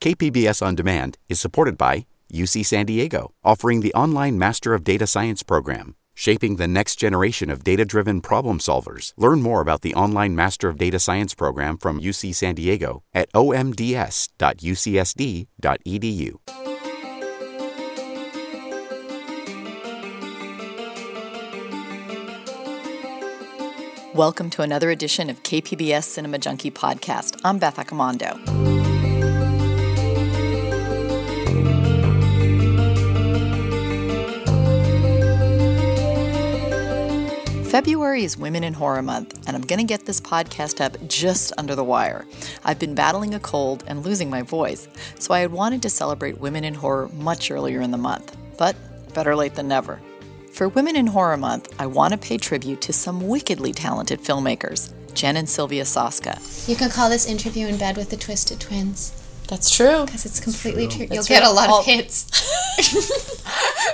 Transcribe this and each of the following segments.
KPBS On Demand is supported by UC San Diego, offering the online Master of Data Science program, shaping the next generation of data driven problem solvers. Learn more about the online Master of Data Science program from UC San Diego at omds.ucsd.edu. Welcome to another edition of KPBS Cinema Junkie Podcast. I'm Beth Accomando. February is Women in Horror Month, and I'm going to get this podcast up just under the wire. I've been battling a cold and losing my voice, so I had wanted to celebrate women in horror much earlier in the month. But better late than never. For Women in Horror Month, I want to pay tribute to some wickedly talented filmmakers Jen and Sylvia Soska. You can call this interview in bed with the Twisted Twins. That's true. Because it's completely true. You'll That's get right. a lot All- of hits.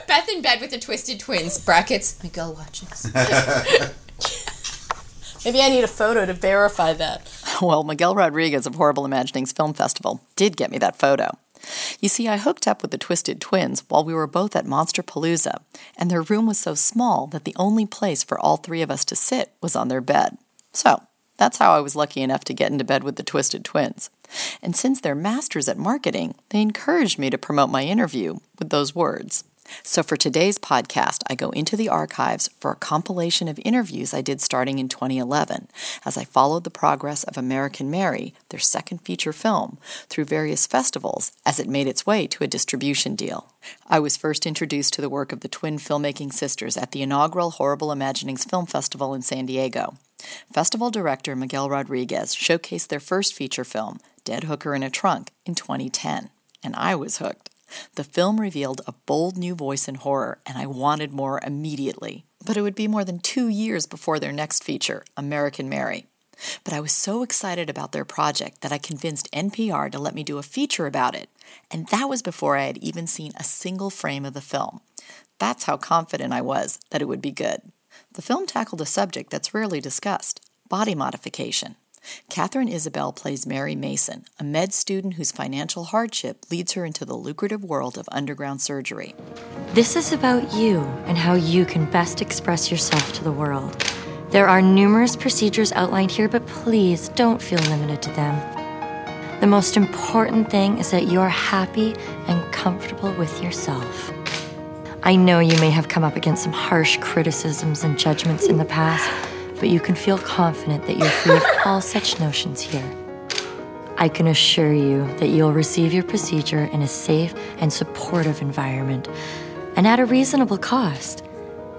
Beth in bed with the Twisted Twins. Brackets. Miguel watches. Maybe I need a photo to verify that. Well, Miguel Rodriguez of Horrible Imaginings Film Festival did get me that photo. You see, I hooked up with the Twisted Twins while we were both at Monsterpalooza, and their room was so small that the only place for all three of us to sit was on their bed. So, that's how I was lucky enough to get into bed with the Twisted Twins. And since they're masters at marketing, they encouraged me to promote my interview with those words. So for today's podcast, I go into the archives for a compilation of interviews I did starting in 2011 as I followed the progress of American Mary, their second feature film, through various festivals as it made its way to a distribution deal. I was first introduced to the work of the twin filmmaking sisters at the inaugural Horrible Imaginings Film Festival in San Diego. Festival director Miguel Rodriguez showcased their first feature film, Dead Hooker in a Trunk, in 2010, and I was hooked. The film revealed a bold new voice in horror, and I wanted more immediately. But it would be more than two years before their next feature, American Mary. But I was so excited about their project that I convinced NPR to let me do a feature about it. And that was before I had even seen a single frame of the film. That's how confident I was that it would be good. The film tackled a subject that's rarely discussed body modification. Katharine Isabelle plays Mary Mason, a med student whose financial hardship leads her into the lucrative world of underground surgery. This is about you and how you can best express yourself to the world. There are numerous procedures outlined here, but please don't feel limited to them. The most important thing is that you're happy and comfortable with yourself. I know you may have come up against some harsh criticisms and judgments in the past, but you can feel confident that you're free of all such notions here. I can assure you that you'll receive your procedure in a safe and supportive environment and at a reasonable cost.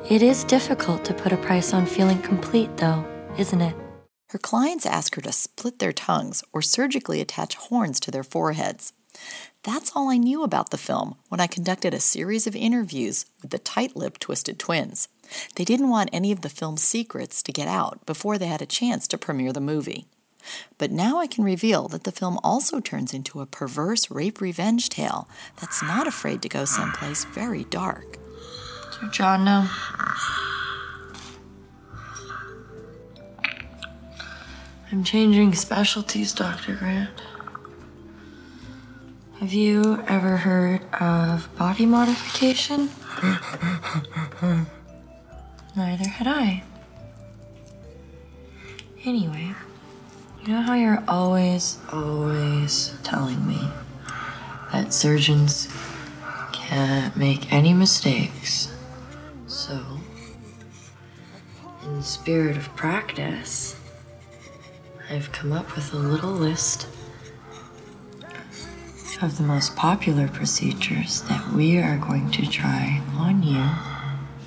It is difficult to put a price on feeling complete, though, isn't it? Her clients ask her to split their tongues or surgically attach horns to their foreheads. That's all I knew about the film when I conducted a series of interviews with the tight lipped Twisted Twins. They didn't want any of the film's secrets to get out before they had a chance to premiere the movie. But now I can reveal that the film also turns into a perverse rape revenge tale that's not afraid to go someplace very dark. Does your John know? I'm changing specialties, Dr. Grant. Have you ever heard of body modification? Neither had I. Anyway, you know how you're always, always telling me that surgeons can't make any mistakes. So, in the spirit of practice, I've come up with a little list of the most popular procedures that we are going to try on you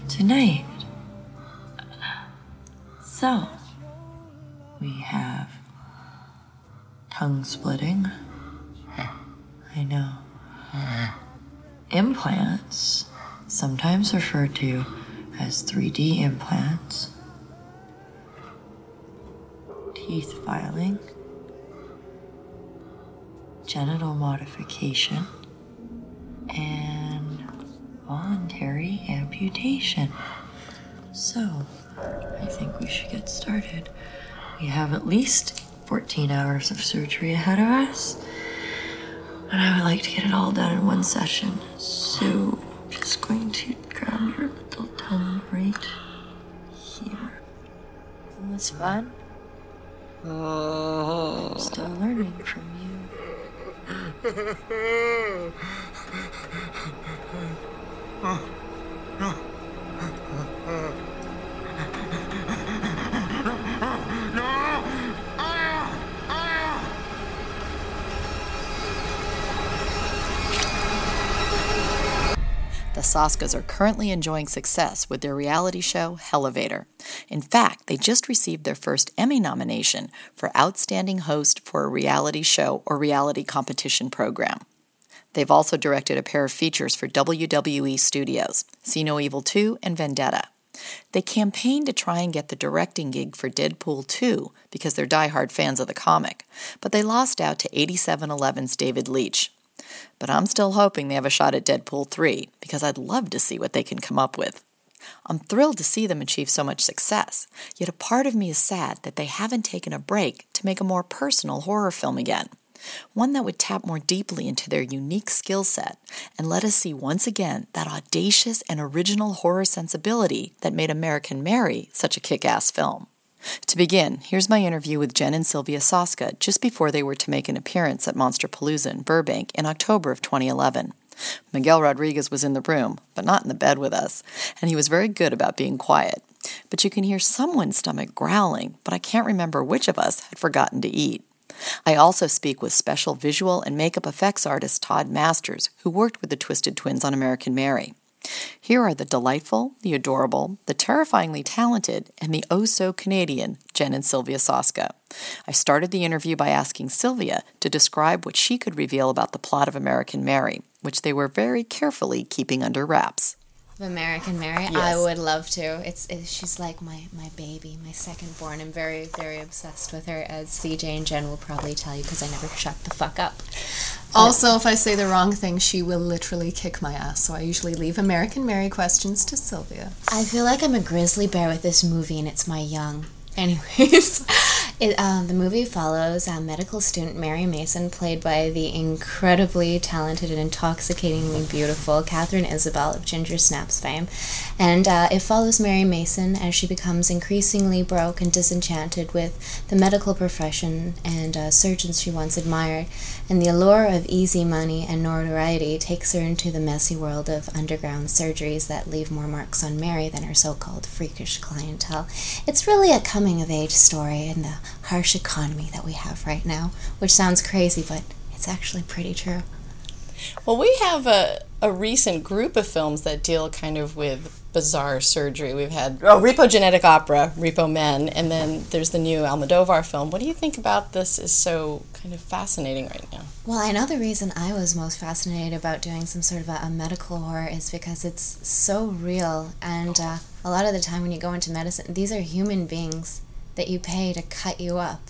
tonight. So, we have tongue splitting. I know. Implants, sometimes referred to as 3D implants. Teeth filing. Genital modification. And voluntary amputation. So, I think we should get started. We have at least 14 hours of surgery ahead of us. And I would like to get it all done in one session. So, I'm just going to grab your little tongue right here. Isn't this fun? I'm still learning from you. The Soskas are currently enjoying success with their reality show, Hellevator. In fact, they just received their first Emmy nomination for Outstanding Host for a Reality Show or Reality Competition Program. They've also directed a pair of features for WWE Studios, See No Evil 2 and Vendetta. They campaigned to try and get the directing gig for Deadpool 2 because they're diehard fans of the comic, but they lost out to 87Eleven's David Leitch, but I'm still hoping they have a shot at Deadpool 3 because I'd love to see what they can come up with. I'm thrilled to see them achieve so much success, yet a part of me is sad that they haven't taken a break to make a more personal horror film again. One that would tap more deeply into their unique skill set and let us see once again that audacious and original horror sensibility that made American Mary such a kick ass film. To begin, here's my interview with Jen and Sylvia Soska just before they were to make an appearance at Monsterpalooza in Burbank in October of 2011. Miguel Rodriguez was in the room, but not in the bed with us, and he was very good about being quiet. But you can hear someone's stomach growling, but I can't remember which of us had forgotten to eat. I also speak with special visual and makeup effects artist Todd Masters, who worked with the Twisted Twins on American Mary. Here are the delightful, the adorable, the terrifyingly talented, and the oh so Canadian Jen and Sylvia Soska. I started the interview by asking Sylvia to describe what she could reveal about the plot of American Mary, which they were very carefully keeping under wraps. American Mary, yes. I would love to. It's, it's she's like my my baby, my second born. I'm very very obsessed with her, as CJ and Jen will probably tell you because I never shut the fuck up. Also, if I say the wrong thing, she will literally kick my ass. So I usually leave American Mary questions to Sylvia. I feel like I'm a grizzly bear with this movie, and it's my young. Anyways, it, uh, the movie follows a medical student Mary Mason, played by the incredibly talented and intoxicatingly beautiful Katharine Isabelle of Ginger Snaps fame. And uh, it follows Mary Mason as she becomes increasingly broke and disenchanted with the medical profession and uh, surgeons she once admired. And the allure of easy money and notoriety takes her into the messy world of underground surgeries that leave more marks on Mary than her so called freakish clientele. It's really a coming coming of age story in the harsh economy that we have right now, which sounds crazy, but it's actually pretty true. Well, we have a, a recent group of films that deal kind of with bizarre surgery. We've had oh, Repo Genetic Opera, Repo Men, and then there's the new Almodovar film. What do you think about this is so kind of fascinating right now? Well, I know the reason I was most fascinated about doing some sort of a, a medical horror is because it's so real. And uh, a lot of the time when you go into medicine, these are human beings that you pay to cut you up.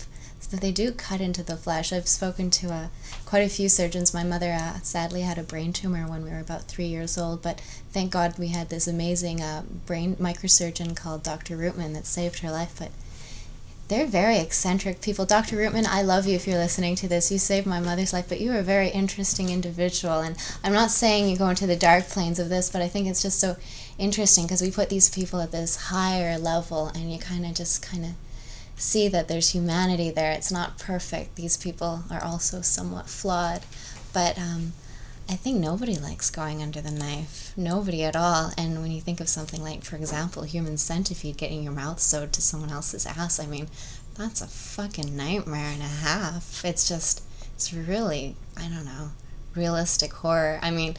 So they do cut into the flesh. I've spoken to uh, quite a few surgeons. My mother uh, sadly had a brain tumor when we were about three years old, but thank God we had this amazing uh, brain microsurgeon called Dr. Rootman that saved her life. But they're very eccentric people. Dr. Rootman, I love you if you're listening to this. You saved my mother's life, but you are a very interesting individual. And I'm not saying you go into the dark planes of this, but I think it's just so interesting because we put these people at this higher level and you kind of just kind of see that there's humanity there. It's not perfect. These people are also somewhat flawed. But um, I think nobody likes going under the knife. Nobody at all. And when you think of something like, for example, human centipede getting your mouth sewed to someone else's ass, I mean, that's a fucking nightmare and a half. It's just, it's really, I don't know, realistic horror. I mean,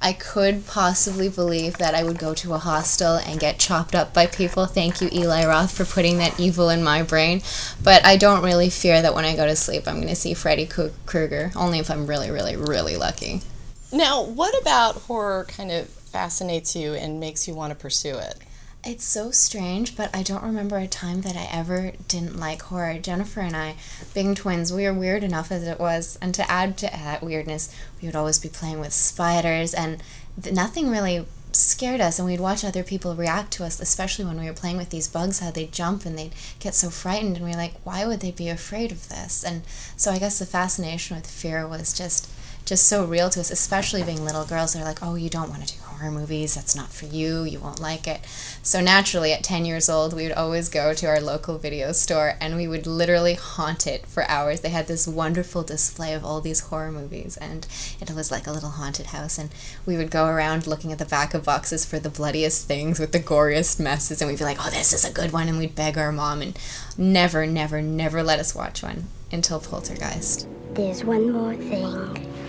I could possibly believe that I would go to a hostel and get chopped up by people. Thank you, Eli Roth, for putting that evil in my brain. But I don't really fear that when I go to sleep, I'm going to see Freddy Krueger, only if I'm really, really, really lucky. Now, what about horror kind of fascinates you and makes you want to pursue it? It's so strange, but I don't remember a time that I ever didn't like horror. Jennifer and I, being twins, we were weird enough as it was, and to add to that weirdness, we would always be playing with spiders, and nothing really scared us. And we'd watch other people react to us especially when we were playing with these bugs how they'd jump and they'd get so frightened. And we are like why would they be afraid of this? And so i guess the fascination with fear was just just so real to us, especially being little girls. They're like, oh, you don't want to do horror movies. That's not for you. You won't like it. So naturally, at 10 years old, we would always go to our local video store and we would literally haunt it for hours. They had this wonderful display of all these horror movies, and it was like a little haunted house. And we would go around looking at the back of boxes for the bloodiest things with the goriest messes, and we'd be like, oh, this is a good one. And we'd beg our mom and never, never, never let us watch one until Poltergeist. There's one more thing.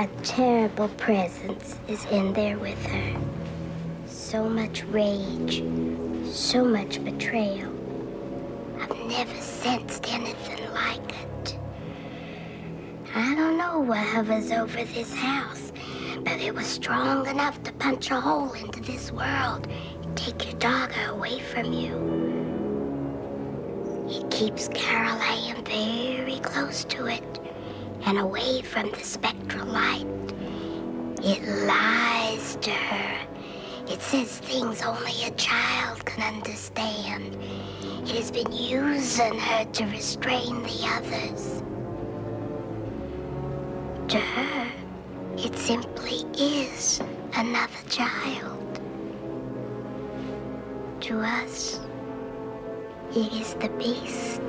A terrible presence is in there with her. So much rage, so much betrayal. I've never sensed anything like it. I don't know what hovers over this house, but it was strong enough to punch a hole into this world and take your dog away from you. It keeps Carol Ann very close to it and away from the spectral light. It lies to her. It says things only a child can understand. It has been using her to restrain the others. To her, it simply is another child. To us, it is the beast.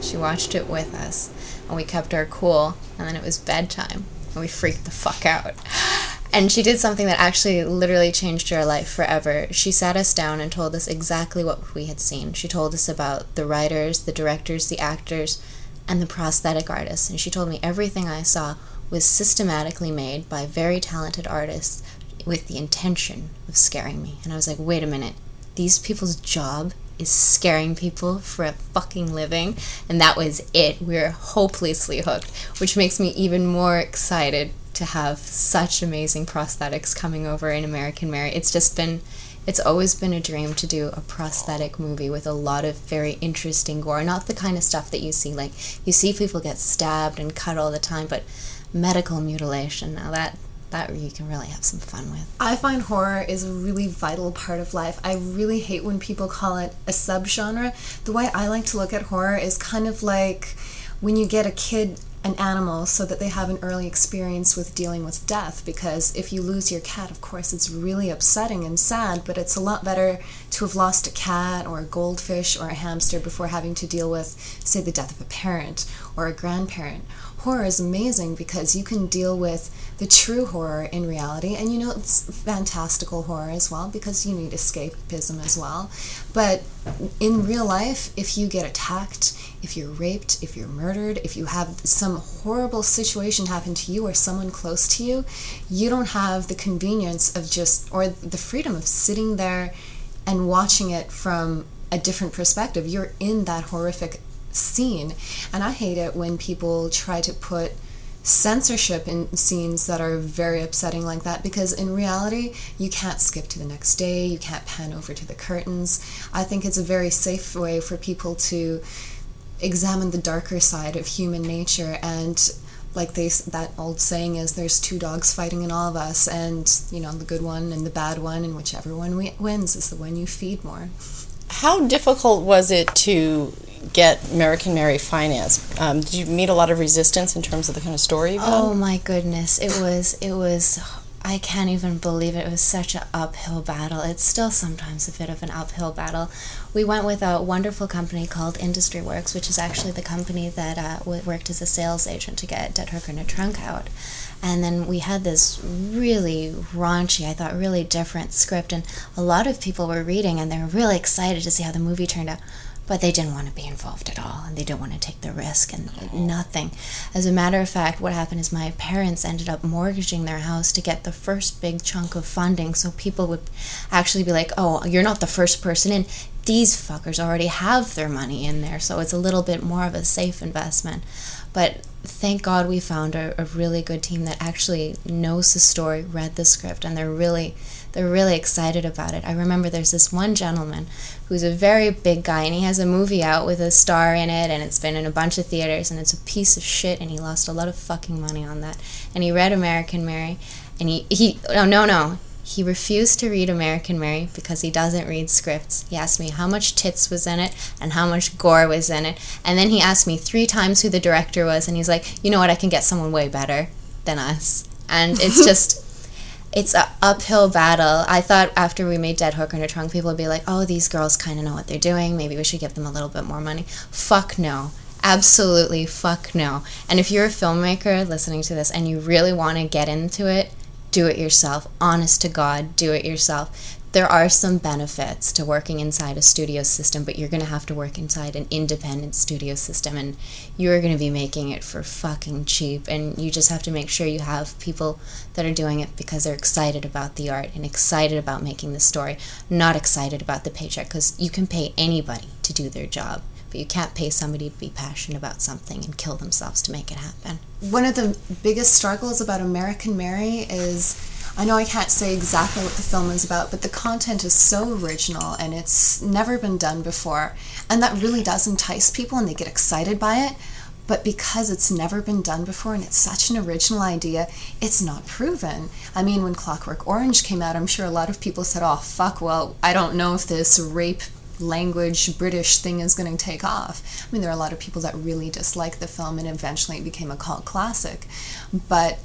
She watched it with us, and we kept our cool, and then it was bedtime, and we freaked the fuck out. And she did something that actually literally changed her life forever. She sat us down and told us exactly what we had seen. She told us about the writers, the directors, the actors, and the prosthetic artists. And she told me everything I saw was systematically made by very talented artists with the intention of scaring me. And I was like, wait a minute, these people's job is scaring people for a fucking living. And that was it. We are hopelessly hooked, which makes me even more excited to have such amazing prosthetics coming over in American Mary. It's just been it's always been a dream to do a prosthetic movie with a lot of very interesting gore. Not the kind of stuff that you see like you see people get stabbed and cut all the time, but medical mutilation. Now that that you can really have some fun with. I find horror is a really vital part of life. I really hate when people call it a subgenre. The way I like to look at horror is kind of like when you get a kid an animal so that they have an early experience with dealing with death because if you lose your cat of course it's really upsetting and sad but it's a lot better to have lost a cat or a goldfish or a hamster before having to deal with say the death of a parent or a grandparent horror is amazing because you can deal with the true horror in reality and you know it's fantastical horror as well because you need escapism as well. But in real life if you get attacked if you're raped if you're murdered if you have some horrible situation happen to you or someone close to you you don't have the convenience of just or the freedom of sitting there and watching it from a different perspective. You're in that horrific scene. And I hate it when people try to put censorship in scenes that are very upsetting like that because in reality you can't skip to the next day you can't pan over to the curtains. I think it's a very safe way for people to examine the darker side of human nature. And like they that old saying is there's two dogs fighting in all of us and you know the good one and the bad one and whichever one wins is the one you feed more. How difficult was it to get American Mary financed? Um, did you meet a lot of resistance in terms of the kind of story Oh my goodness, it was it was. I can't even believe it. It was such an uphill battle. It's still sometimes a bit of an uphill battle. We went with a wonderful company called Industry Works, which is actually the company that uh, worked as a sales agent to get Dead Hooker and a Trunk out. And then we had this really raunchy, I thought, really different script, and a lot of people were reading and they were really excited to see how the movie turned out but they didn't want to be involved at all and they didn't want to take the risk and nothing. As a matter of fact, what happened is my parents ended up mortgaging their house to get the first big chunk of funding so people would actually be like, oh, you're not the first person in. These fuckers already have their money in there, so it's a little bit more of a safe investment. But thank God we found a, a really good team that actually knows the story, read the script, and they're really they're really excited about it. I remember there's this one gentleman who's a very big guy and he has a movie out with a star in it and it's been in a bunch of theaters and it's a piece of shit and he lost a lot of fucking money on that. And he read American Mary and he he oh no no He refused to read American Mary because he doesn't read scripts. He asked me how much tits was in it and how much gore was in it. And then he asked me three times who the director was. And he's like, you know what? I can get someone way better than us. And it's just. It's an uphill battle. I thought after we made Dead Hooker in a Trunk, people would be like, oh, these girls kind of know what they're doing. Maybe we should give them a little bit more money. Fuck no. Absolutely fuck no. And if you're a filmmaker listening to this and you really want to get into it, do it yourself. Honest to God, do it yourself. There are some benefits to working inside a studio system, but you're going to have to work inside an independent studio system and you're going to be making it for fucking cheap. And you just have to make sure you have people that are doing it because they're excited about the art and excited about making the story, not excited about the paycheck because you can pay anybody to do their job but you can't pay somebody to be passionate about something and kill themselves to make it happen. One of the biggest struggles about American Mary is I know I can't say exactly what the film is about, but the content is so original and it's never been done before. And that really does entice people and they get excited by it. But because it's never been done before and it's such an original idea, it's not proven. I mean, when Clockwork Orange came out, I'm sure a lot of people said, oh, fuck, well, I don't know if this rape language British thing is going to take off. I mean, there are a lot of people that really dislike the film, and eventually it became a cult classic. But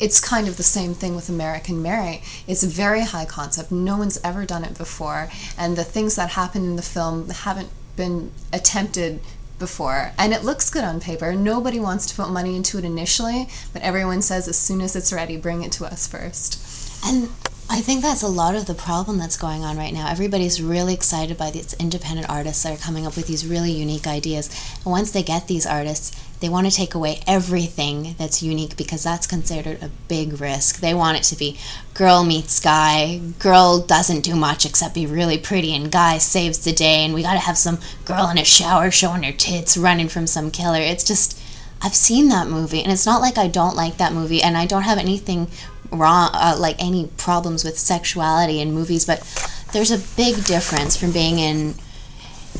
it's kind of the same thing with American Mary. It's a very high concept. No one's ever done it before, and the things that happen in the film haven't been attempted before. And it looks good on paper. Nobody wants to put money into it initially, but everyone says as soon as it's ready, bring it to us first. And I think that's a lot of the problem that's going on right now. Everybody's really excited by these independent artists that are coming up with these really unique ideas. And once they get these artists, they want to take away everything that's unique because that's considered a big risk. They want it to be girl meets guy, girl doesn't do much except be really pretty, and guy saves the day, and we got to have some girl in a shower showing her tits running from some killer. It's just. I've seen that movie, and it's not like I don't like that movie, and I don't have anything wrong, uh, like any problems with sexuality in movies, but there's a big difference from being in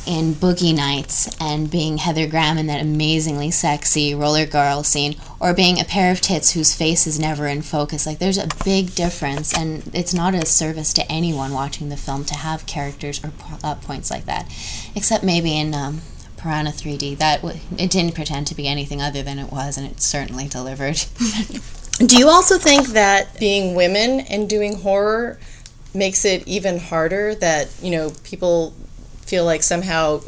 in Boogie Nights and being Heather Graham in that amazingly sexy roller girl scene, or being a pair of tits whose face is never in focus. Like, there's a big difference, and it's not a service to anyone watching the film to have characters or uh, points like that, except maybe in um, Piranha 3D. That w- it didn't pretend to be anything other than it was, and it certainly delivered. Do you also think that being women and doing horror makes it even harder that, you know, people feel like somehow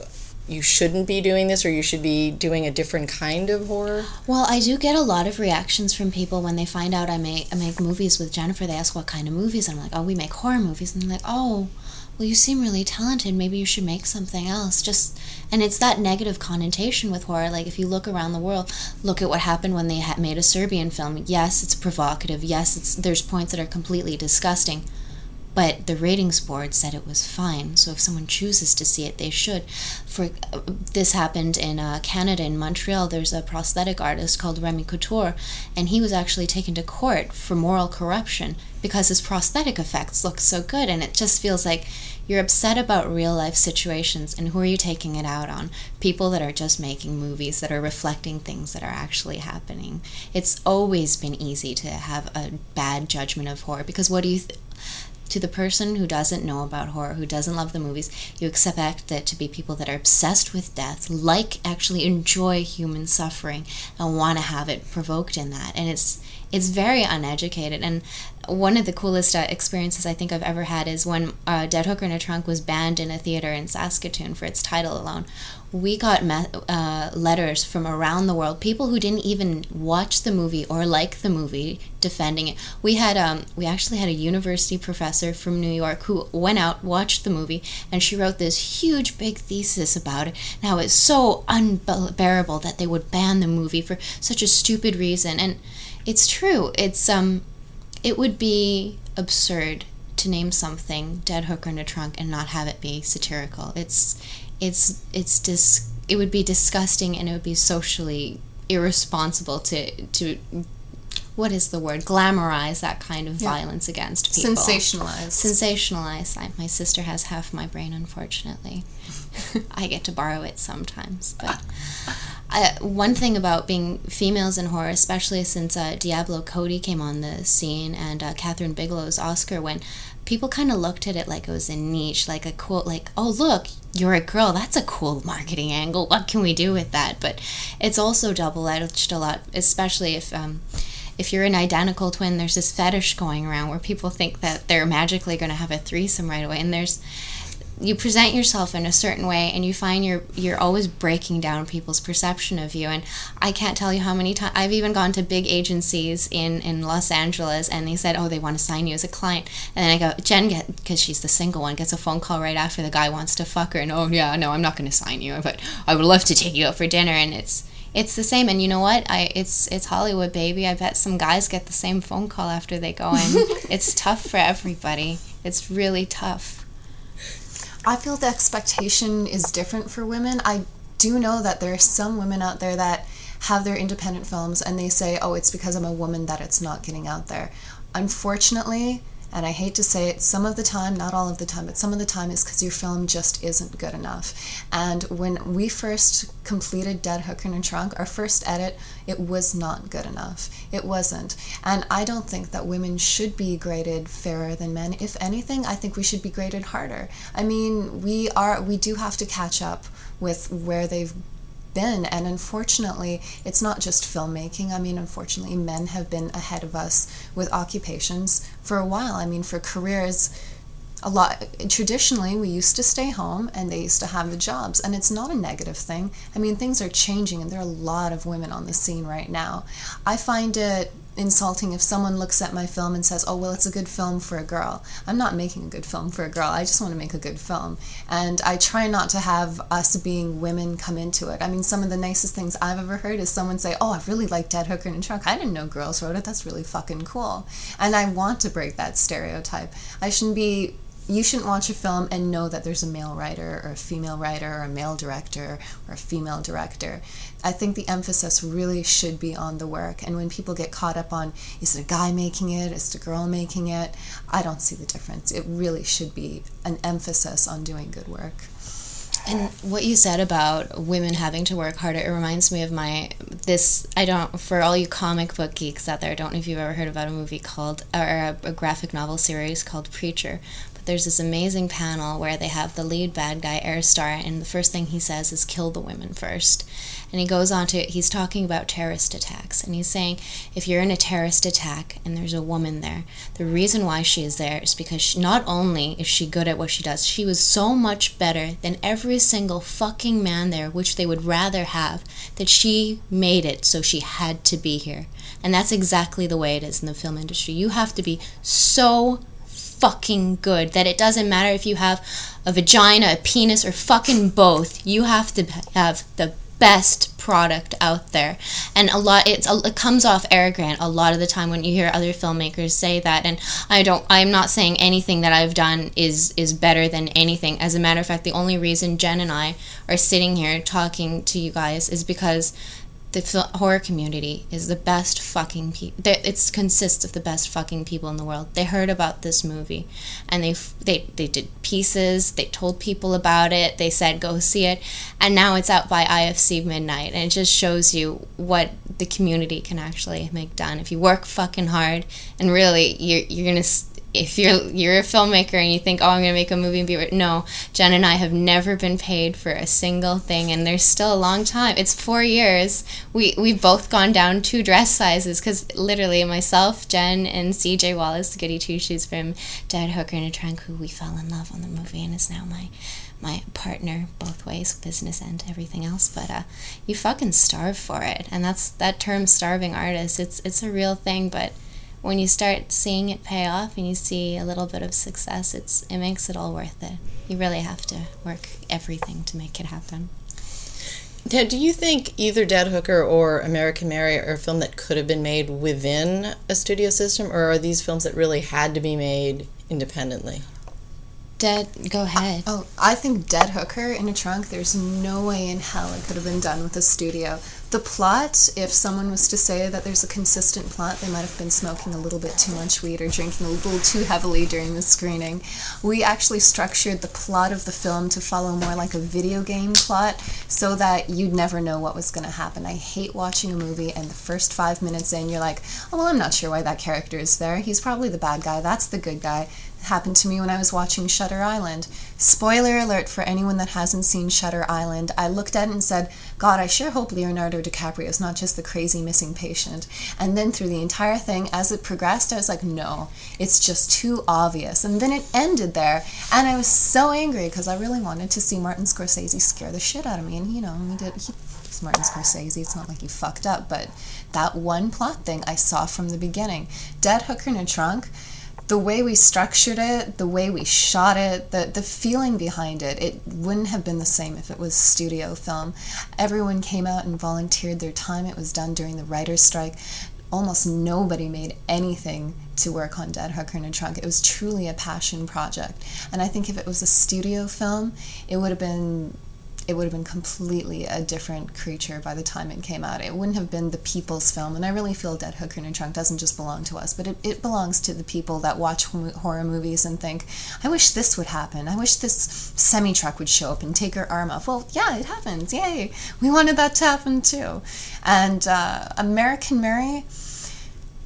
you shouldn't be doing this or you should be doing a different kind of horror? Well, I do get a lot of reactions from people when they find out I make I make movies with Jennifer. They ask what kind of movies and I'm like, "Oh, we make horror movies." And they're like, "Oh, well, you seem really talented. Maybe you should make something else." Just and it's that negative connotation with horror. Like if you look around the world, look at what happened when they had made a Serbian film. Yes, it's provocative. Yes, it's there's points that are completely disgusting. But the ratings board said it was fine, so if someone chooses to see it, they should. For uh, this happened in uh, Canada, in Montreal. There's a prosthetic artist called Remy Couture, and he was actually taken to court for moral corruption because his prosthetic effects look so good, and it just feels like you're upset about real life situations, and who are you taking it out on? People that are just making movies that are reflecting things that are actually happening. It's always been easy to have a bad judgment of horror because what do you th- to the person who doesn't know about horror, who doesn't love the movies, you expect it to be people that are obsessed with death, like actually enjoy human suffering and want to have it provoked in that. And it's it's very uneducated. And one of the coolest uh, experiences I think I've ever had is when uh, Dead Hooker in a Trunk was banned in a theater in Saskatoon for its title alone. We got me- uh, letters from around the world, people who didn't even watch the movie or like the movie, defending it. We had um, we actually had a university professor from New York who went out, watched the movie, and she wrote this huge big thesis about it. Now it's so unbearable that they would ban the movie for such a stupid reason, and it's true. It's um, it would be absurd to name something "Dead Hooker in a Trunk" and not have it be satirical. It's, it's, it's dis. It would be disgusting, and it would be socially irresponsible to to what is the word glamorize that kind of yeah. violence against people sensationalize sensationalize I, my sister has half my brain unfortunately i get to borrow it sometimes but I, one thing about being females in horror, especially since uh, Diablo Cody came on the scene and uh, Kathryn Bigelow's Oscar win, people kind of looked at it like it was a niche, like a cool, like, oh, look, you're a girl. That's a cool marketing angle. What can we do with that? But it's also double edged a lot, especially if. Um, if you're an identical twin, there's this fetish going around where people think that they're magically going to have a threesome right away, and there's you present yourself in a certain way and you find you're you're always breaking down people's perception of you. And I can't tell you how many times I've even gone to big agencies in in Los Angeles and they said oh they want to sign you as a client. And then I go Jen because she's the single one gets a phone call right after the guy wants to fuck her. And oh yeah no I'm not going to sign you but I would love to take you out for dinner. And it's it's the same and you know what? I it's it's hollywood baby. I bet some guys get the same phone call after they go in. It's tough for everybody. It's really tough. I feel the expectation is different for women. I do know that there are some women out there that have their independent films and they say, oh, it's because I'm a woman that it's not getting out there. Unfortunately, and I hate to say it, some of the time, not all of the time, but some of the time is because your film just isn't good enough. And when we first completed Dead Hooker in a Trunk, our first edit, it was not good enough. It wasn't. And I don't think that women should be graded fairer than men. If anything, I think we should be graded harder. I mean, we are we do have to catch up with where they've been. And unfortunately, it's not just filmmaking. I mean, unfortunately, men have been ahead of us with occupations for a while. I mean, for careers, a lot traditionally we used to stay home and they used to have the jobs and it's not a negative thing i mean things are changing and there are a lot of women on the scene right now i find it insulting if someone looks at my film and says, "Oh, well, it's a good film for a girl." I'm not making a good film for a girl. I just want to make a good film. And I try not to have us being women come into it. I mean, some of the nicest things I've ever heard is someone say, "Oh, I really like Dead Hooker in a Trunk. I didn't know girls wrote it. That's really fucking cool." And I want to break that stereotype. I shouldn't be you shouldn't watch a film and know that there's a male writer or a female writer or a male director or a female director. I think the emphasis really should be on the work. And when people get caught up on is it a guy making it, is it a girl making it, I don't see the difference. It really should be an emphasis on doing good work. And what you said about women having to work harder, it reminds me of my this. I don't for all you comic book geeks out there. I don't know if you've ever heard about a movie called or a, a graphic novel series called Preacher, there's this amazing panel where they have the lead bad guy, Herr Starr, and the first thing he says is kill the women first. And he goes on to, he's talking about terrorist attacks. And he's saying if you're in a terrorist attack and there's a woman there, the reason why she is there is because she, not only is she good at what she does, she was so much better than every single fucking man there, which they would rather have, that she made it so she had to be here. And that's exactly the way it is in the film industry. You have to be so fucking good that it doesn't matter if you have a vagina, a penis, or fucking both. You have to have the best product out there and a lot it's it comes off arrogant a lot of the time when you hear other filmmakers say that and I don't I'm not saying anything that I've done is is better than anything as a matter of fact the only reason Jen and I are sitting here talking to you guys is because the horror community is the best fucking people. It consists of the best fucking people in the world. They heard about this movie, and they they they did pieces. They told people about it. They said go see it, and now it's out by IFC Midnight, and it just shows you what the community can actually make done if you work fucking hard and really you're you're gonna if you're you're a filmmaker and you think, oh, I'm gonna make a movie and be no, Jen and I have never been paid for a single thing, and there's still a long time. It's four years. We we've both gone down two dress sizes because literally myself, Jen, and C.J. Wallis, the goody two shoes from Dead Hooker in a Trunk, who we fell in love on the movie and is now my my partner both ways, business and everything else. But uh, you fucking starve for it, and that's that term, starving artist. It's it's a real thing, but when you start seeing it pay off and you see a little bit of success, it's it makes it all worth it. You really have to work everything to make it happen. Now, do you think either Dead Hooker or American Mary are a film that could have been made within a studio system, or are these films that really had to be made independently? Dead, go ahead. oh, I think Dead Hooker in a Trunk, there's no way in hell it could have been done with a studio The plot, if someone was to say that there's a consistent plot, they might have been smoking a little bit too much weed or drinking a little too heavily during the screening. We actually structured the plot of the film to follow more like a video game plot so that you'd never know what was going to happen. I hate watching a movie and the first five minutes in, you're like, oh, well, I'm not sure why that character is there. He's probably the bad guy. That's the good guy happened to me when I was watching Shutter Island. Spoiler alert for anyone that hasn't seen Shutter Island. I looked at it and said, God, I sure hope Leonardo DiCaprio is not just the crazy missing patient. And then through the entire thing, as it progressed, I was like, no, it's just too obvious. And then it ended there. And I was so angry because I really wanted to see Martin Scorsese scare the shit out of me. And, you know, he did. He, he's Martin Scorsese. It's not like he fucked up, but that one plot thing I saw from the beginning. Dead Hooker in a Trunk the way we structured it, the way we shot it, the, the feeling behind it, it wouldn't have been the same if it was studio film. Everyone came out and volunteered their time. It was done during the writer's strike. Almost nobody made anything to work on Dead Hooker in a Trunk. It was truly a passion project. And I think if it was a studio film, it would have been it would have been completely a different creature by the time it came out. It wouldn't have been the people's film, and I really feel Dead Hooker in a Trunk doesn't just belong to us, but it, it belongs to the people that watch horror movies and think, I wish this would happen. I wish this semi truck would show up and take her arm off. Well, yeah, it happens. Yay. We wanted that to happen too. And uh, American Mary,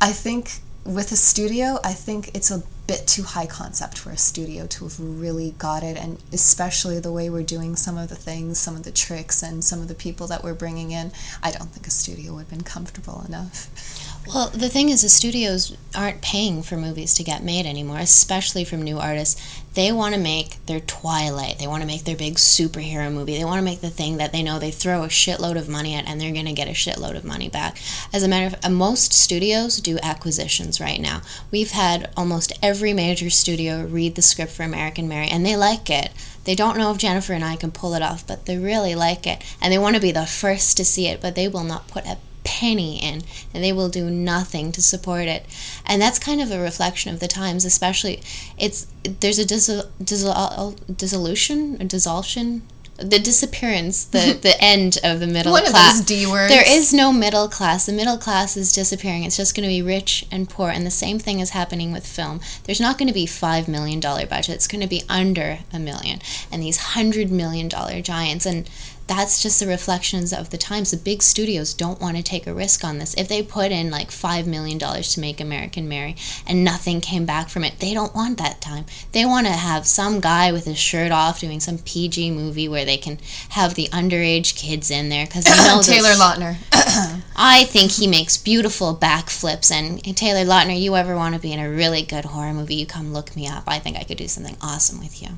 I think with a studio, I think it's a bit too high concept for a studio to have really got it, and especially the way we're doing some of the things, some of the tricks, and some of the people that we're bringing in. I don't think a studio would have been comfortable enough. Well, the thing is, the studios aren't paying for movies to get made anymore, especially from new artists. They want to make their Twilight. They want to make their big superhero movie. They want to make the thing that they know they throw a shitload of money at and they're going to get a shitload of money back. As a matter of uh, most studios do acquisitions right now. We've had almost every major studio read the script for American Mary and they like it. They don't know if Jennifer and I can pull it off, but they really like it. And they want to be the first to see it, but they will not put a penny in and they will do nothing to support it and that's kind of a reflection of the times especially it's there's a dissol, dissol, dissolution or dissolution the disappearance, the the end of the middle One class. Of those D words. There is no middle class. The middle class is disappearing. It's just going to be rich and poor, and the same thing is happening with film. There's not going to be five million dollar budget. It's going to be under a million, and these hundred million dollar giants and that's just the reflections of the times. The big studios don't want to take a risk on this. If they put in like $5 million to make American Mary and nothing came back from it, they don't want that time. They want to have some guy with his shirt off doing some PG movie where they can have the underage kids in there because you know Taylor Lautner. I think he makes beautiful backflips. And Taylor Lautner, you ever want to be in a really good horror movie, you come look me up. I think I could do something awesome with you.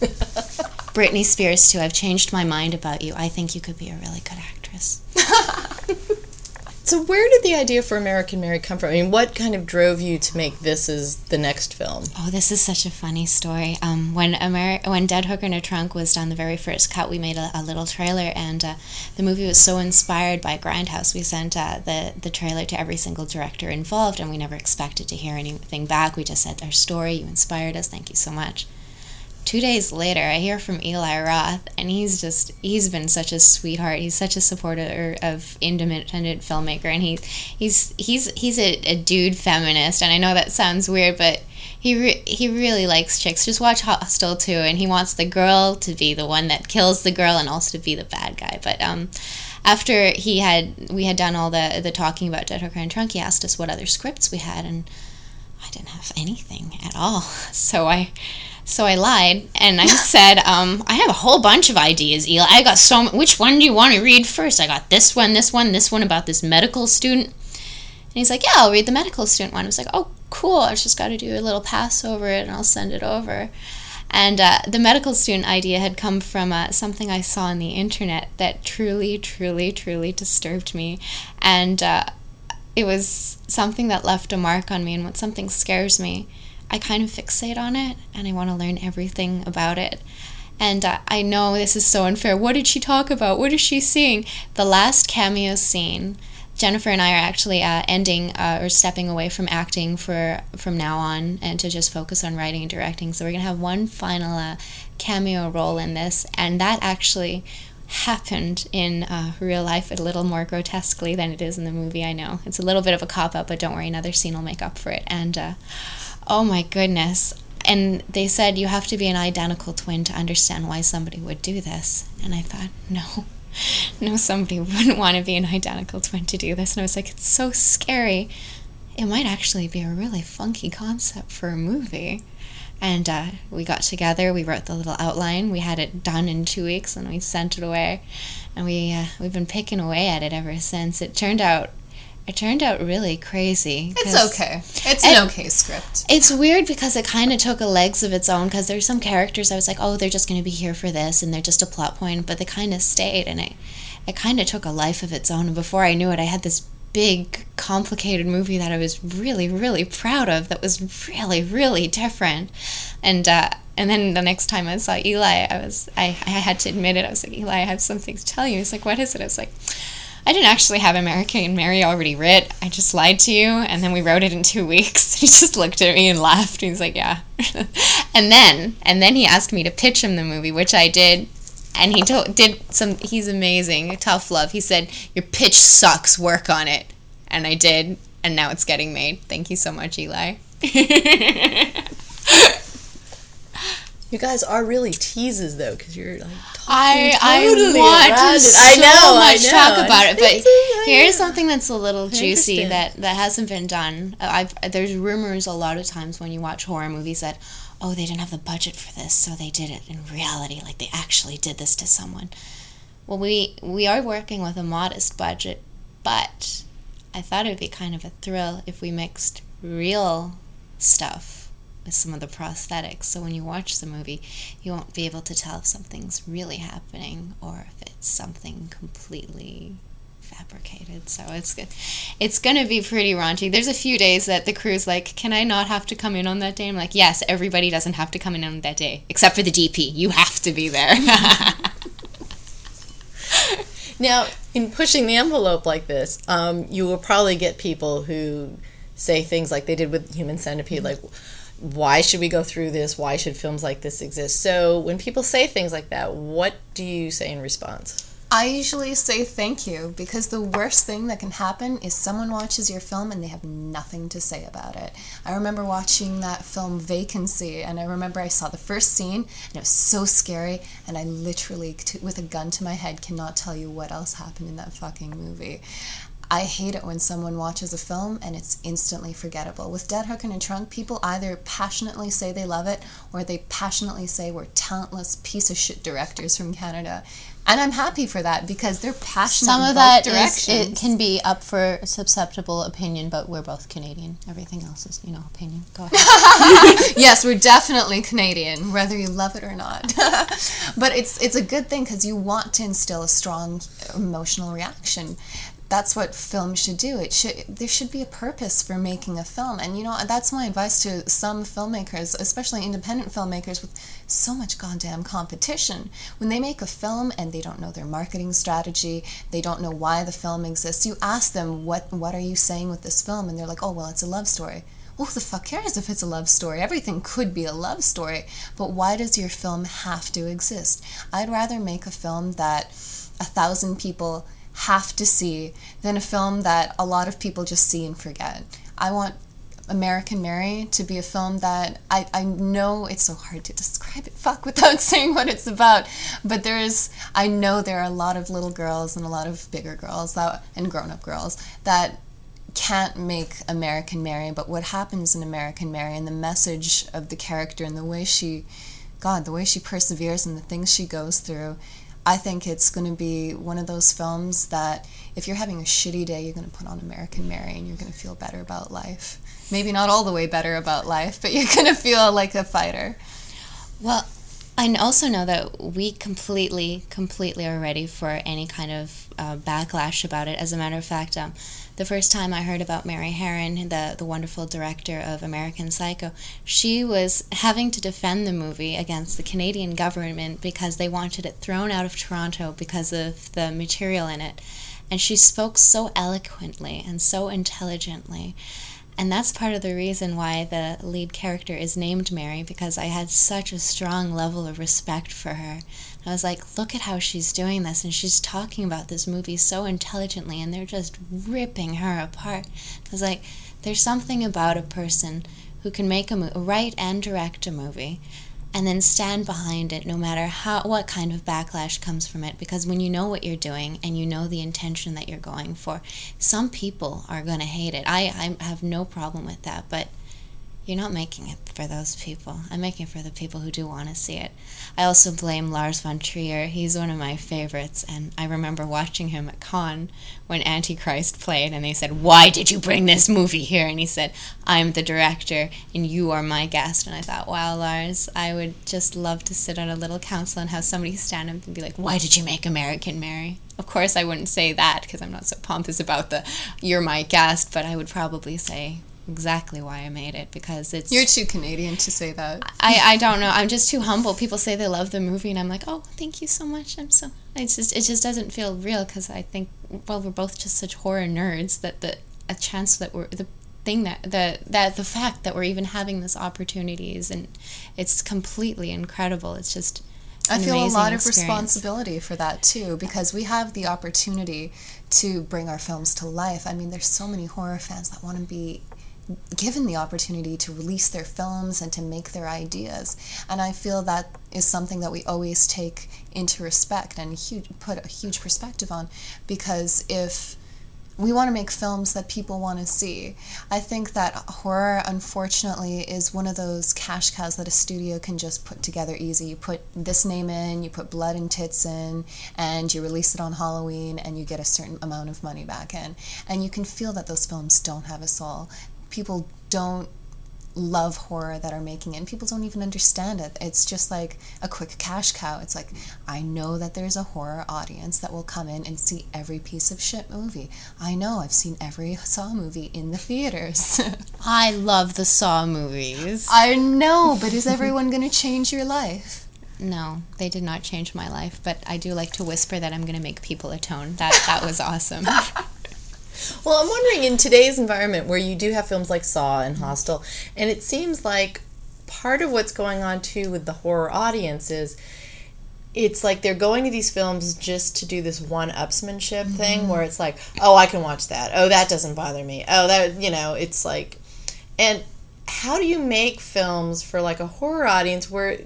Britney Spears too. I've changed my mind about you. I think you could be a really good actress. so where did the idea for American Mary come from? I mean, what kind of drove you to make this as the next film? Oh, this is such a funny story. Um, when Ameri- when Dead Hooker in a Trunk was done, the very first cut, we made a, a little trailer, and uh, the movie was so inspired by Grindhouse. We sent uh, the the trailer to every single director involved, and we never expected to hear anything back. We just said, "Our story, you inspired us. Thank you so much." Two days later, I hear from Eli Roth, and he's just, he's been such a sweetheart. He's such a supporter of independent filmmaker, and he, he's, he's, he's a, a dude feminist, and I know that sounds weird, but he re- he really likes chicks. Just watch Hostel 2, and he wants the girl to be the one that kills the girl and also to be the bad guy. But um, after he had we had done all the the talking about Dead Hooker and Trunk, he asked us what other scripts we had, and I didn't have anything at all. So I so I lied and I said, um, I have a whole bunch of ideas, Eli. I got so Which one do you want to read first? I got this one, this one, this one about this medical student. And he's like, Yeah, I'll read the medical student one. I was like, Oh, cool. I just got to do a little pass over it and I'll send it over. And uh, the medical student idea had come from uh, something I saw on the internet that truly, truly, truly disturbed me. And uh, it was something that left a mark on me. And when something scares me, I kind of fixate on it and I want to learn everything about it. And uh, I know this is so unfair. What did she talk about? What is she seeing? The last cameo scene. Jennifer and I are actually uh, ending uh, or stepping away from acting for from now on and to just focus on writing and directing. So we're gonna have one final uh, cameo role in this, and that actually happened in uh, real life a little more grotesquely than it is in the movie. I know it's a little bit of a cop out, but don't worry, another scene will make up for it. And uh, oh my goodness. And they said you have to be an identical twin to understand why somebody would do this. And I thought, no, no, somebody wouldn't want to be an identical twin to do this. And I was like, it's so scary. It might actually be a really funky concept for a movie. And uh, we got together. We wrote the little outline. We had it done in two weeks, and we sent it away. And we uh, we've been picking away at it ever since. It turned out it turned out really crazy. It's okay. It's an okay script. It's weird because it kind of took a legs of its own because there's some characters I was like, oh, they're just going to be here for this and they're just a plot point, but they kind of stayed and it it kind of took a life of its own. And before I knew it, I had this big, complicated movie that I was really, really proud of. That was really, really different. And uh, and then the next time I saw Eli, I was I, I had to admit it. I was like, Eli, I have something to tell you. He's like, what is it? I was like. I didn't actually have American Mary already writ. I just lied to you, and then we wrote it in two weeks. He just looked at me and laughed. He's like, "Yeah," and then and then he asked me to pitch him the movie, which I did, and he told, did some. He's amazing, tough love. He said, "Your pitch sucks. Work on it," and I did, and now it's getting made. Thank you so much, Eli. You guys are really teases though, because you're like I totally I want so I know, much I know. talk about it, but here's something that's a little juicy that that hasn't been done. Uh, I've there's rumors a lot of times when you watch horror movies that oh they didn't have the budget for this, so they did it in reality, like they actually did this to someone. Well, we we are working with a modest budget, but I thought it would be kind of a thrill if we mixed real stuff with some of the prosthetics. So when you watch the movie, you won't be able to tell if something's really happening or if it's something completely fabricated. So it's good. It's gonna be pretty raunchy. There's a few days that the crew's like, "Can I not have to come in on that day?" I'm like, "Yes, everybody doesn't have to come in on that day, except for the DP. You have to be there." now, in pushing the envelope like this, um, you will probably get people who say things like they did with Human Centipede, like why should we go through this? Why should films like this exist? So when people say things like that, what do you say in response? I usually say thank you because the worst thing that can happen is someone watches your film and they have nothing to say about it. I remember watching that film Vacancy and I remember I saw the first scene and it was so scary and I literally, with a gun to my head, cannot tell you what else happened in that fucking movie. I hate it when someone watches a film and it's instantly forgettable. With Dead Hooker in a Trunk, people either passionately say they love it or they passionately say we're talentless piece of shit directors from Canada. And I'm happy for that because they're passionate. Some of that is, it can be up for susceptible opinion, but we're both Canadian. Everything else is, you know, opinion. Go ahead. yes, we're definitely Canadian, whether you love it or not. but it's it's a good thing because you want to instill a strong emotional reaction that's what film should do. It should there should be a purpose for making a film, and you know that's my advice to some filmmakers, especially independent filmmakers with so much goddamn competition. When they make a film and they don't know their marketing strategy, they don't know why the film exists. You ask them what what are you saying with this film, and they're like, oh well, it's a love story. Who the fuck cares if it's a love story? Everything could be a love story, but why does your film have to exist? I'd rather make a film that a thousand people have to see than a film that a lot of people just see and forget. I want American Mary to be a film that I, I know it's so hard to describe it, fuck, without saying what it's about. But there's, I know there are a lot of little girls and a lot of bigger girls that, and grown up girls that can't make American Mary. But what happens in American Mary and the message of the character and the way she, God, the way she perseveres and the things she goes through I think it's going to be one of those films that if you're having a shitty day, you're going to put on American Mary and you're going to feel better about life. Maybe not all the way better about life, but you're going to feel like a fighter. Well, I also know that we completely, completely are ready for any kind of uh, backlash about it. As a matter of fact, um, the first time I heard about Mary Harron, the, the wonderful director of American Psycho, she was having to defend the movie against the Canadian government because they wanted it thrown out of Toronto because of the material in it. And she spoke so eloquently and so intelligently. And that's part of the reason why the lead character is named Mary, because I had such a strong level of respect for her. I was like, look at how she's doing this, and she's talking about this movie so intelligently, and they're just ripping her apart. I was like, there's something about a person who can make a mo- write and direct a movie and then stand behind it no matter how what kind of backlash comes from it. Because when you know what you're doing and you know the intention that you're going for some people are going to hate it. I, I have no problem with that but you're not making it for those people. I'm making it for the people who do want to see it. I also blame Lars von Trier. He's one of my favorites, and I remember watching him at Cannes when Antichrist played, and they said, Why did you bring this movie here? And he said, I'm the director, and you are my guest. And I thought, Wow, Lars, I would just love to sit on a little council and have somebody stand up and be like, Why did you make American Mary? Of course, I wouldn't say that because I'm not so pompous about the you're my guest, but I would probably say, exactly why I made it because it's. You're too Canadian to say that. I, I don't know. I'm just too humble. People say they love the movie, and I'm like, oh, thank you so much. I'm so. It's just it just doesn't feel real because I think well we're both just such horror nerds that the a chance that we're the thing that the that the fact that we're even having this opportunity is and it's completely incredible. It's just. I feel a lot experience. of responsibility for that too because we have the opportunity to bring our films to life. I mean, there's so many horror fans that want to be given the opportunity to release their films and to make their ideas. And I feel that is something that we always take into respect and huge, put a huge perspective on because if we want to make films that people want to see. I think that horror, unfortunately, is one of those cash cows that a studio can just put together easy. You put this name in, you put blood and tits in, and you release it on Halloween, and you get a certain amount of money back in. And you can feel that those films don't have a soul people don't love horror that are making it and people don't even understand it. It's just like a quick cash cow. It's like i know that there's a horror audience that will come in and see every piece of shit movie. I know. I've seen every saw movie in the theaters. I love the saw movies. I know but is everyone going to change your life? No, they did not change my life, but I do like to whisper that I'm going to make people atone. That that was awesome. Well, I'm wondering in today's environment where you do have films like Saw and Hostel, and it seems like part of what's going on too with the horror audience is it's like they're going to these films just to do this one upsmanship mm-hmm. thing where it's like, oh, I can watch that. Oh, that doesn't bother me. Oh, that, you know, it's like, and how do you make films for like a horror audience where,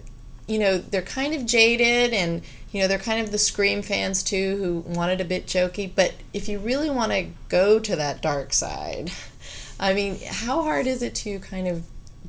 you know, they're kind of jaded and you know, they're kind of the Scream fans too who wanted a bit jokey. But if you really want to go to that dark side, I mean, how hard is it to kind of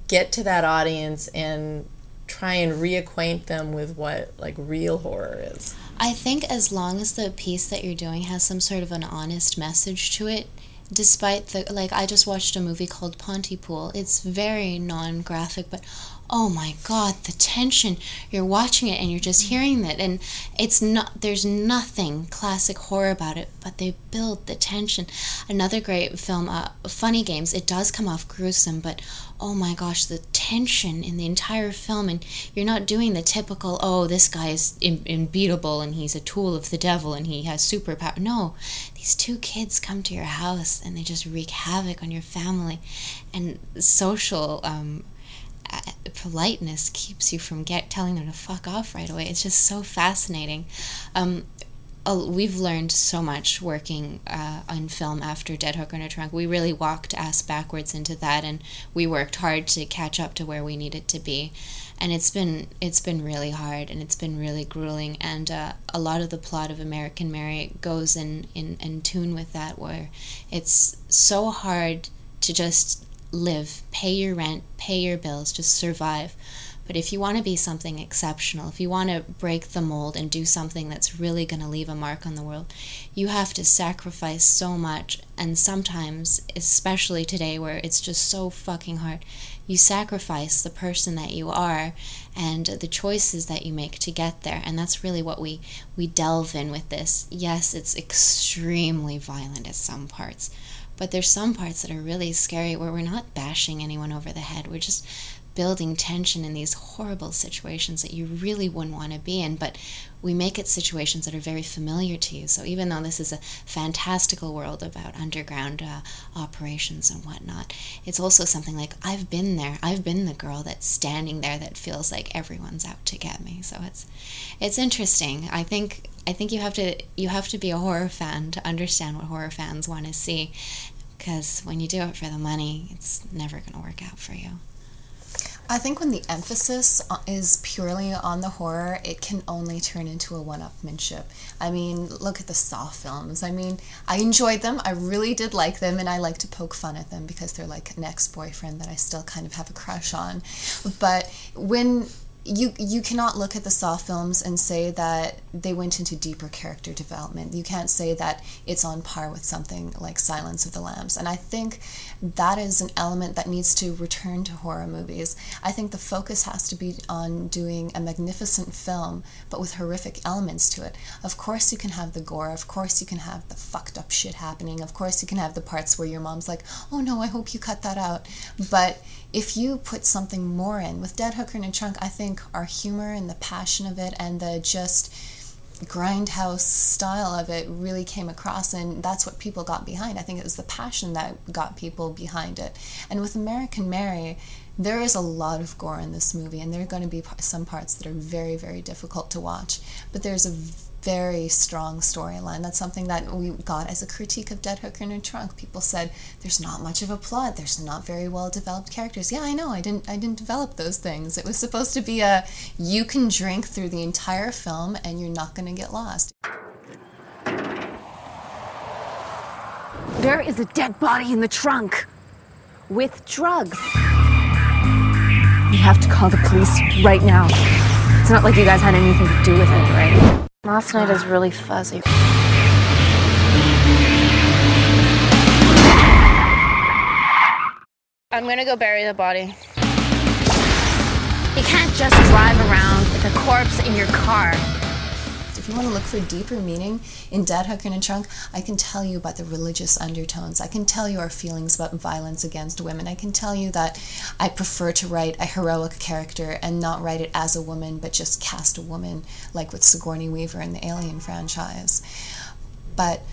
get to that audience and try and reacquaint them with what like real horror is? I think as long as the piece that you're doing has some sort of an honest message to it, despite the like I just watched a movie called Pontypool. It's very non-graphic, but oh my god the tension. You're watching it and you're just hearing that. And it's not there's nothing classic horror about it but they build the tension. Another great film uh, funny games it does come off gruesome but oh my gosh the tension in the entire film. And you're not doing the typical oh this guy is unbeatable and he's a tool of the devil and he has superpower. No these two kids come to your house and they just wreak havoc on your family. And social um, politeness keeps you from get telling them to fuck off right away. It's just so fascinating. Um, we've learned so much working uh, on film after Dead Hooker in a Trunk. We really walked ass backwards into that, and we worked hard to catch up to where we needed to be. And it's been it's been really hard, and it's been really grueling. And uh, a lot of the plot of American Mary goes in, in in tune with that, where it's so hard to just live, pay your rent, pay your bills, just survive. But if you want to be something exceptional, if you want to break the mold and do something that's really going to leave a mark on the world, you have to sacrifice so much. And sometimes, especially today where it's just so fucking hard, you sacrifice the person that you are and the choices that you make to get there. And that's really what we, we delve in with this. Yes, it's extremely violent at some parts but there's some parts that are really scary where we're not bashing anyone over the head. We're just building tension in these horrible situations that you really wouldn't want to be in, but we make it situations that are very familiar to you. So even though this is a fantastical world about underground uh, operations and whatnot, it's also something like I've been there. I've been the girl that's standing there that feels like everyone's out to get me. So it's it's interesting. I think I think you have to you have to be a horror fan to understand what horror fans want to see because when you do it for the money, it's never going to work out for you. I think when the emphasis uh, is purely on the horror, it can only turn into a one upmanship. I mean, look at the Saw films. I mean, I enjoyed them. I really did like them, and I like to poke fun at them because they're like an ex boyfriend that I still kind of have a crush on. But when you you cannot look at the Saw films and say that they went into deeper character development. You can't say that it's on par with something like Silence of the Lambs. And I think that is an element that needs to return to horror movies. I think the focus has to be on doing a magnificent film, but with horrific elements to it. Of course, you can have the gore. Of course, you can have the fucked up shit happening. Of course, you can have the parts where your mom's like, "Oh no, I hope you cut that out." But if you put something more in with Dead Hooker in a Trunk, I think our humor and the passion of it and the just grindhouse style of it really came across and that's what people got behind. I think it was the passion that got people behind it. And with American Mary, there is a lot of gore in this movie and there are going to be some parts that are very very difficult to watch, but there's a very strong storyline. That's something that we got as a critique of Dead Hooker in a Trunk. People said there's not much of a plot. There's not very well developed characters. Yeah, I know. I didn't. I didn't develop those things. It was supposed to be a you can drink through the entire film and you're not going to get lost. There is a dead body in the trunk with drugs. We have to call the police right now. It's not like you guys had anything to do with it, right? Last night is really fuzzy. I'm gonna go bury the body. You can't just drive around with a corpse in your car. If you want to look for deeper meaning in Dead Hooker in a Trunk, I can tell you about the religious undertones. I can tell you our feelings about violence against women. I can tell you that I prefer to write a heroic character and not write it as a woman, but just cast a woman, like with Sigourney Weaver in the Alien franchise. But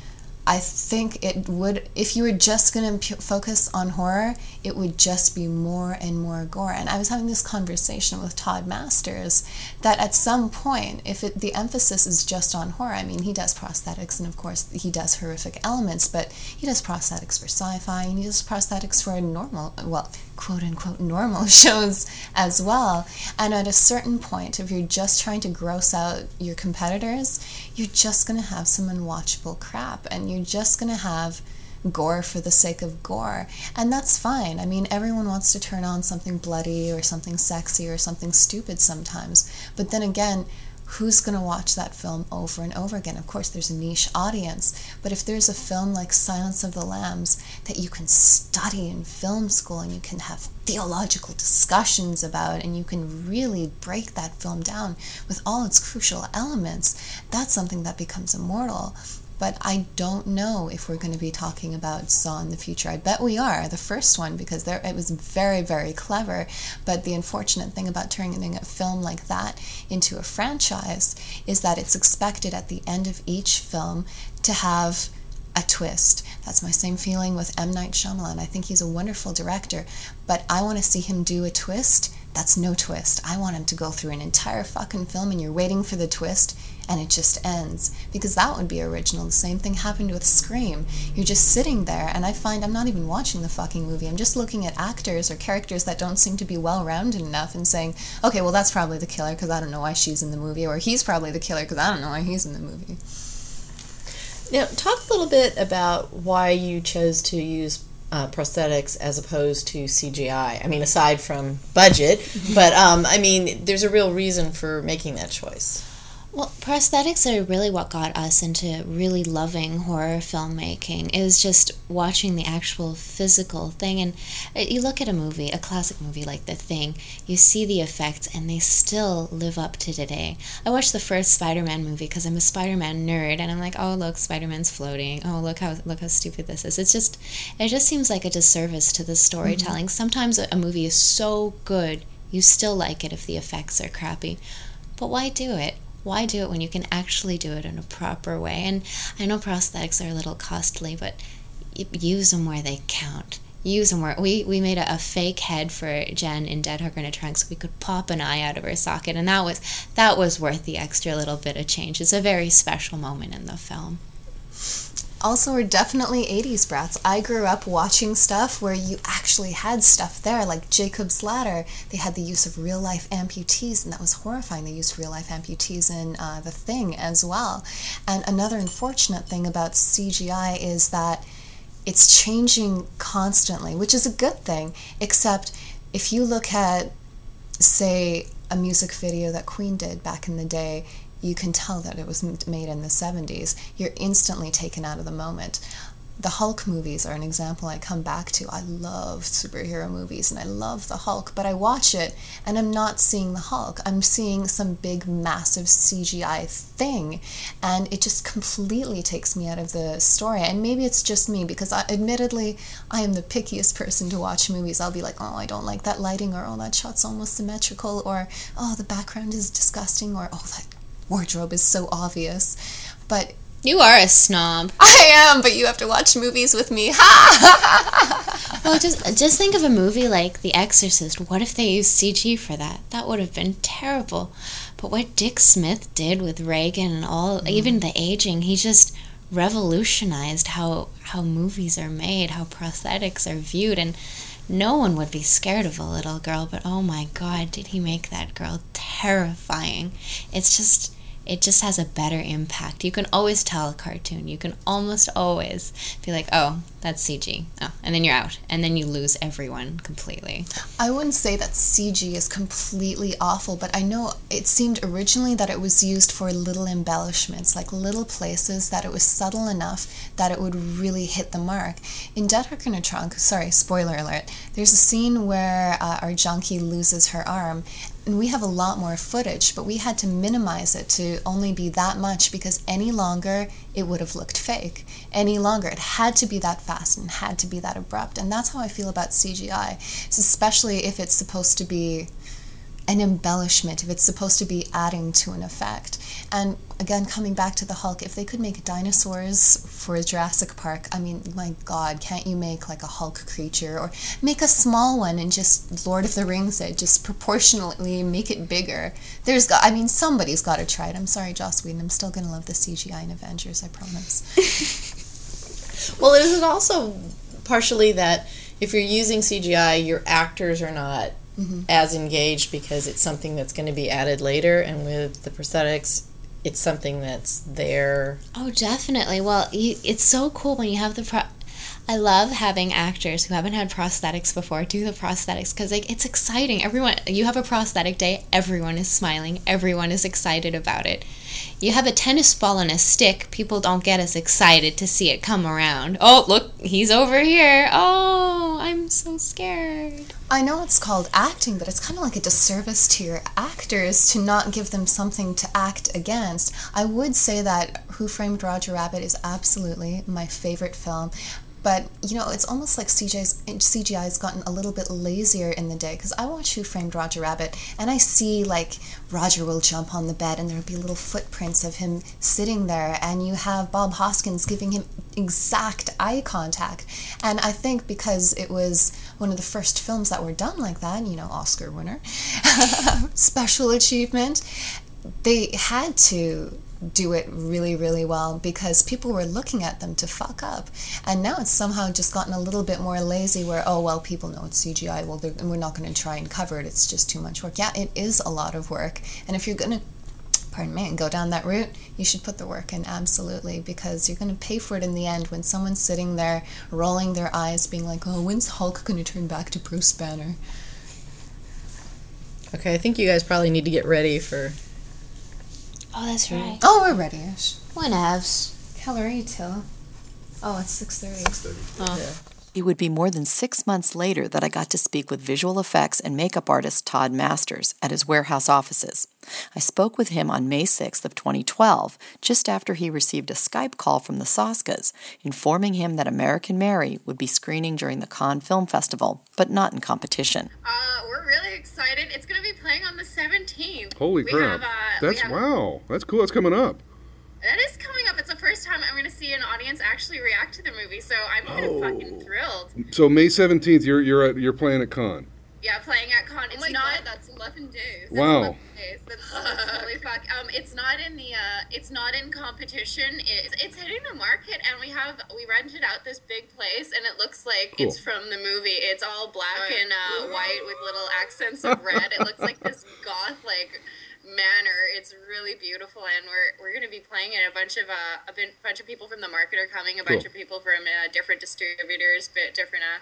I think it would, if you were just going to focus on horror, it would just be more and more gore. And I was having this conversation with Todd Masters that at some point, if it, the emphasis is just on horror, I mean, he does prosthetics and of course he does horrific elements, but he does prosthetics for sci fi and he does prosthetics for normal, well, quote unquote normal shows as well. And at a certain point, if you're just trying to gross out your competitors, you're just going to have some unwatchable crap and you're just going to have gore for the sake of gore. And that's fine. I mean, everyone wants to turn on something bloody or something sexy or something stupid sometimes. But then again, who's going to watch that film over and over again? Of course, there's a niche audience, but if there's a film like Silence of the Lambs that you can study in film school and you can have theological discussions about and you can really break that film down with all its crucial elements, that's something that becomes immortal but I don't know if we're going to be talking about Saw in the future. I bet we are, the first one, because there, it was very, very clever. But the unfortunate thing about turning a film like that into a franchise is that it's expected at the end of each film to have a twist. That's my same feeling with M. Night Shyamalan. I think he's a wonderful director, but I want to see him do a twist. That's no twist. I want him to go through an entire fucking film and you're waiting for the twist and it just ends because that would be original. The same thing happened with Scream. You're just sitting there, and I find I'm not even watching the fucking movie. I'm just looking at actors or characters that don't seem to be well rounded enough and saying, okay, well, that's probably the killer because I don't know why she's in the movie, or he's probably the killer because I don't know why he's in the movie. Now, talk a little bit about why you chose to use uh, prosthetics as opposed to CGI. I mean, aside from budget, but um, I mean, there's a real reason for making that choice. Well, prosthetics are really what got us into really loving horror filmmaking. It was just watching the actual physical thing. And uh, you look at a movie, a classic movie like The Thing, you see the effects, and they still live up to today. I watched the first Spider-Man movie because I'm a Spider-Man nerd, and I'm like, oh look, Spider-Man's floating. Oh look how look how stupid this is. It's just, it just seems like a disservice to the storytelling. Mm-hmm. Sometimes a movie is so good You still like it if the effects are crappy. But why do it? Why do it when you can actually do it in a proper way? And I know prosthetics are a little costly, but use them where they count use them where we we made a, a, fake head for Jen in Dead Hooker in a Trunk so we could pop an eye out of her socket and that was that was worth the extra little bit of change. It's a very special moment in the film. Also, we're definitely 80s brats. I grew up watching stuff where you actually had stuff there, like Jacob's Ladder. They had the use of real life amputees, and that was horrifying. They used real life amputees in uh, The Thing as well. And another unfortunate thing about CGI is that it's changing constantly, which is a good thing. Except if you look at, say, a music video that Queen did back in the day, you can tell that it was made in the 70s. You're instantly taken out of the moment the Hulk movies are an example I come back to. I love superhero movies and I love the Hulk, but I watch it and I'm not seeing the Hulk. I'm seeing some big, massive CGI thing, and it just completely takes me out of the story. And maybe it's just me because, I, admittedly, I am the pickiest person to watch movies. I'll be like, oh, I don't like that lighting, or oh, that shot's almost symmetrical, or oh, the background is disgusting, or oh, that wardrobe is so obvious. But you are a snob. I am, but you have to watch movies with me. Ha! well, just just think of a movie like The Exorcist. What if they used CG for that? That would have been terrible. But what Dick Smith did with Regan and all, mm. even the aging, he just revolutionized how how movies are made, how prosthetics are viewed, and no one would be scared of a little girl. But oh my God, did he make that girl terrifying? It's just it just has a better impact. You can always tell a cartoon. You can almost always be like, oh, that's CG. Oh, and then you're out. And then you lose everyone completely. I wouldn't say that CG is completely awful, but I know it seemed originally that it was used for little embellishments, like little places that it was subtle enough that it would really hit the mark. In Dead a Trunk, sorry, spoiler alert, there's a scene where uh, our junkie loses her arm and we have a lot more footage, but we had to minimize it to only be that much because any longer it would have looked fake. Any longer it had to be that fast and had to be that abrupt. And that's how I feel about CGI, especially if it's supposed to be an embellishment, if it's supposed to be adding to an effect. And again, coming back to the Hulk, if they could make dinosaurs for Jurassic Park, I mean, my God, can't you make like a Hulk creature or make a small one and just Lord of the Rings it, just proportionately make it bigger? There's got, I mean, somebody's got to try it. I'm sorry, Joss Whedon, I'm still going to love the CGI in Avengers, I promise. well, is it also partially that if you're using CGI, your actors are not mm-hmm. as engaged because it's something that's going to be added later, and with the prosthetics, it's something that's there. Oh, definitely. Well, you, it's so cool when you have the pro- I love having actors who haven't had prosthetics before do the prosthetics because like it's exciting. Everyone, you have a prosthetic day, everyone is smiling, everyone is excited about it. You have a tennis ball and a stick, people don't get as excited to see it come around. Oh, look, he's over here. Oh, I'm so scared. I know it's called acting, but it's kind of like a disservice to your actors to not give them something to act against. I would say that Who Framed Roger Rabbit is absolutely my favorite film. But you know, it's almost like CGI's, CGI has gotten a little bit lazier in the day because I watch Who Framed Roger Rabbit and I see like Roger will jump on the bed and there'll be little footprints of him sitting there, and you have Bob Hoskins giving him exact eye contact. And I think because it was one of the first films that were done like that, you know, Oscar winner, special achievement, they had to do it really, really well because people were looking at them to fuck up. And now it's somehow just gotten a little bit more lazy where, oh, well, people know it's CGI, well, we're not going to try and cover it, it's just too much work. Yeah, it is a lot of work. And if you're going to pardon me, and go down that route, you should put the work in absolutely because you're going to pay for it in the end when someone's sitting there rolling their eyes, being like, oh, when's Hulk going to turn back to Bruce Banner? Okay, I think you guys probably need to get ready for Oh, that's right. Oh, we're ready-ish. Whenevs. Calorie till. Oh, it's 6.30. 6.30. Oh. Yeah. It would be more than six months later that I got to speak with visual effects and makeup artist Todd Masters at his warehouse offices. I spoke with him on May 6th of 2012, just after he received a Skype call from the Soskas, informing him that American Mary would be screening during the Cannes Film Festival, but not in competition. Uh, we're really really excited. It's going to be playing on the 17th. Holy we crap! Have, uh, That's have, wow. That's cool. That's coming up. That is coming up. It's the first time I'm going to see an audience actually react to the movie, so I'm kind of fucking thrilled. So May seventeenth, you're you're at you're playing at Cannes. Yeah, playing at Cannes. It's Oh my not. God, that's 11 days. Wow. Days. That's, that's holy fuck. Um, it's not in the. Uh, it's not in competition. It's it's hitting the market, and we have we rented out this big place, and it looks like Cool. it's from the movie. It's all black Right. and uh, white with little accents of red. it looks like this goth like manor. It's really beautiful, and we're we're gonna be playing it. A bunch of uh, a bin- bunch of people from the market are coming. A bunch Cool. of people from uh, different distributors, bit different uh,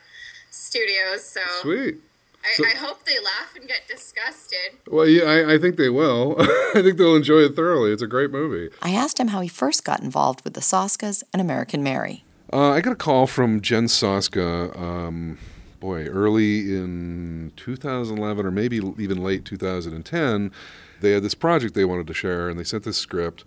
studios. So Sweet. I, So- I hope they laugh and get disgusted. Well, yeah, I, I think they will. I think they'll enjoy it thoroughly. It's a great movie. I asked him how he first got involved with the Soskas and American Mary. Uh, I got a call from Jen Soska, um, boy, early in 2011 or maybe even late 2010. They had this project they wanted to share, and they sent this script,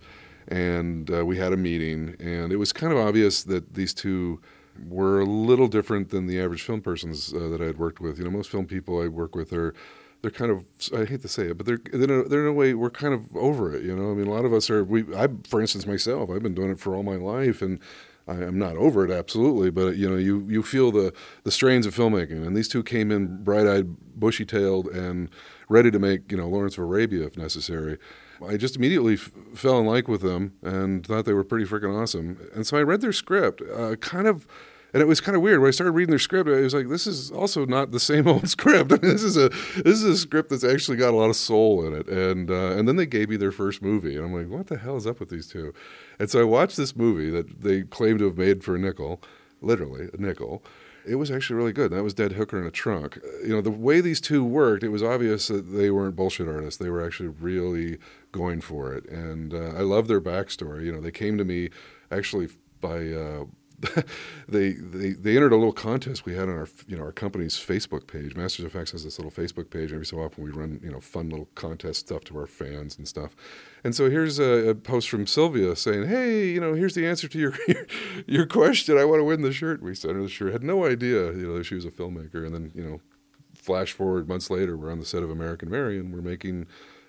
and uh, we had a meeting, and it was kind of obvious that these two were a little different than the average film persons uh, that I had worked with. You know, most film people I work with are they're kind of I hate to say it, but they're they're in a, they're in a way we're kind of over it. You know, I mean, a lot of us are. We I for instance myself, I've been doing it for all my life, and I, I'm not over it absolutely, but you know, you you feel the the strains of filmmaking, and these two came in bright eyed, bushy tailed, and ready to make you know Lawrence of Arabia if necessary. I just immediately f- fell in like with them and thought they were pretty freaking awesome. And so I read their script, uh, kind of, and it was kind of weird. When I started reading their script, I was like, "This is also not the same old script. I mean, this is a this is a script that's actually got a lot of soul in it." And uh, and then they gave me their first movie, and I'm like, "What the hell is up with these two? And so I watched this movie that they claim to have made for a nickel, literally a nickel. It was actually really good. That was Dead Hooker in a Trunk. Uh, You know, the way these two worked, it was obvious that they weren't bullshit artists. They were actually really going for it. And uh, I love their backstory. You know, they came to me actually by. Uh, they, they they entered a little contest we had on our you know our company's Facebook page. MastersFX has this little Facebook page. Every so often we run you know fun little contest stuff to our fans and stuff. And so here's a, a post from Sylvia saying, "Hey, you know, here's the answer to your your question. I want to win the shirt." We sent her the shirt. Had no idea you know she was a filmmaker. And then you know, flash forward months later, we're on the set of American Mary and we're making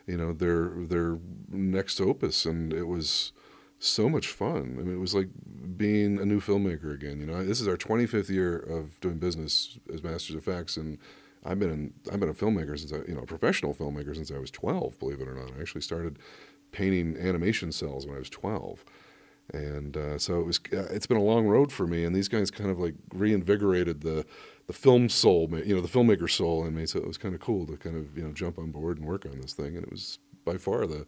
you know their their next opus, and it was so much fun. I mean, it was like being a new filmmaker again. You know, this is our 25th year of doing business as MastersFX, and I've been in, I've been a filmmaker since I, you know, a professional filmmaker since I was 12. Believe it or not, I actually started painting animation cels when I was 12. And uh, so it was. Uh, it's been a long road for me, and these guys kind of like reinvigorated the the film soul, you know, the filmmaker soul in me. So it was kind of cool to kind of you know jump on board and work on this thing, and it was by far the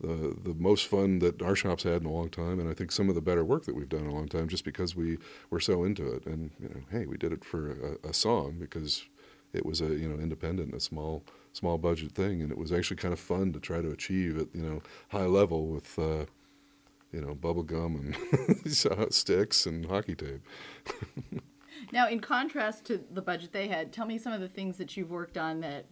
the the most fun that our shop's had in a long time, and I think some of the better work that we've done in a long time, just because we were so into it. And you know, hey, we did it for a, a song because it was a you know independent, a small small budget thing, and it was actually kind of fun to try to achieve at you know high level with. Uh, you know, bubble gum and sticks and hockey tape. Now, in contrast to the budget they had, tell me some of the things that you've worked on that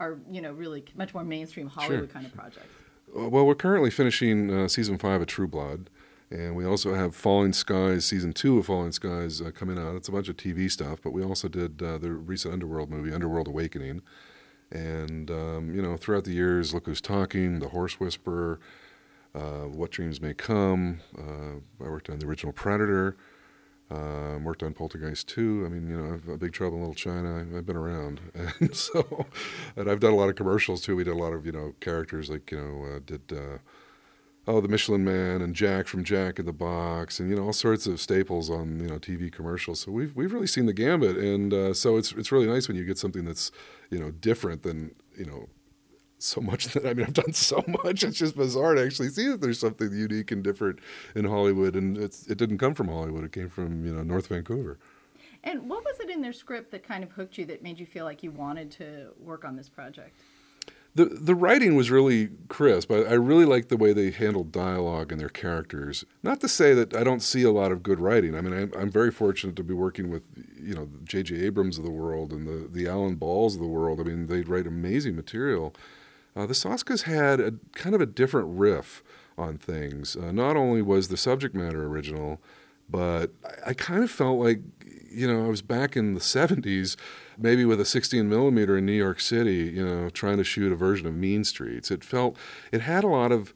are, you know, really much more mainstream Hollywood kind of projects. Well, we're currently finishing uh, season five of True Blood, and we also have Falling Skies season two of Falling Skies uh, coming out. It's a bunch of TV stuff, but we also did uh, the recent Underworld movie, Underworld Awakening, and um, you know throughout the years, Look Who's Talking, The Horse Whisperer, uh, What Dreams May Come. Uh, I worked on the original Predator. Uh, worked on Poltergeist 2. I mean, you know, a Big Trouble in Little China. I've, I've been around, and so, and I've done a lot of commercials too. We did a lot of you know characters like you know uh, did uh, oh the Michelin Man and Jack from Jack in the Box, and you know all sorts of staples on you know TV commercials. So we've we've really seen the gambit, and uh, so it's it's really nice when you get something that's you know different than you know so much that I mean I've done so much. It's just bizarre to actually see that there's something unique and different in Hollywood, and it's it didn't come from Hollywood. It came from you know North Vancouver. And what was it in their script that kind of hooked you that made you feel like you wanted to work on this project? The the writing was really crisp. I, I really liked the way they handled dialogue and their characters. Not to say that I don't see a lot of good writing. I mean, I'm, I'm very fortunate to be working with you know J.J. Abrams of the world and the the Alan Balls of the world. I mean, they write amazing material. Uh, the Soskas had a kind of a different riff on things. Uh, not only was the subject matter original, but I, I kind of felt like you know, I was back in the 70s, maybe with a 16 millimeter in New York City, you know, trying to shoot a version of Mean Streets. It felt, it had a lot of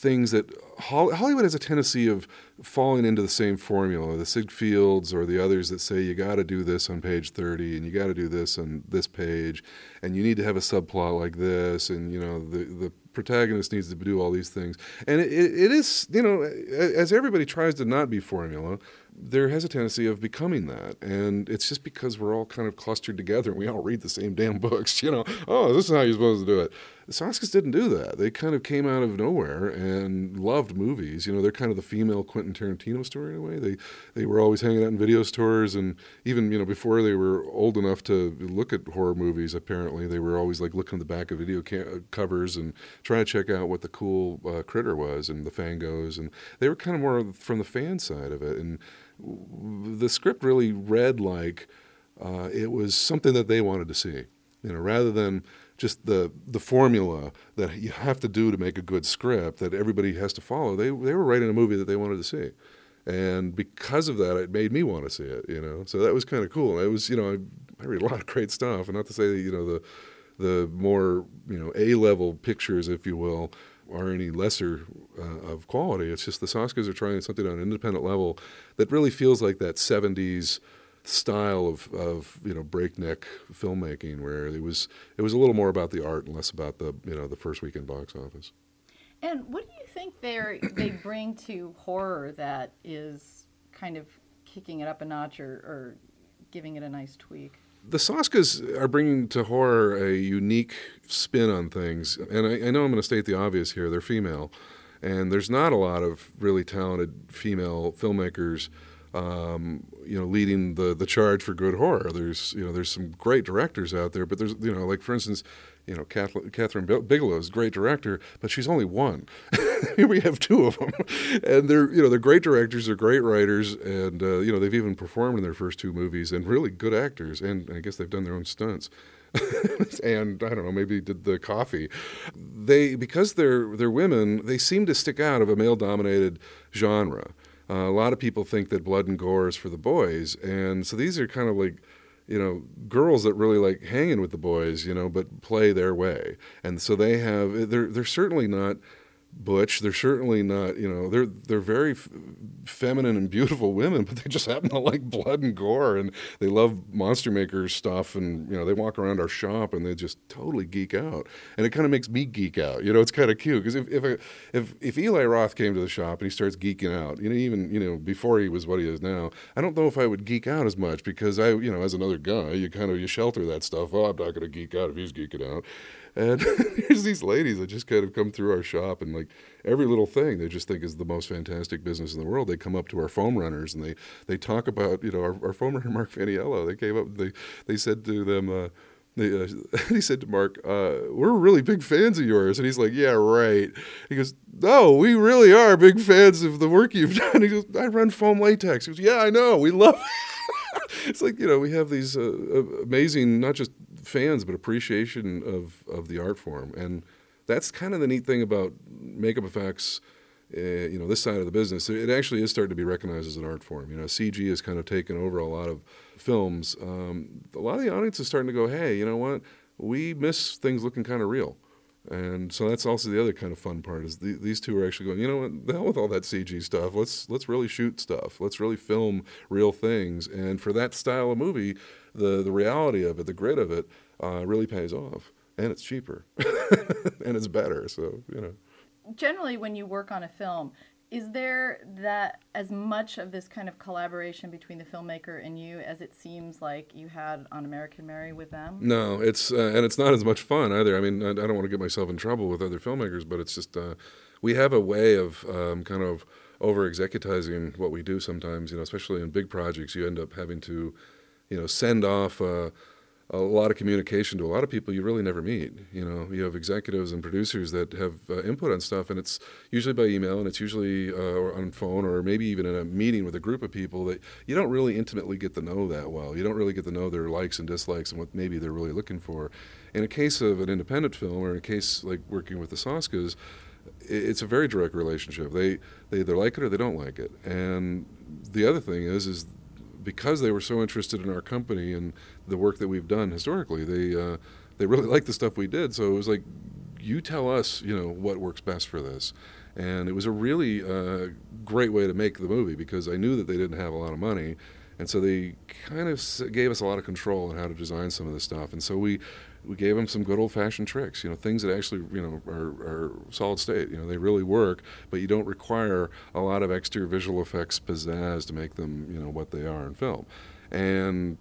things that Hollywood has a tendency of falling into the same formula. The Syd Fields or the others that say you got to do this on page 30 and you got to do this on this page and you need to have a subplot like this and you know the the protagonist needs to do all these things. And it, it is, you know, as everybody tries to not be formula, there has a tendency of becoming that. And it's just because we're all kind of clustered together and we all read the same damn books, you know, oh, this is how you're supposed to do it. The Soskas didn't do that. They kind of came out of nowhere and loved movies. You know, they're kind of the female Quentin Tarantino story in a way. They they were always hanging out in video stores and even, you know, before they were old enough to look at horror movies, apparently, they were always like looking at the back of video ca- covers and trying to check out what the cool uh, critter was and the fangos. And they were kind of more from the fan side of it. And the script really read like uh, it was something that they wanted to see, you know, rather than just the the formula that you have to do to make a good script that everybody has to follow. They they were writing a movie that they wanted to see, and because of that, it made me want to see it. You know, so that was kind of cool. It was you know I, I read a lot of great stuff, and not to say that you know the the more you know A level pictures, if you will, are any lesser uh, of quality. It's just the Soskas are trying something on an independent level that really feels like that 70s style of, of you know breakneck filmmaking where it was it was a little more about the art and less about the you know the first weekend box office. And what do you think they they bring to horror that is kind of kicking it up a notch or, or giving it a nice tweak? The Soskas are bringing to horror a unique spin on things, and I, I know I'm going to state the obvious here. They're female, and there's not a lot of really talented female filmmakers, um, you know, leading the the charge for good horror. There's you know there's some great directors out there, but there's you know like for instance, you know Kathryn Bigelow is great director, but she's only one. Here we have two of them, and they're you know they're great directors, they're great writers, and uh, you know they've even performed in their first two movies, and really good actors, and I guess they've done their own stunts. and I don't know, maybe did the coffee. They because they're they're women, they seem to stick out of a male-dominated genre. Uh, a lot of people think that blood and gore is for the boys, and so these are kind of like you know girls that really like hanging with the boys, you know, but play their way, and so they have they're they're certainly not butch. They're certainly not, you know, they're they're very f- feminine and beautiful women, but they just happen to like blood and gore, and they love Monster Maker stuff, and you know, they walk around our shop and they just totally geek out, and it kind of makes me geek out. You know, it's kind of cute because if if, if if Eli Roth came to the shop and he starts geeking out, you know, even you know before he was what he is now, I don't know if I would geek out as much because I, you know, as another guy, you kind of you shelter that stuff. Oh, I'm not going to geek out if he's geeking out. And there's these ladies that just kind of come through our shop and like every little thing they just think is the most fantastic business in the world. They come up to our foam runners and they, they talk about, you know, our, our foam runner, Mark Faniello, they came up, they, they said to them, uh, they, uh, he said to Mark, uh, "We're really big fans of yours," and he's like, "Yeah, right." He goes, "No, we really are big fans of the work you've done." He goes, "I run foam latex." He goes, "Yeah, I know. We love." it's like you know we have these uh, amazing not just fans, but appreciation of, of the art form. And that's kind of the neat thing about makeup effects. Uh, you know, this side of the business, it actually is starting to be recognized as an art form. You know, CG has kind of taken over a lot of films. Um, a lot of the audience is starting to go, hey, you know what? We miss things looking kind of real. And so that's also the other kind of fun part is the, these two are actually going, you know what, the hell with all that CG stuff. Let's let's really shoot stuff. Let's really film real things. And for that style of movie, the the reality of it, the grit of it, uh, really pays off, and it's cheaper, and it's better. So you know. Generally, when you work on a film, is there that as much of this kind of collaboration between the filmmaker and you as it seems like you had on American Mary with them? No, it's uh, and it's not as much fun either. I mean, I, I, don't want to get myself in trouble with other filmmakers, but it's just uh, we have a way of um, kind of over executizing what we do sometimes. You know, especially in big projects, you end up having to you know, send off uh, a lot of communication to a lot of people you really never meet. You know, you have executives and producers that have uh, input on stuff, and it's usually by email, and it's usually uh, on phone, or maybe even in a meeting with a group of people that you don't really intimately get to know that well. You don't really get to know their likes and dislikes and what maybe they're really looking for. In a case of an independent film, or in a case like working with the Soskas, it's a very direct relationship. They they either like it or they don't like it. And the other thing is is because they were so interested in our company and the work that we've done historically, they uh, they really liked the stuff we did. So it was like, you tell us, you know, what works best for this. And it was a really uh, great way to make the movie because I knew that they didn't have a lot of money. And so they kind of gave us a lot of control on how to design some of this stuff. And so we, we gave them some good old fashioned tricks, you know, things that actually, you know, are, are, solid state. You know, they really work, but you don't require a lot of extra visual effects pizzazz to make them, you know, what they are in film. And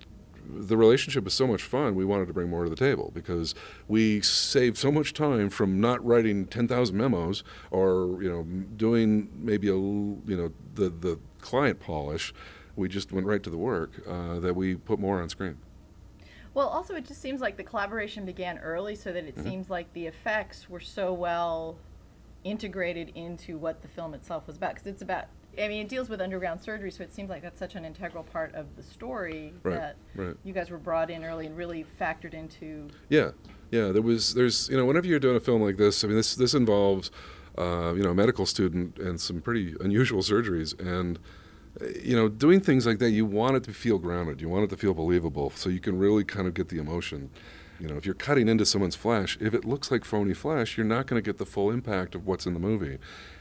the relationship is so much fun. We wanted to bring more to the table because we saved so much time from not writing ten thousand memos or you know doing maybe a you know the the client polish. We just went right to the work uh, that we put more on screen. Well, also it just seems like the collaboration began early, so that it mm-hmm. seems like the effects were so well integrated into what the film itself was about because it's about I mean, it deals with underground surgery, so it seems like that's such an integral part of the story right, that right. you guys were brought in early and really factored into. Yeah, yeah. There was, there's, you know, whenever you're doing a film like this, I mean, this this involves, uh, you know, a medical student and some pretty unusual surgeries, and you know, doing things like that, you want it to feel grounded, you want it to feel believable, so you can really kind of get the emotion. You know, if you're cutting into someone's flesh, if it looks like phony flesh, you're not going to get the full impact of what's in the movie.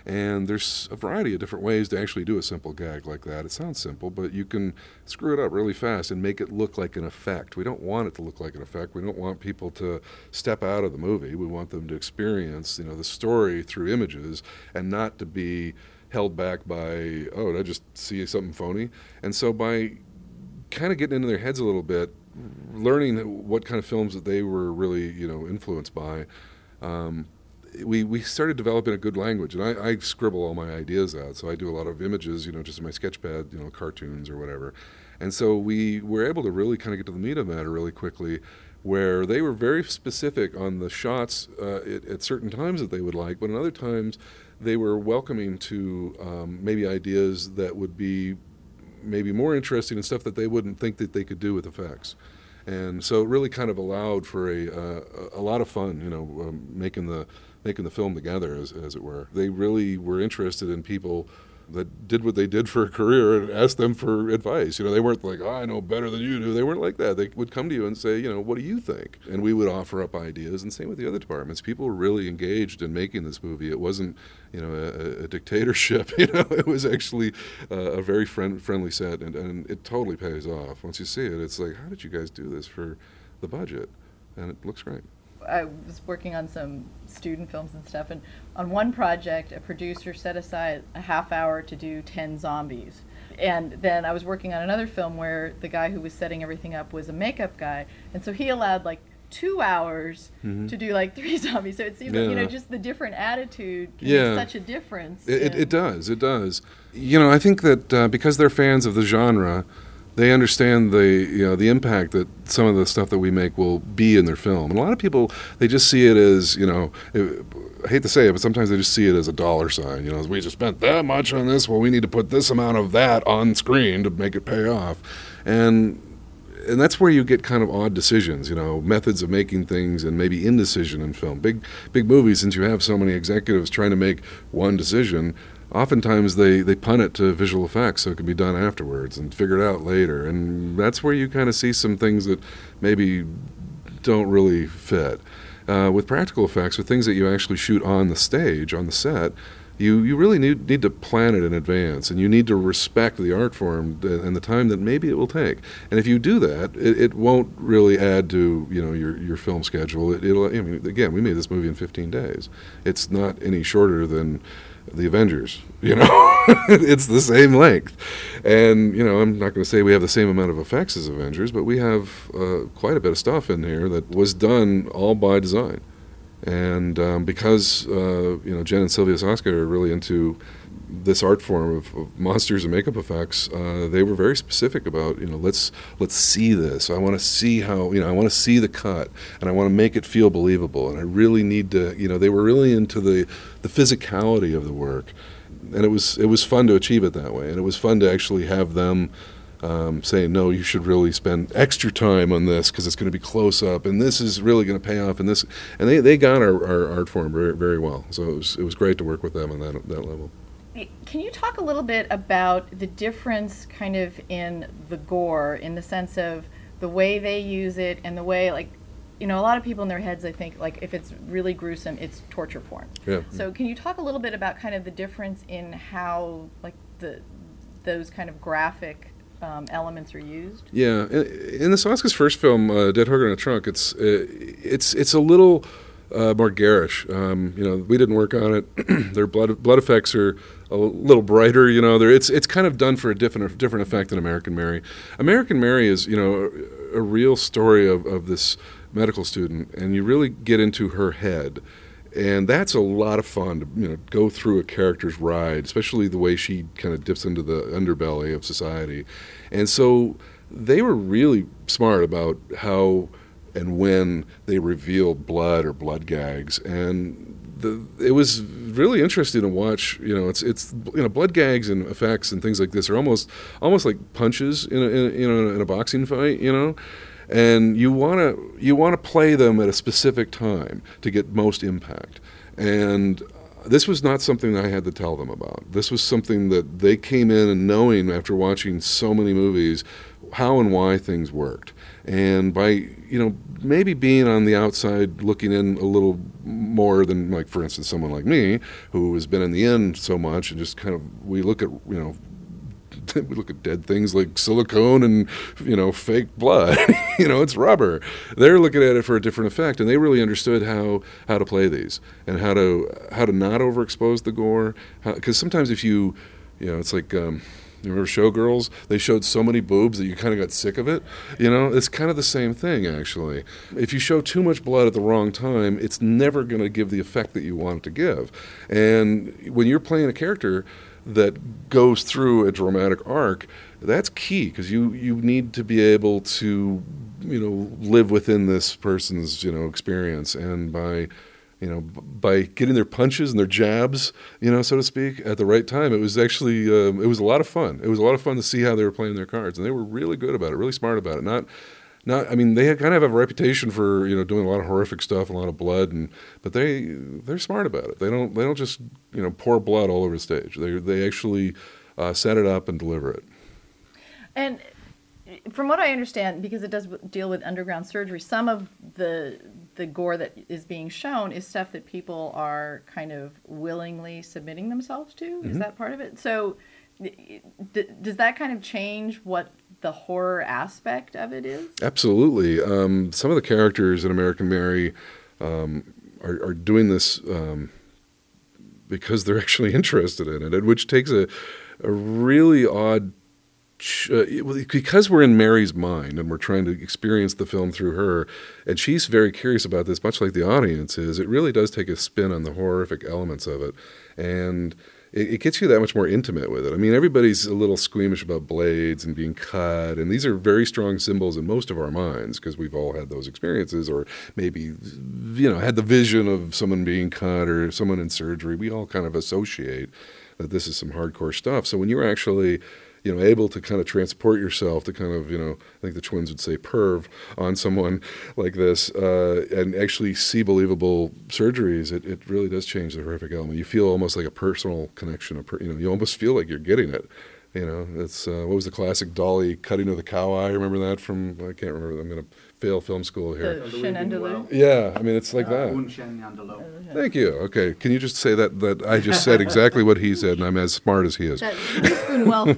And there's a variety of different ways to actually do a simple gag like that. It sounds simple, but you can screw it up really fast and make it look like an effect. We don't want it to look like an effect. We don't want people to step out of the movie. We want them to experience, you know, the story through images and not to be held back by, oh, did I just see something phony? And so by kind of getting into their heads a little bit, learning what kind of films that they were really, you know, influenced by, um, we, we started developing a good language, and I, I, scribble all my ideas out. So I do a lot of images, you know, just in my sketchpad, you know, cartoons or whatever. And so we were able to really kind of get to the meat of the matter really quickly, where they were very specific on the shots uh, at, at, certain times that they would like, but in other times they were welcoming to um, maybe ideas that would be maybe more interesting and stuff that they wouldn't think that they could do with effects. And so it really kind of allowed for a, uh, a lot of fun, you know, um, making the making the film together, as, as it were. They really were interested in people that did what they did for a career and asked them for advice. You know, they weren't like, oh, I know better than you do. They weren't like that. They would come to you and say, you know, what do you think? And we would offer up ideas. And same with the other departments. People were really engaged in making this movie. It wasn't, you know, a, a dictatorship. You know, it was actually uh, a very friend, friendly set, and, and it totally pays off. Once you see it, it's like, how did you guys do this for the budget? And it looks great. I was working on some student films and stuff, and on one project, a producer set aside a half hour to do 10 zombies. And then I was working on another film where the guy who was setting everything up was a makeup guy, and so he allowed like two hours mm-hmm. to do like three zombies. So it seems yeah. like, you know, just the different attitude can yeah. such a difference. It, it, it, does, it does. You know, I think that uh, because they're fans of the genre, they understand the you know the impact that some of the stuff that we make will be in their film. And a lot of people they just see it as you know. It, I hate to say it, but sometimes they just see it as a dollar sign. You know, we just spent that much on this. Well, we need to put this amount of that on screen to make it pay off, and and that's where you get kind of odd decisions. You know, methods of making things and maybe indecision in film. Big big movies, since you have so many executives trying to make one decision, oftentimes they, they punt it to visual effects so it can be done afterwards and figured out later. And that's where you kind of see some things that maybe don't really fit. Uh, with practical effects, with things that you actually shoot on the stage, on the set, you, you really need, need to plan it in advance and you need to respect the art form and the time that maybe it will take. And if you do that, it, it won't really add to you know your, your film schedule. It, will I mean, again, we made this movie in 15 days. It's not any shorter than the Avengers. You know, it's the same length, and you know, I'm not going to say we have the same amount of effects as Avengers, but we have uh, quite a bit of stuff in here that was done all by design, and um, because uh, you know Jen and Sylvia Soska are really into this art form of, of, monsters and makeup effects, uh, they were very specific about you know let's let's see this. I want to see how you know I want to see the cut and I want to make it feel believable. And I really need to you know they were really into the the physicality of the work, and it was it was fun to achieve it that way. And it was fun to actually have them. Um, saying no, you should really spend extra time on this because it's going to be close up, and this is really going to pay off. And this, and they, they got our, our art form very very well. So it was it was great to work with them on that that level can you talk a little bit about the difference kind of in the gore in the sense of the way they use it and the way like you know a lot of people in their heads i think like if it's really gruesome it's torture porn Yeah. so can you talk a little bit about kind of the difference in how like the those kind of graphic um, elements are used Yeah, in, in the Soska's first film, uh, Dead Hooker in a Trunk, it's uh, it's it's a little uh, more garish. Um, you know, we didn't work on it. Their blood blood effects are a little brighter. You know, They're, it's it's kind of done for a different different effect than American Mary. American Mary is you know a, a real story of, of this medical student, and you really get into her head. And that's a lot of fun to you know go through a character's ride, especially the way she kind of dips into the underbelly of society. And so they were really smart about how and when they reveal blood or blood gags, and the, it was really interesting to watch. You know, it's it's you know blood gags and effects and things like this are almost almost like punches in a, in you know in a boxing fight. You know, and you want to you want to play them at a specific time to get most impact. And this was not something that I had to tell them about. This was something that they came in and knowing after watching so many movies how and why things worked. And by you know maybe being on the outside looking in a little more than like for instance someone like me who has been in the end so much and just kind of we look at you know we look at dead things like silicone and you know fake blood you know it's rubber. They're looking at it for a different effect and they really understood how how to play these and how to how to not overexpose the gore because sometimes if you you know it's like um, you remember Showgirls? They showed so many boobs that you kind of got sick of it. You know, it's kind of the same thing, actually. If you show too much blood at the wrong time, it's never going to give the effect that you want it to give. And when you're playing a character that goes through a dramatic arc, that's key because you, you need to be able to, you know, live within this person's, you know, experience. And by you know, by getting their punches and their jabs, you know, so to speak, at the right time. It was actually um, it was a lot of fun. It was a lot of fun to see how they were playing their cards, and they were really good about it, really smart about it. Not, not. I mean, they kind of have a reputation for you know doing a lot of horrific stuff, a lot of blood, and but they they're smart about it. They don't they don't just you know pour blood all over the stage. They they actually uh, set it up and deliver it. And from what I understand, because it does deal with underground surgery, some of the the gore that is being shown is stuff that people are kind of willingly submitting themselves to. Is Mhm. that part of it? So, d- does that kind of change what the horror aspect of it is? Absolutely. Um, some of the characters in American Mary um, are, are doing this um, because they're actually interested in it, which takes a, a really odd. Uh, because we're in Mary's mind and we're trying to experience the film through her, and she's very curious about this, much like the audience is. It really does take a spin on the horrific elements of it, and it, it gets you that much more intimate with it. I mean, everybody's a little squeamish about blades and being cut, and these are very strong symbols in most of our minds because we've all had those experiences, or maybe you know had the vision of someone being cut or someone in surgery. We all kind of associate that this is some hardcore stuff. So when you're actually you know, able to kind of transport yourself to kind of, you know, I think the twins would say perv on someone like this, uh, and actually see believable surgeries, it, it really does change the horrific element. You feel almost like a personal connection. A you know, you almost feel like you're getting it. You know, it's uh, what was the classic Dalí cutting of the cow eye? Remember that from? I can't remember. I'm going to fail film school here. The Chien Andalou? Yeah, I mean it's like that. Thank you. Okay, can you just say that that I just said exactly what he said, and I'm as smart as he is. That Buñuel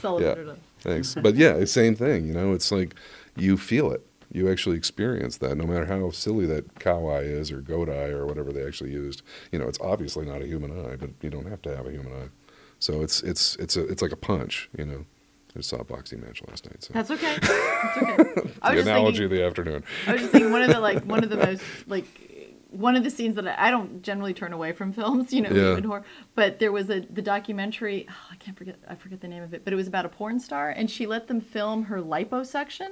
film. yeah, thanks. But yeah, same thing. You know, it's like you feel it. You actually experience that, no matter how silly that cow eye is or goat eye or whatever they actually used. You know, it's obviously not a human eye, but you don't have to have a human eye. So it's it's it's a it's like a punch. You know, I just saw a boxing match last night. So That's okay. That's okay. The analogy thinking- of the afternoon. I was just thinking one of the like one of the most like one of the scenes that I, I don't generally turn away from films, you know, Yeah. even horror. But there was a the documentary. Oh, I can't forget. I forget the name of it. But it was about a porn star, and she let them film her liposuction,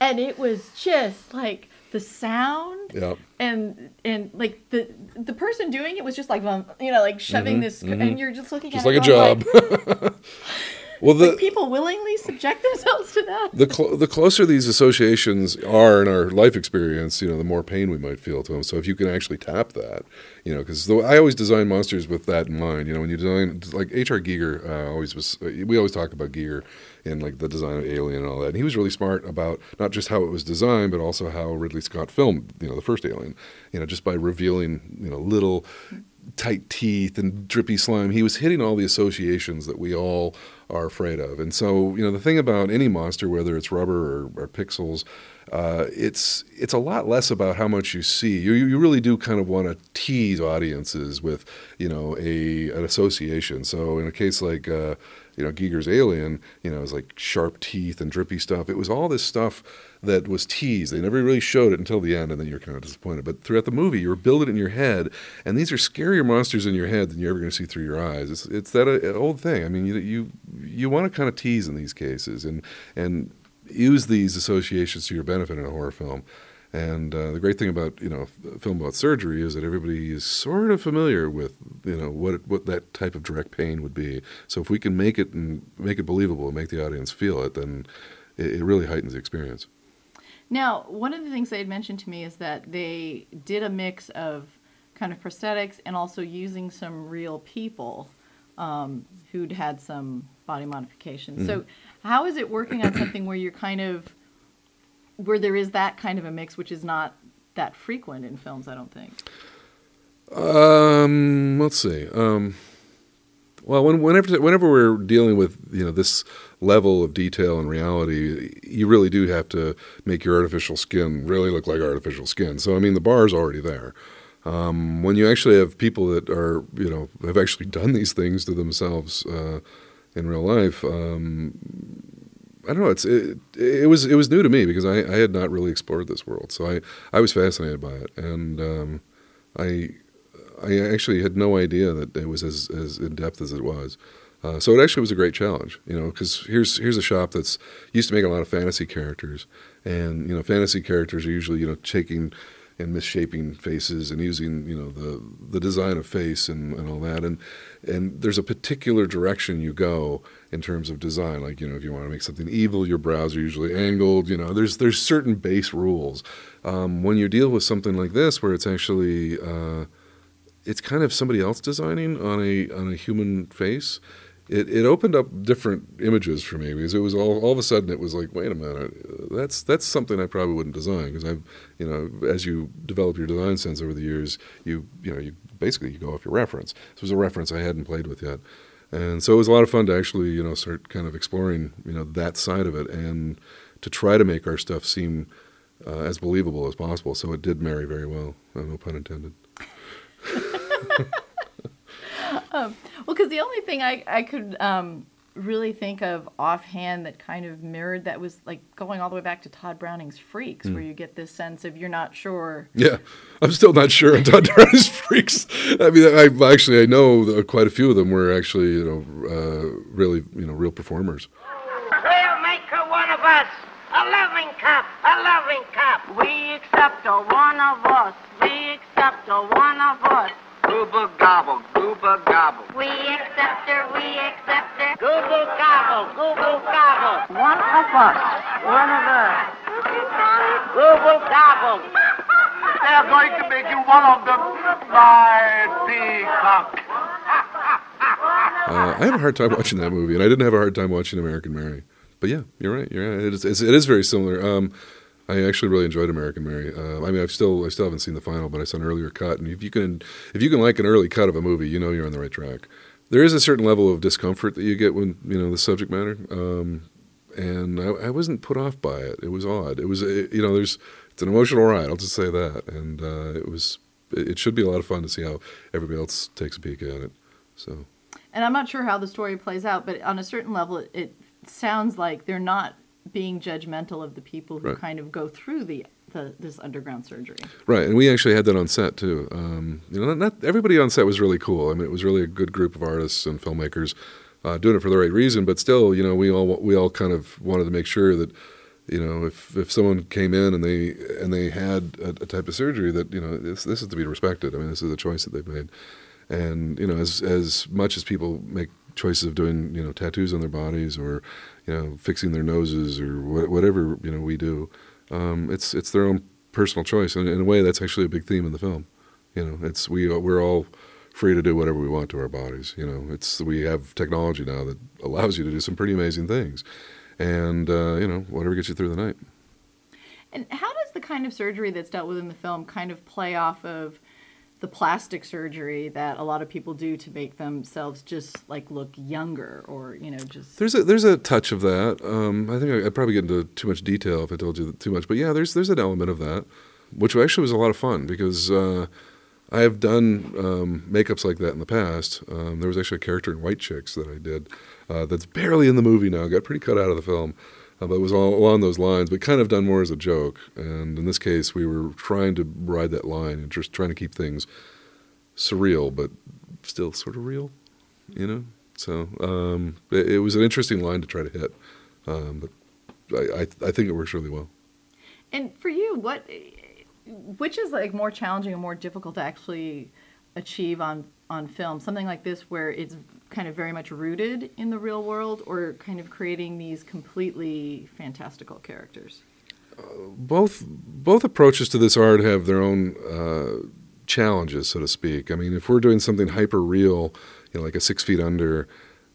and it was just like the sound Yep. and and like the the person doing it was just like you know like shoving Mhm, this mhm. and you're just looking at it. Just at like it a job. Well, the like people willingly subject themselves to that. the cl- the closer these associations are in our life experience, you know, the more pain we might feel to them. So if you can actually tap that, you know, because I always design monsters with that in mind. You know, when you design like H.R. Giger uh, always was, uh, we always talk about Giger and like the design of Alien and all that. And he was really smart about not just how it was designed, but also how Ridley Scott filmed, you know, the first Alien. You know, just by revealing, you know, little tight teeth and drippy slime. He was hitting all the associations that we all are afraid of. And so, you know, the thing about any monster, whether it's rubber or, or pixels, uh, it's it's a lot less about how much you see. You you really do kind of want to tease audiences with you know a an association. So in a case like uh, you know Giger's Alien, you know, it was like sharp teeth and drippy stuff. It was all this stuff that was teased. They never really showed it until the end, and then you're kind of disappointed. But throughout the movie, you're building it in your head, and these are scarier monsters in your head than you're ever going to see through your eyes. It's it's that uh, old thing. I mean, you you, you want to kind of tease in these cases, and and use these associations to your benefit in a horror film. And uh, the great thing about you know a film about surgery is that everybody is sort of familiar with you know what it, what that type of direct pain would be. So if we can make it and make it believable and make the audience feel it, then it, it really heightens the experience. Now, one of the things they had mentioned to me is that they did a mix of kind of prosthetics and also using some real people um, who'd had some body modifications. Mm. So, how is it working on something where you're kind of where there is that kind of a mix, which is not that frequent in films? I don't think. Um, let's see. Um, well, when, whenever whenever we're dealing with you know this level of detail and reality, you really do have to make your artificial skin really look like artificial skin. So I mean, the bar is already there. Um, when you actually have people that are you know have actually done these things to themselves uh, in real life, um, I don't know. It's it, it was it was new to me because I, I had not really explored this world, so I I was fascinated by it, and um, I I actually had no idea that it was as as in depth as it was. Uh, so it actually was a great challenge, you know, because here's here's a shop that's used to make a lot of fantasy characters, and you know, fantasy characters are usually you know taking and misshaping faces and using you know the the design of face and, and all that, and and there's a particular direction you go in terms of design. Like you know, if you want to make something evil, your brows are usually angled. You know, there's there's certain base rules. Um, when you deal with something like this, where it's actually uh, it's kind of somebody else designing on a on a human face it, it opened up different images for me because it was all all of a sudden it was like wait a minute that's that's something I probably wouldn't design because I've you know as you develop your design sense over the years you you know you basically you go off your reference. This was a reference I hadn't played with yet. And so it was a lot of fun to actually you know start kind of exploring you know that side of it and to try to make our stuff seem uh, as believable as possible. So it did marry very well no pun intended. um, well, because the only thing I, I could um, really think of offhand that kind of mirrored that was like going all the way back to Tod Browning's Freaks, mm. where you get this sense of you're not sure. Yeah, I'm still not sure on Tod Browning's Freaks. I mean, I actually I know quite a few of them were actually you know uh, really you know real performers. We'll make her one of us. A loving cup, a loving cup. We accept a one of us. We accept a one of us. Gooba gobble, gooba gobble. We accept her, we accept her. Gooba gobble, gooba gobble. One of us, one of us. Gooba gobble. They're going to make you one of them, my peacock. Uh, I have a hard time watching that movie, and I didn't have a hard time watching American Mary. But yeah, you're right. You're right. It is, it is very similar. Um, I actually really enjoyed American Mary. Uh, I mean, I've still I still haven't seen the final, but I saw an earlier cut, and if you can if you can like an early cut of a movie, you know you're on the right track. There is a certain level of discomfort that you get when you know the subject matter, um, and I, I, wasn't put off by it. It was odd. It was it, you know there's it's an emotional ride. I'll just say that, and uh, it was it should be a lot of fun to see how everybody else takes a peek at it. So. And I'm not sure how the story plays out, but on a certain level, it, it sounds like they're not being judgmental of the people who right. kind of go through the, the, this underground surgery. Right, and we actually had that on set too. Um, you know, not, not, everybody on set was really cool. I mean, it was really a good group of artists and filmmakers uh, doing it for the right reason. But still, you know, we all we all kind of wanted to make sure that you know if if someone came in and they and they had a, a type of surgery that you know this this is to be respected. I mean, this is a choice that they've made. And you know, as as much as people make choices of doing you know tattoos on their bodies or you know fixing their noses or wh- whatever you know we do. Um, it's it's their own personal choice, and in a way, that's actually a big theme in the film. You know, it's we we're all free to do whatever we want to our bodies. You know, it's we have technology now that allows you to do some pretty amazing things, and uh, you know whatever gets you through the night. And how does the kind of surgery that's dealt with in the film kind of play off of the plastic surgery that a lot of people do to make themselves just like look younger or you know just there's a there's a touch of that. Um, i think I, would probably get into too much detail if i told you too much but yeah there's there's an element of that which actually was a lot of fun because uh, i have done um, makeups like that in the past. Um, there was actually a character in white chicks that i did uh, that's barely in the movie now got pretty cut out of the film uh, but it was all along those lines, but kind of done more as a joke. And in this case, we were trying to ride that line and just trying to keep things surreal, but still sort of real, you know. So um, it, it, was an interesting line to try to hit, um, but I, I, I think it works really well. And for you, what which is like more challenging and more difficult to actually achieve on on film? Something like this where it's kind of very much rooted in the real world or kind of creating these completely fantastical characters? Uh, both both approaches to this art have their own uh, challenges, so to speak. I mean, if we're doing something hyper real, you know, like a Six Feet Under,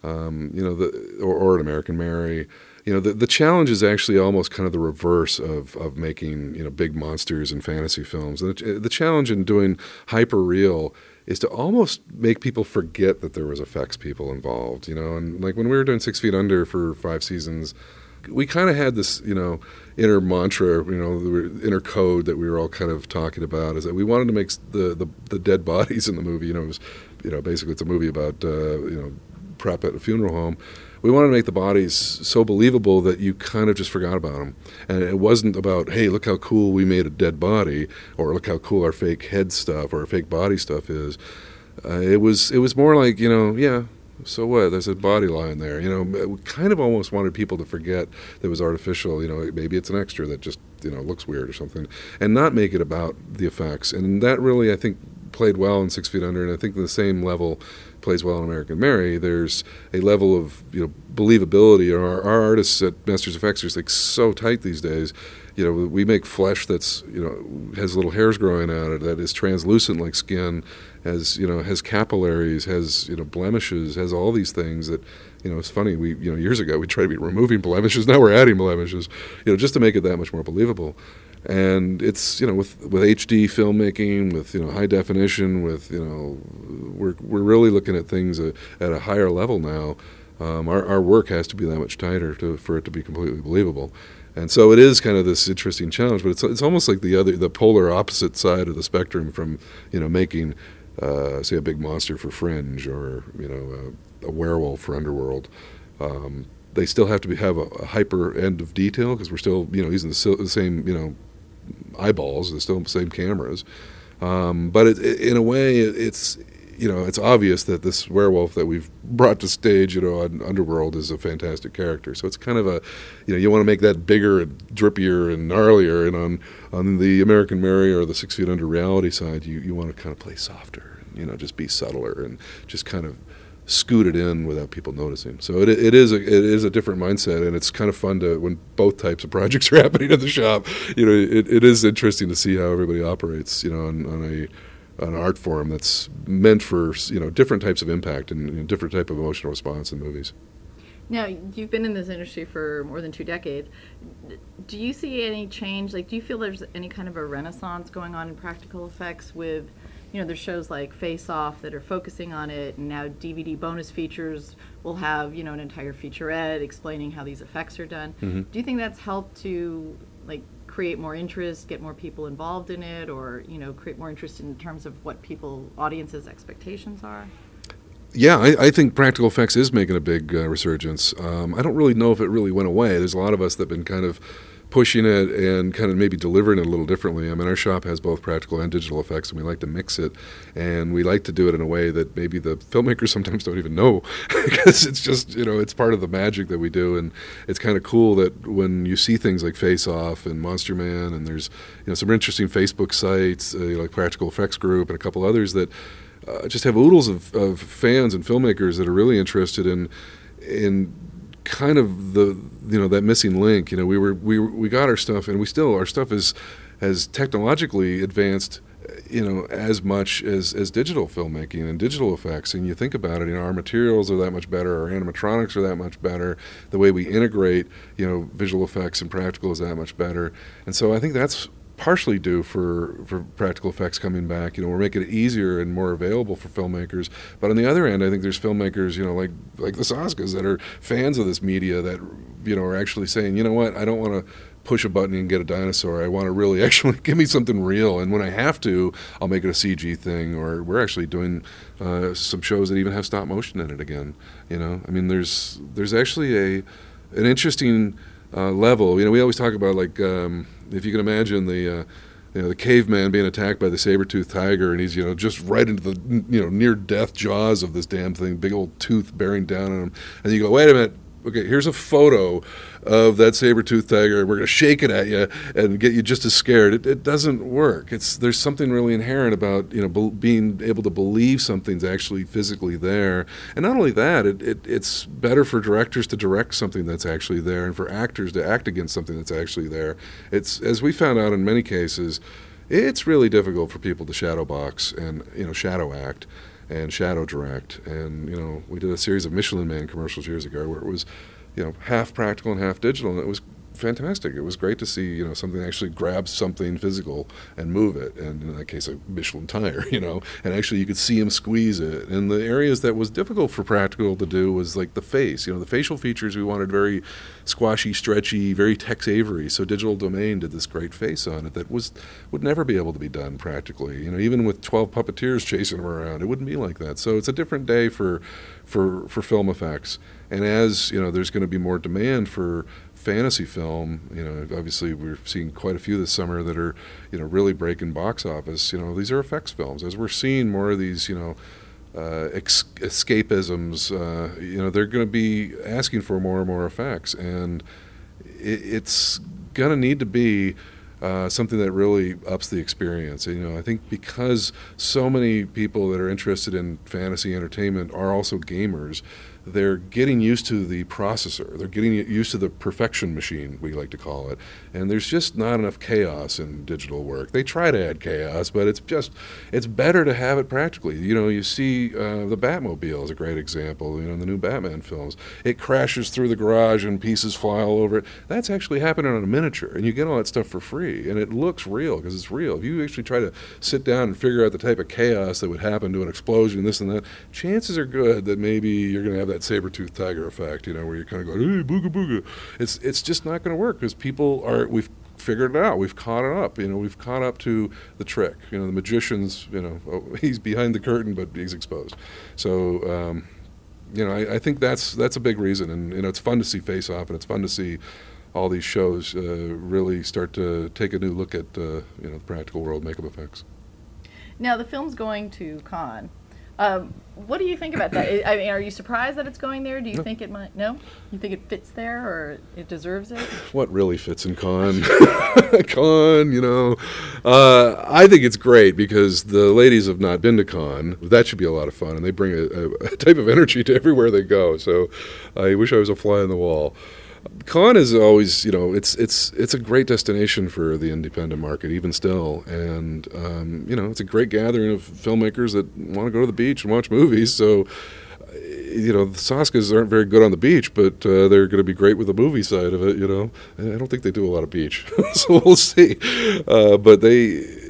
um, you know, the, or, or an American Mary, you know, the, the challenge is actually almost kind of the reverse of, of making, you know, big monsters in fantasy films. The, the challenge in doing hyper real is to almost make people forget that there was effects people involved, you know. And like when we were doing Six Feet Under for five seasons, we kind of had this, you know, inner mantra, you know, the inner code that we were all kind of talking about is that we wanted to make the the, the dead bodies in the movie. You know, it was, you know, basically it's a movie about, uh, you know, prep at a funeral home we wanted to make the bodies so believable that you kind of just forgot about them. And it wasn't about, hey, look how cool we made a dead body, or look how cool our fake head stuff or our fake body stuff is. Uh, it was it was more like you know, yeah. So what? There's a body lying there. You know, we kind of almost wanted people to forget that it was artificial. You know, maybe it's an extra that just you know looks weird or something, and not make it about the effects. And that really, I think, played well in Six Feet Under, and I think the same level plays well in American Mary, there's a level of you know believability. Our, our artists at MastersFX are like so tight these days. You know, we make flesh that's you know has little hairs growing out of it that is translucent like skin, has you know has capillaries, has you know blemishes, has all these things that you know it's funny. We you know years ago we tried to be removing blemishes, now we're adding blemishes. You know, just to make it that much more believable and it's you know with with HD filmmaking, with you know high definition, with you know we're we're really looking at things at, at a higher level now. Um, our our work has to be that much tighter to, for it to be completely believable, and so it is kind of this interesting challenge. But it's it's almost like the other the polar opposite side of the spectrum from you know making uh, say a big monster for Fringe or you know a, a werewolf for Underworld. Um, they still have to be, have a, a, hyper end of detail because we're still you know using the, the same you know eyeballs. They're still the same cameras. Um, but it, it, in a way, it, it's you know it's obvious that this werewolf that we've brought to stage, you know, on Underworld is a fantastic character. So it's kind of a, you know, you want to make that bigger and drippier and gnarlier. And on on the American Mary or the Six Feet Under reality side, you you want to kind of play softer, and, you know, just be subtler and just kind of scoot it in without people noticing. So it, it is a, it is a different mindset, and it's kind of fun to when both types of projects are happening at the shop. You know, it, it is interesting to see how everybody operates. You know, on, on a an art form that's meant for you know different types of impact and, and different type of emotional response in movies. Now you've been in this industry for more than two decades. Do you see any change? Like, do you feel there's any kind of a renaissance going on in practical effects with you know, there's shows like Face Off that are focusing on it, and now DVD bonus features will have, you know, an entire featurette explaining how these effects are done. Mm-hmm. Do you think that's helped to like create more interest, get more people involved in it, or you know, create more interest in terms of what people, audiences' expectations are? Yeah, I, I, think practical effects is making a big uh, resurgence. Um, I don't really know if it really went away. There's a lot of us that've been kind of pushing it and kind of maybe delivering it a little differently. I mean, our shop has both practical and digital effects, and we like to mix it, and we like to do it in a way that maybe the filmmakers sometimes don't even know because it's just you know it's part of the magic that we do, and it's kind of cool that when you see things like Face Off and Monster Man, and there's you know some interesting Facebook sites uh, like Practical Effects Group and a couple others that uh, just have oodles of, of fans and filmmakers that are really interested in in kind of the you know that missing link. You know, we were we we got our stuff, and we still our stuff is has technologically advanced. You know, as much as, as digital filmmaking and digital effects, and you think about it, you know, our materials are that much better, our animatronics are that much better, the way we integrate, you know, visual effects and practical is that much better, and so I think that's partially do for, for practical effects coming back. You know, we're making it easier and more available for filmmakers. But on the other end, I think there's filmmakers, you know, like like the Soskas that are fans of this media that you know are actually saying, you know what, I don't want to push a button and get a dinosaur. I want to really actually give me something real. And when I have to, I'll make it a CG thing. Or we're actually doing uh, some shows that even have stop motion in it again. You know, I mean, there's there's actually a an interesting uh, level. You know, we always talk about like um, if you can imagine the. Uh, you know, the caveman being attacked by the saber-toothed tiger, and he's you know just right into the you know near-death jaws of this damn thing, big old tooth bearing down on him, and you go, wait a minute, okay, here's a photo of that saber-toothed tiger. We're going to shake it at you and get you just as scared. It, it, doesn't work. It's there's something really inherent about you know be, being able to believe something's actually physically there. And not only that, it, it, it's better for directors to direct something that's actually there, and for actors to act against something that's actually there. It's as we found out in many cases, it's really difficult for people to shadow box and you know shadow act and shadow direct. And you know, we did a series of Michelin Man commercials years ago where it was, you know, half practical and half digital, and it was fantastic. It was great to see you know something actually grab something physical and move it, and in that case a Michelin tire, you know, and actually you could see him squeeze it. And the areas that was difficult for practical to do was like the face, you know, the facial features we wanted very squashy, stretchy, very Tex Avery. So Digital Domain did this great face on it that was would never be able to be done practically. You know, even with 12 puppeteers chasing him around, it wouldn't be like that. So it's a different day for for for film effects. And as you know, there's going to be more demand for fantasy film, you know, obviously we're seeing quite a few this summer that are, you know, really breaking box office. You know, these are effects films. As we're seeing more of these, you know, uh, ex- escapisms, uh, you know, they're going to be asking for more and more effects, and it, it's going to need to be. Uh, something that really ups the experience. You know, I think because so many people that are interested in fantasy entertainment are also gamers, they're getting used to the processor. They're getting used to the perfection machine, we like to call it. And there's just not enough chaos in digital work. They try to add chaos, but it's just, it's better to have it practically. You know, you see uh, the Batmobile is a great example, you know, in the new Batman films. It crashes through the garage and pieces fly all over it. That's actually happening on a miniature, and you get all that stuff for free. And it looks real because it's real. If you actually try to sit down and figure out the type of chaos that would happen to an explosion, this and that, chances are good that maybe you're going to have that saber-toothed tiger effect, you know, where you're kind of going, hey, booga booga. It's, it's just not going to work because people are, we've figured it out. We've caught it up. You know, we've caught up to the trick. You know, the magician's, you know, oh, he's behind the curtain, but he's exposed. So, um, you know, I, I, think that's that's a big reason, and you know, it's fun to see Face Off, and it's fun to see all these shows uh, really start to take a new look at uh, you know the practical world makeup effects. Now, the film's going to Cannes. Um, what do you think about that? I mean, are you surprised that it's going there? Do you no. think it might? No, you think it fits there or it deserves it? What really fits in Cannes? Cannes, you know. Uh, I think it's great because the ladies have not been to Cannes. That should be a lot of fun, and they bring a, a, a type of energy to everywhere they go. So, I wish I was a fly on the wall. Cannes is always, you know, it's it's it's a great destination for the independent market, even still, and um, you know, it's a great gathering of filmmakers that want to go to the beach and watch movies. So, uh, you know, the Soskas aren't very good on the beach, but uh, they're going to be great with the movie side of it. You know, I don't think they do a lot of beach, so we'll see. Uh, but they,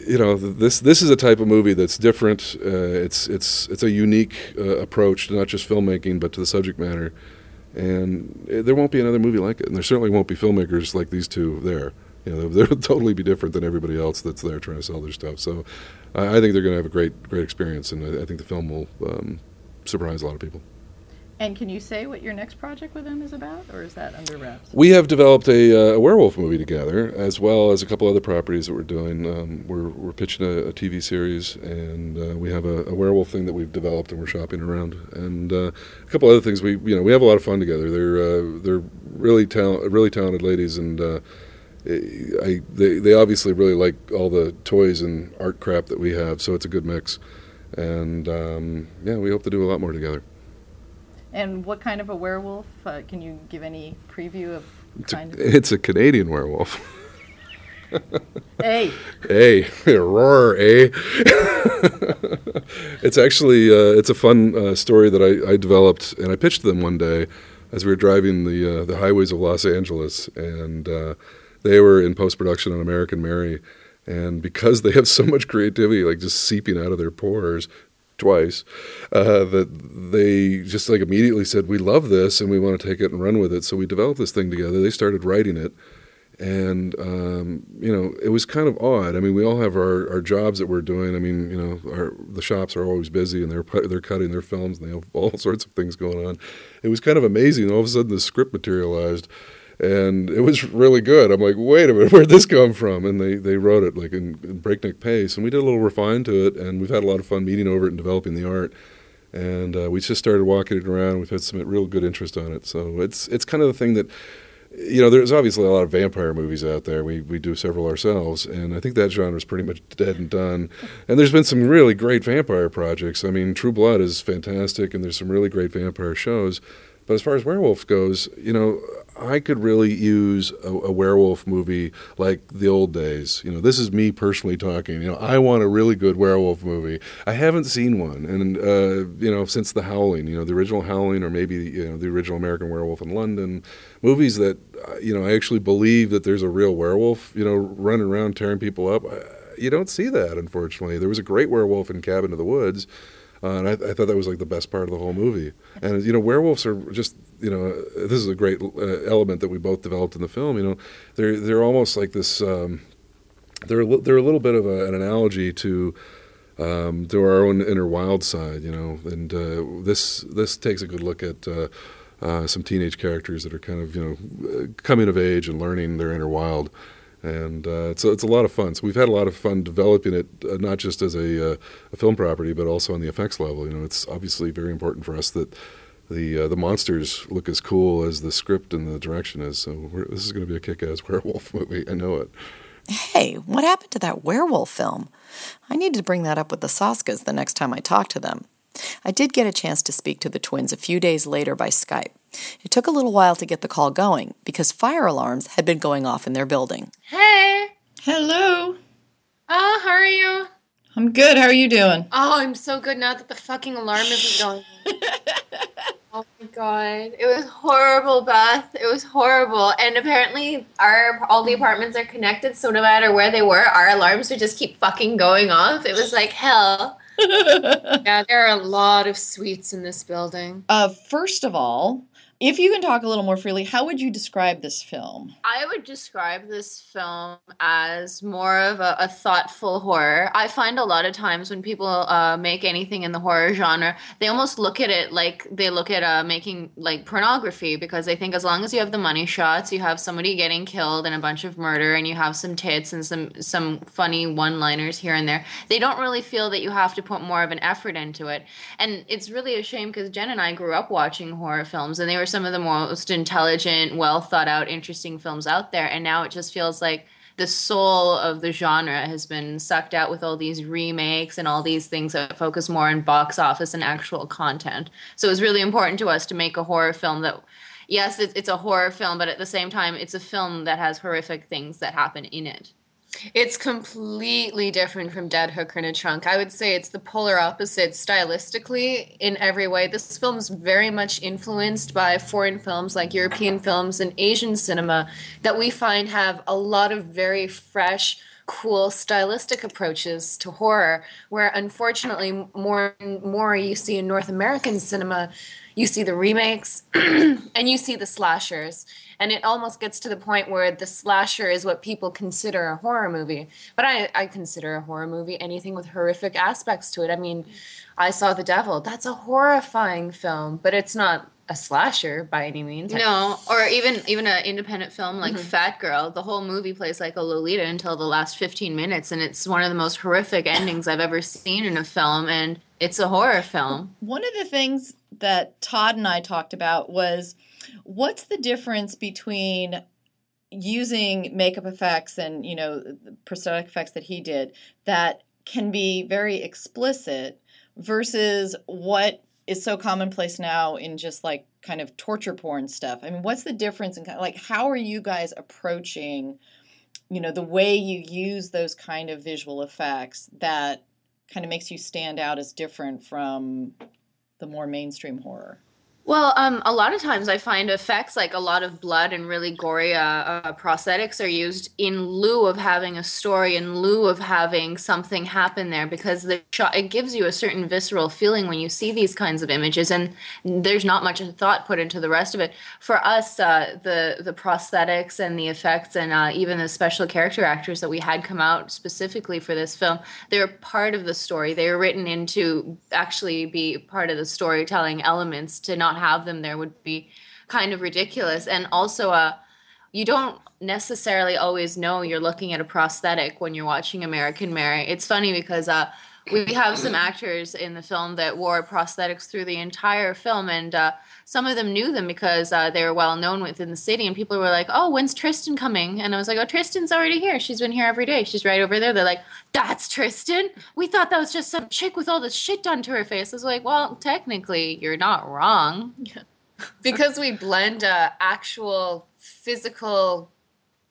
you know, this this is a type of movie that's different. Uh, it's it's it's a unique uh, approach to not just filmmaking, but to the subject matter and there won't be another movie like it, and there certainly won't be filmmakers like these two there. You know, they'll totally be different than everybody else that's there trying to sell their stuff. So, I think they're going to have a great, great experience, and I, I think the film will um, surprise a lot of people. And can you say what your next project with them is about, or is that under wraps? We have developed a, uh, a werewolf movie together, as well as a couple other properties that we're doing. Um, we're, we're pitching a, a TV series, and uh, we have a, a, werewolf thing that we've developed, and we're shopping around, and uh, a couple other things. We you know we have a lot of fun together. They're uh, they're really talent, really talented ladies, and uh, I they they obviously really like all the toys and art crap that we have, so it's a good mix And um, yeah, we hope to do a lot more together. And what kind of a werewolf? Uh, can you give any preview of It's a, of? it's a Canadian werewolf. Hey. Hey, roar, eh? it's actually uh, it's a fun uh, story that I, I developed and I pitched to them one day as we were driving the uh, the highways of Los Angeles, and uh, they were in post production on American Mary, and because they have so much creativity, like just seeping out of their pores twice, uh, that they just like immediately said, "We love this and we want to take it and run with it." So we developed this thing together. They started writing it and um, you know it was kind of odd. I mean, we all have our, our jobs that we're doing. I mean, you know, our, the shops are always busy, and they're they're cutting their films, and they have all sorts of things going on. It was kind of amazing. All of a sudden, the script materialized, and it was really good. I'm like, wait a minute, where'd this come from? And they they wrote it like in, in breakneck pace, and we did a little refine to it, and we've had a lot of fun meeting over it and developing the art. And uh, we just started walking it around. We've had some real good interest on it. So it's it's kind of the thing that you know, there's obviously a lot of vampire movies out there. We we do several ourselves, and I think that genre is pretty much dead and done. And there's been some really great vampire projects. I mean, True Blood is fantastic, and there's some really great vampire shows. But as far as werewolf goes, you know, I could really use a, a werewolf movie like the old days. You know, this is me personally talking. You know, I want a really good werewolf movie. I haven't seen one, and uh, you know, since The Howling, you know, the original Howling, or maybe you know, the original American Werewolf in London, movies that uh, you know, I actually believe that there's a real werewolf, you know, running around tearing people up. You don't see that, unfortunately. There was a great werewolf in Cabin to the Woods. Uh, and I, I, thought that was like the best part of the whole movie. And you know, werewolves are just you know, this is a great uh, element that we both developed in the film. You know, they're they're almost like this. Um, they're they're a little bit of a, an analogy to. Um, to our own inner wild side, you know, and uh, this this takes a good look at uh, uh, some teenage characters that are kind of you know coming of age and learning their inner wild and uh, it's, it's a lot of fun. So we've had a lot of fun developing it, uh, not just as a, uh, a, film property, but also on the effects level. You know, it's obviously very important for us that the uh, the monsters look as cool as the script and the direction is. So this is going to be a kick-ass werewolf movie. I know it. Hey, what happened to that werewolf film? I need to bring that up with the Soskas the next time I talk to them. I did get a chance to speak to the twins a few days later by Skype. It took a little while to get the call going because fire alarms had been going off in their building. Hey! Hello! Oh, how are you? I'm good. How are you doing? Oh, I'm so good now that the fucking alarm isn't going. Oh my god. It was horrible, Beth. It was horrible. And apparently our all the apartments are connected, so no matter where they were, our alarms would just keep fucking going off. It was like hell. yeah, there are a lot of suites in this building. Uh, first of all, if you can talk a little more freely, how would you describe this film? I would describe this film as more of a, a thoughtful horror. I find a lot of times when people uh, make anything in the horror genre, they almost look at it like they look at uh, making like pornography because they think as long as you have the money shots, you have somebody getting killed and a bunch of murder, and you have some tits and some some funny one-liners here and there. They don't really feel that you have to put more of an effort into it, and it's really a shame because Jen and I grew up watching horror films, and they were some of the most intelligent, well thought out, interesting films out there. And now it just feels like the soul of the genre has been sucked out with all these remakes and all these things that focus more on box office and actual content. So it was really important to us to make a horror film that, yes, it's a horror film, but at the same time, it's a film that has horrific things that happen in it. It's completely different from Dead Hooker in a Trunk. I would say it's the polar opposite stylistically in every way. This film is very much influenced by foreign films like European films and Asian cinema that we find have a lot of very fresh, cool stylistic approaches to horror where unfortunately more and more you see in North American cinema you see the remakes and you see the slashers and it almost gets to the point where the slasher is what people consider a horror movie but i, I consider a horror movie anything with horrific aspects to it i mean i saw the devil that's a horrifying film but it's not a slasher by any means. No, or even even an independent film like mm-hmm. Fat Girl. The whole movie plays like a Lolita until the last 15 minutes and it's one of the most horrific endings I've ever seen in a film and it's a horror film. One of the things that Todd and I talked about was what's the difference between using makeup effects and you know prosthetic effects that he did that can be very explicit versus what is so commonplace now in just like kind of torture porn stuff. I mean, what's the difference in kind of like how are you guys approaching you know the way you use those kind of visual effects that kind of makes you stand out as different from the more mainstream horror? Well, um, a lot of times I find effects like a lot of blood and really gory uh, uh, prosthetics are used in lieu of having a story, in lieu of having something happen there, because the shot it gives you a certain visceral feeling when you see these kinds of images, and there's not much thought put into the rest of it. For us, uh, the the prosthetics and the effects, and uh, even the special character actors that we had come out specifically for this film, they're part of the story. They were written in to actually be part of the storytelling elements to not have them there would be kind of ridiculous. And also, uh, you don't necessarily always know you're looking at a prosthetic when you're watching American Mary. It's funny because uh, we have some actors in the film that wore prosthetics through the entire film, and uh, some of them knew them because uh, they were well known within the city. And people were like, "Oh, when's Tristan coming?" And I was like, "Oh, Tristan's already here. She's been here every day. She's right over there." They're like, "That's Tristan. We thought that was just some chick with all this shit done to her face." I was like, "Well, technically, you're not wrong." because we blend uh, actual physical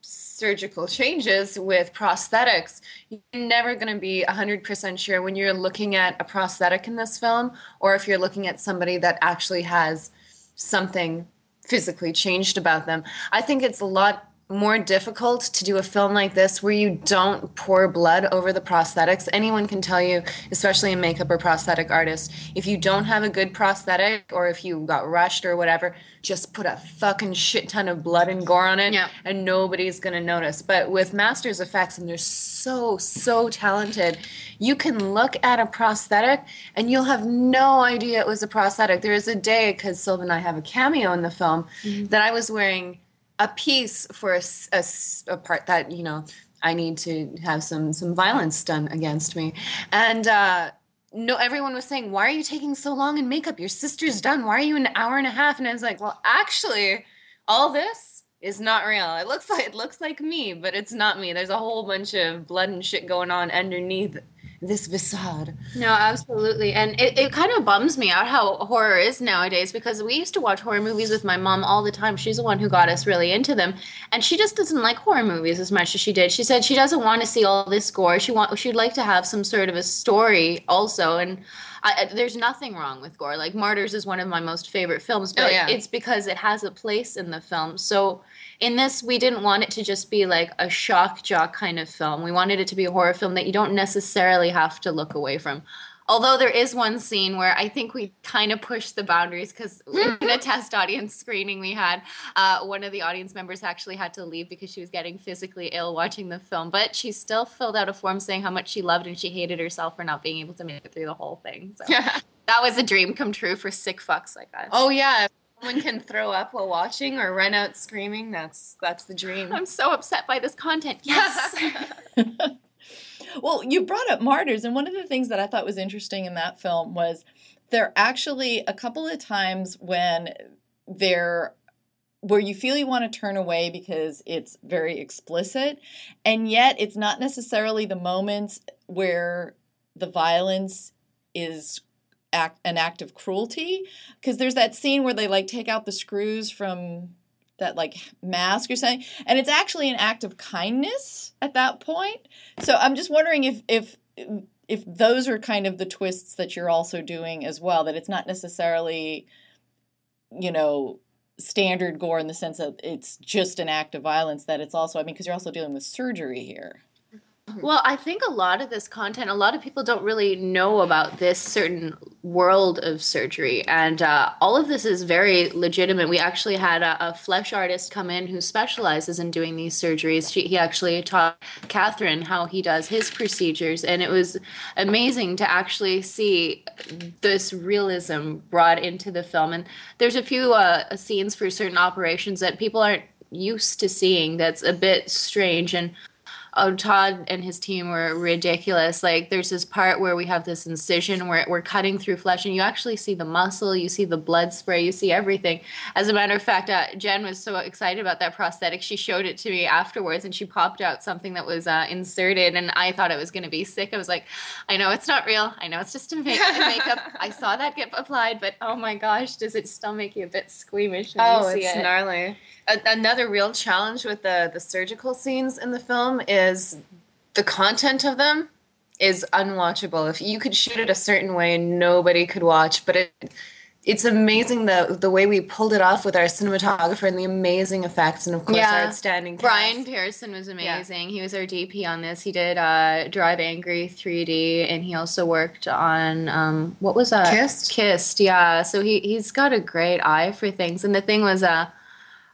surgical changes with prosthetics, you're never going to be 100% sure when you're looking at a prosthetic in this film or if you're looking at somebody that actually has something physically changed about them. I think it's a lot more difficult to do a film like this where you don't pour blood over the prosthetics. Anyone can tell you, especially a makeup or prosthetic artist, if you don't have a good prosthetic or if you got rushed or whatever, just put a fucking shit ton of blood and gore on it Yeah. and nobody's gonna notice. But with MastersFX, and they're so, so talented, you can look at a prosthetic and you'll have no idea it was a prosthetic. There was a day, because Sylvia and I have a cameo in the film, mm-hmm. that I was wearing a piece for a a part that you know I need to have some some violence done against me, and uh, no, everyone was saying, "Why are you taking so long in makeup? Your sister's done. Why are you an hour and a half?" And I was like, "Well, actually, all this is not real. It looks like it looks like me, but it's not me. There's a whole bunch of blood and shit going on underneath this facade." No, absolutely. And it, it kind of bums me out how horror is nowadays because we used to watch horror movies with my mom all the time. She's the one who got us really into them. And she just doesn't like horror movies as much as she did. She said she doesn't want to see all this gore. She want she'd like to have some sort of a story also. And I, I- there's nothing wrong with gore. Like Martyrs is one of my most favorite films, oh, but Oh, yeah. it's because it has a place in the film. So in this, we didn't want it to just be like a shock jock kind of film. We wanted it to be a horror film that you don't necessarily have to look away from. Although there is one scene where I think we kind of pushed the boundaries because in a test audience screening we had, uh, one of the audience members actually had to leave because she was getting physically ill watching the film. But she still filled out a form saying how much she loved and she hated herself for not being able to make it through the whole thing. So that was a dream come true for sick fucks like us. Oh yeah, if someone can throw up while watching or run out screaming. That's that's the dream. I'm so upset by this content. Yes. Well, you brought up Martyrs, and one of the things that I thought was interesting in that film was there actually a couple of times when there where you feel you want to turn away because it's very explicit, and yet it's not necessarily the moments where the violence is act, an act of cruelty? Because there's that scene where they like take out the screws from that like mask or something and it's actually an act of kindness at that point. So i'm just wondering if if if those are kind of the twists that you're also doing as well that it's not necessarily you know standard gore in the sense that it's just an act of violence that it's also i mean because you're also dealing with surgery here Well, I think a lot of this content, a lot of people don't really know about this certain world of surgery. And uh, all of this is very legitimate. We actually had a, a flesh artist come in who specializes in doing these surgeries. She, he actually taught Catherine how he does his procedures. And it was amazing to actually see this realism brought into the film. And there's a few uh, scenes for certain operations that people aren't used to seeing that's a bit strange. And oh, Todd and his team were ridiculous. Like, there's this part where we have this incision where we're cutting through flesh, and you actually see the muscle, you see the blood spray, you see everything. As a matter of fact, uh, Jen was so excited about that prosthetic, she showed it to me afterwards, and she popped out something that was uh, inserted, and I thought it was going to be sick. I was like, I know it's not real. I know it's just a make- makeup. I saw that get applied, but oh my gosh, does it still make you a bit squeamish? Oh, it's it? gnarly. A- another real challenge with the the surgical scenes in the film is the content of them is unwatchable. If you could shoot it a certain way, nobody could watch. But it it's amazing the the way we pulled it off with our cinematographer and the amazing effects, and of course our outstanding Brian. Pearson was amazing. He was our DP on this. He did uh, Drive Angry 3D, and he also worked on um, what was that? Kissed? Kissed, yeah. So he he's got a great eye for things. And the thing was, uh,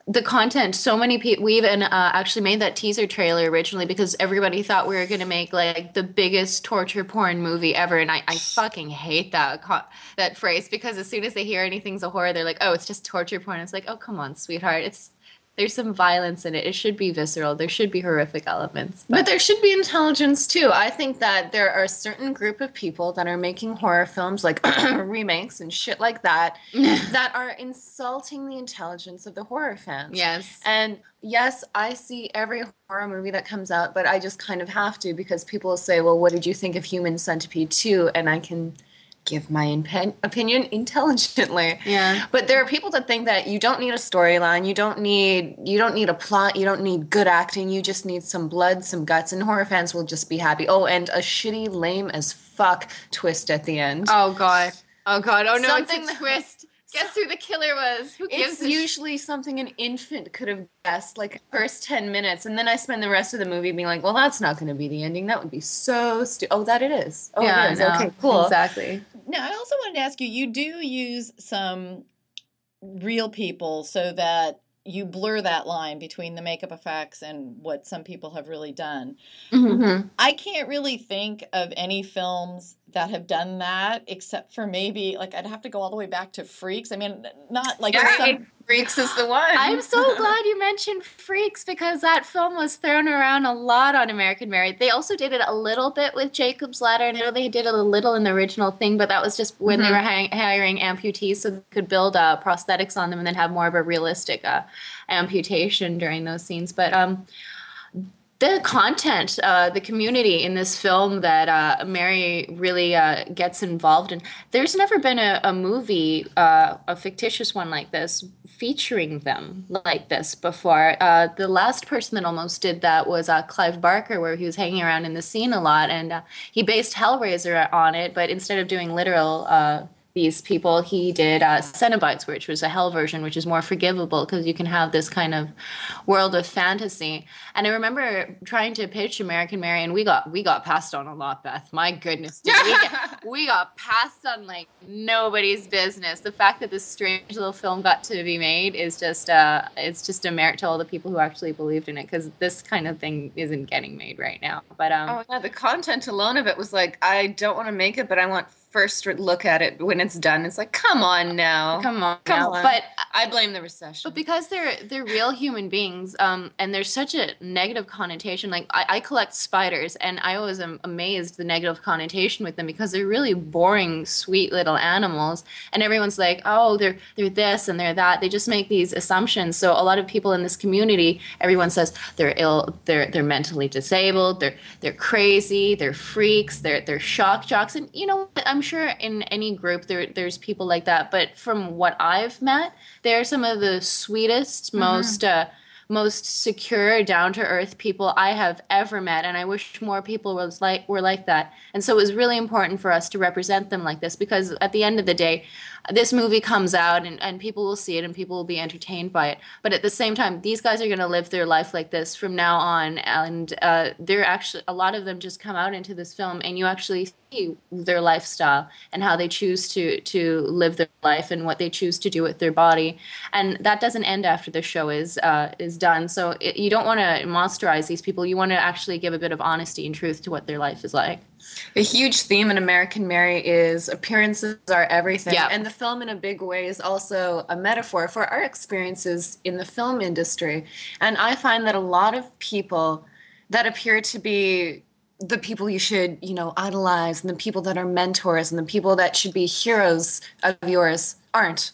the content. So many people. We even uh, actually made that teaser trailer originally because everybody thought we were going to make like the biggest torture porn movie ever, and I, I fucking hate that co- that phrase because as soon as they hear anything's a horror, they're like, oh, it's just torture porn. It's like, oh, come on, sweetheart. It's there's some violence in it. It should be visceral. There should be horrific elements. But there should be intelligence too. I think that there are a certain group of people that are making horror films like remakes and shit like that that are insulting the intelligence of the horror fans. Yes. And yes, I see every horror movie that comes out, but I just kind of have to because people will say, "Well, what did you think of Human Centipede 2?" and I can give my impen- opinion intelligently. Yeah. But there are people that think that you don't need a storyline, you don't need you don't need a plot, you don't need good acting, you just need some blood, some guts, and horror fans will just be happy. Oh, and a shitty, lame as fuck twist at the end. Oh god. Oh god. Oh no, Something it's a twist. Guess who the killer was? Who gives It's a sh- usually something an infant could have guessed, like first ten minutes, and then I spend the rest of the movie being like, "Well, that's not going to be the ending. That would be so stupid." Oh, that it is. Oh, Yeah, it is. I. Okay, cool. Exactly. Now, I also wanted to ask you you do use some real people so that you blur that line between the makeup effects and what some people have really done. Mm-hmm. I can't really think of any films that have done that except for maybe like I'd have to go all the way back to Freaks. I mean, not like Yeah, some Freaks is the one. I'm so glad you mentioned Freaks because that film was thrown around a lot on American Mary. They also did it a little bit with Jacob's Ladder. I know they did it a little in the original thing, but that was just when they Mhm. were hi- hiring amputees so they could build uh, prosthetics on them and then have more of a realistic uh, amputation during those scenes. But um, the content, uh, the community in this film that uh, Mary really uh, gets involved in. There's never been a, a movie, uh, a fictitious one like this, featuring them like this before. Uh, the last person that almost did that was uh, Clive Barker, where he was hanging around in the scene a lot, and he based Hellraiser on it, but instead of doing literal. These people, he did uh, Cenobites, which was a hell version, which is more forgivable because you can have this kind of world of fantasy. And I remember trying to pitch American Mary, and we got we got passed on a lot, Beth. My goodness, we, get, we got passed on like nobody's business. The fact that this strange little film got to be made is just uh, it's just a merit to all the people who actually believed in it because this kind of thing isn't getting made right now. But um, Oh yeah, the content alone of it was like, I don't want to make it, but I want first look at it when it's done. It's like, come on now, come on, come now. on. But I blame the recession. But because they're they're real human beings, um, and there's such a negative connotation. Like I, I collect spiders, and I always am amazed the negative connotation with them because they're really boring, sweet little animals. And everyone's like, oh, they're they're this and they're that. They just make these assumptions. So a lot of people in this community, everyone says they're ill, they're they're mentally disabled, they're they're crazy, they're freaks, they're they're shock jocks. And you know, what? I'm sure in any group there there's people like that. But from what I've met, they're some of the sweetest, Mhm. most uh, most secure, down to earth people I have ever met, and I wish more people was like were like that. And so it was really important for us to represent them like this because at the end of the day, this movie comes out and, and people will see it and people will be entertained by it. But at the same time, these guys are going to live their life like this from now on, and uh, they're actually a lot of them just come out into this film, and you actually see their lifestyle and how they choose to to live their life and what they choose to do with their body, and that doesn't end after the show is uh, is done. So it, you don't want to monsterize these people. You want to actually give a bit of honesty and truth to what their life is like. A huge theme in American Mary is appearances are everything. Yeah. And the film, in a big way, is also a metaphor for our experiences in the film industry. And I find that a lot of people that appear to be the people you should, you know, idolize and the people that are mentors and the people that should be heroes of yours aren't.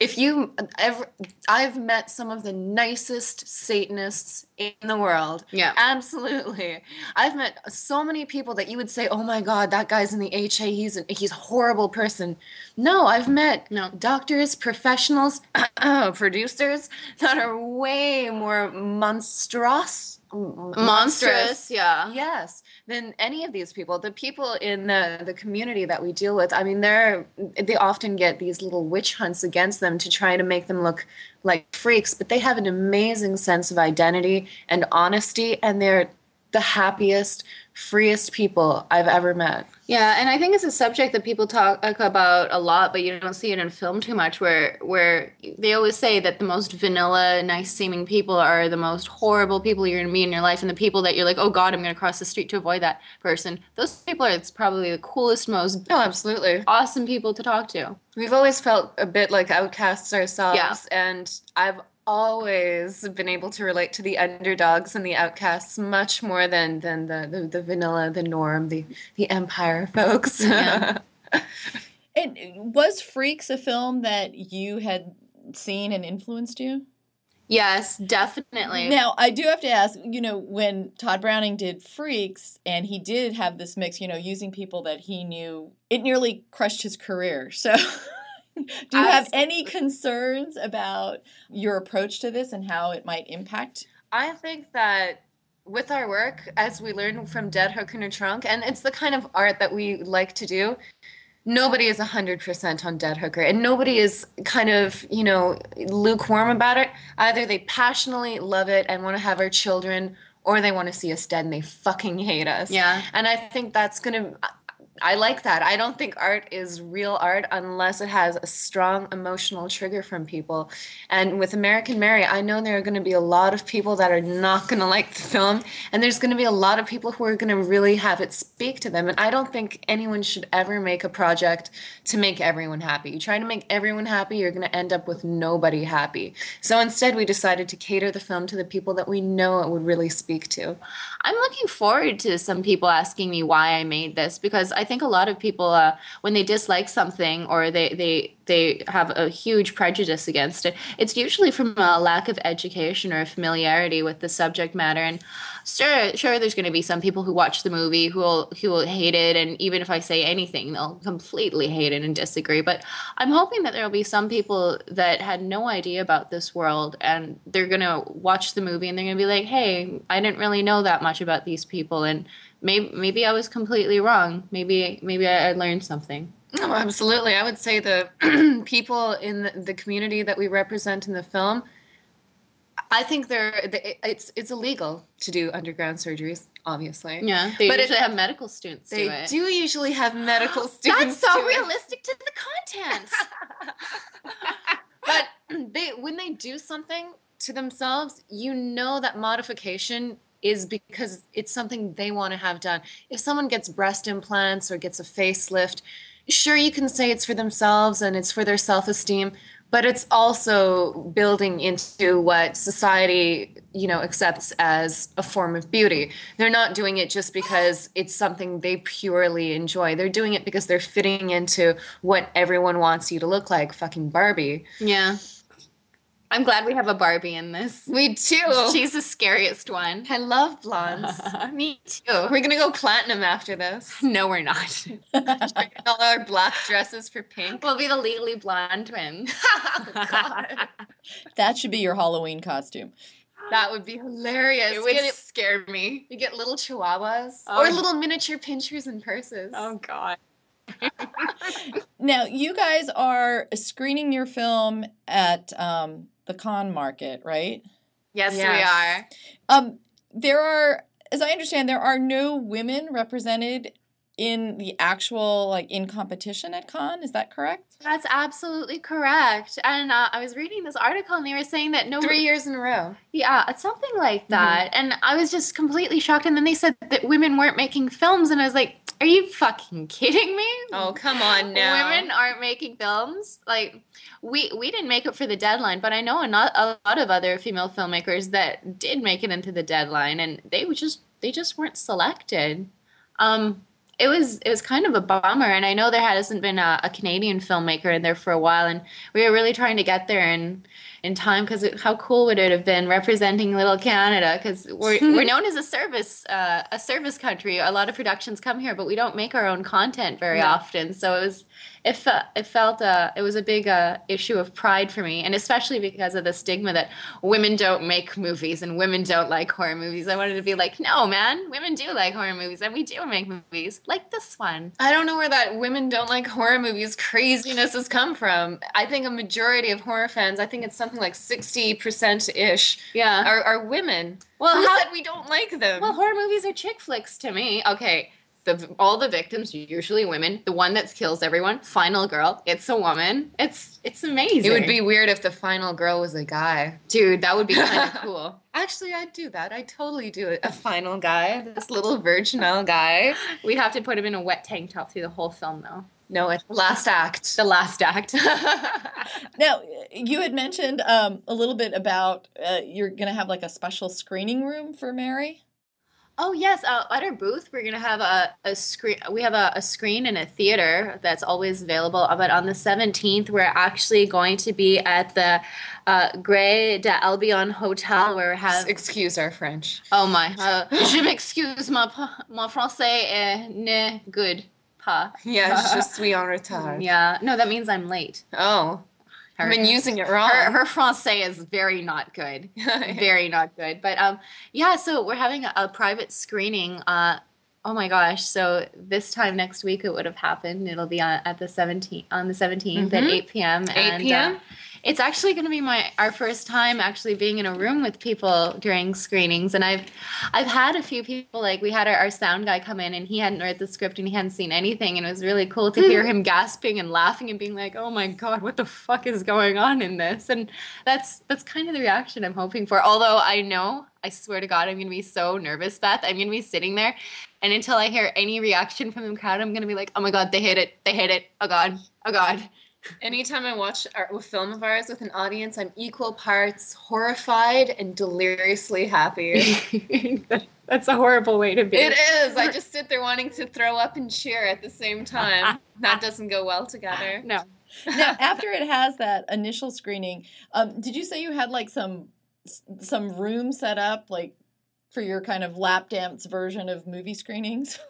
If you ever, I've met some of the nicest Satanists in the world. Yeah. Absolutely. I've met so many people that you would say, oh my God, that guy's in the HA, he's, an, he's a horrible person. No, I've met no. doctors, professionals, producers that are way more monstrous monstrous, yeah yes than any of these people the people in the the community that we deal with i mean they're they often get these little witch hunts against them to try to make them look like freaks but they have an amazing sense of identity and honesty and they're the happiest freest people I've ever met. Yeah, and I think it's a subject that people talk about a lot, but you don't see it in film too much. Where where they always say that the most vanilla, nice seeming people are the most horrible people you're gonna meet in your life, and the people that you're like, oh god, I'm gonna cross the street to avoid that person. Those people are probably the coolest, most oh, absolutely awesome people to talk to. We've always felt a bit like outcasts ourselves, yeah. and I've always been able to relate to the underdogs and the outcasts much more than than the the, the vanilla, the norm, the the empire folks. Yeah. and was Freaks a film that you had seen and influenced you? Yes, definitely. Now, I do have to ask, you know, when Tod Browning did Freaks and he did have this mix, you know, using people that he knew, it nearly crushed his career. So Do you have any concerns about your approach to this and how it might impact? I think that with our work, as we learn from Dead Hook in a Trunk, and it's the kind of art that we like to do, nobody is 100% on Dead Hooker and nobody is kind of, you know, lukewarm about it. Either they passionately love it and want to have our children or they want to see us dead and they fucking hate us. Yeah. And I think that's going to I like that. I don't think art is real art unless it has a strong emotional trigger from people. And with American Mary, I know there are going to be a lot of people that are not going to like the film, and there's going to be a lot of people who are going to really have it speak to them. And I don't think anyone should ever make a project to make everyone happy. You try to make everyone happy, you're going to end up with nobody happy. So instead, we decided to cater the film to the people that we know it would really speak to. I'm looking forward to some people asking me why I made this because I think a lot of people, uh, when they dislike something or they, they, they have a huge prejudice against it, it's usually from a lack of education or familiarity with the subject matter. And sure, sure, there's going to be some people who watch the movie who will who will hate it, and even if I say anything, they'll completely hate it and disagree. But I'm hoping that there will be some people that had no idea about this world, and they're going to watch the movie and they're going to be like, "Hey, I didn't really know that much about these people," and maybe maybe I was completely wrong. Maybe maybe I, I learned something. Absolutely. I would say the people in the, the, community that we represent in the film, I think they're it's it's illegal to do underground surgeries. Obviously, yeah. They but usually have medical students. They do, it. do usually have medical students. That's so realistic it. to the content. but they when they do something to themselves, you know that modification is because it's something they want to have done. If someone gets breast implants or gets a facelift, sure you can say it's for themselves and it's for their self-esteem, but it's also building into what society, you know, accepts as a form of beauty. They're not doing it just because it's something they purely enjoy. They're doing it because they're fitting into what everyone wants you to look like, fucking Barbie. Yeah. I'm glad we have a Barbie in this. We do. She's the scariest one. I love blondes. Me too. We're gonna go platinum after this. No, we're not. all our black dresses for pink. We'll be the legally blonde twins. oh, that should be your Halloween costume. That would be hilarious. It would get, scare me. You get little chihuahuas oh. or little miniature pinschers and purses. Oh God. now you guys are screening your film at um, the Cannes market, right? Yes, yes, we are. Um, there are, as I understand, there are no women represented in the actual like in competition at Cannes is that correct that's absolutely correct and uh, i was reading this article and they were saying that no three years in a row yeah it's something like mm-hmm. that mm-hmm. and i was just completely shocked and then they said that women weren't making films and i was like Are you fucking kidding me? Oh, come on now. Women aren't making films. Like we we didn't make it for the deadline, but I know a, not, a lot of other female filmmakers that did make it into the deadline, and they just they just weren't selected. Um, it was it was kind of a bummer, and I know there hasn't been a, a Canadian filmmaker in there for a while, and we were really trying to get there and in time because how cool would it have been representing little Canada because we're, we're known as a service uh, a service country a lot of productions come here but we don't make our own content very no. often so it was it, fe- it felt uh, it was a big uh, issue of pride for me and especially because of the stigma that women don't make movies and women don't like horror movies i wanted to be like no man women do like horror movies and we do make movies like this one i don't know where that women don't like horror movies craziness has come from i think a majority of horror fans i think it's something like 60% ish yeah. are, are women. Well, Who how, said we don't like them? Well, horror movies are chick flicks to me. Okay, the, all the victims usually women. The one that kills everyone, final girl, it's a woman. It's it's amazing. It would be weird if the final girl was a guy, dude. That would be kind of cool. Actually, I'd do that. I'd totally do it. A final guy, this little virginal guy. We'd have to put him in a wet tank top through the whole film, though. No, it's last act. The last act. now, you had mentioned um, a little bit about uh, you're going to have like a special screening room for Mary. Oh yes, uh, at our booth we're gonna have a, a screen. We have a, a, screen in a theater that's always available. But on the seventeenth, we're actually going to be at the uh, Gray d'Albion Hotel, where we have. Excuse our French. Oh my! Uh, je m'excuse, mon mon français est ne good pas. Yeah, je suis en retard. Yeah, no, that means I'm late. Oh. Her, I've been using it wrong. Her, her français is very not good. very not good. But um, yeah, so we're having a, a private screening. Uh, oh my gosh! So this time next week it would have happened. It'll be on, at the 17th on the 17th mm-hmm. at 8 p.m. 8 p.m. Uh, it's actually going to be my our first time actually being in a room with people during screenings and i've i've had a few people like we had our, our sound guy come in and he hadn't read the script and he hadn't seen anything and it was really cool to hear him gasping and laughing and being like oh my god what the fuck is going on in this? And that's that's kind of the reaction i'm hoping for although i know i swear to god i'm going to be so nervous beth. I'm going to be sitting there and until i hear any reaction from the crowd i'm going to be like oh my god they hit it they hit it oh god oh god Anytime I watch a film of ours with an audience, I'm equal parts horrified and deliriously happy. That's a horrible way to be. It is. I just sit there wanting to throw up and cheer at the same time. that doesn't go well together. No. now, after it has that initial screening, um, did you say you had like some some room set up, like for your kind of lap dance version of movie screenings?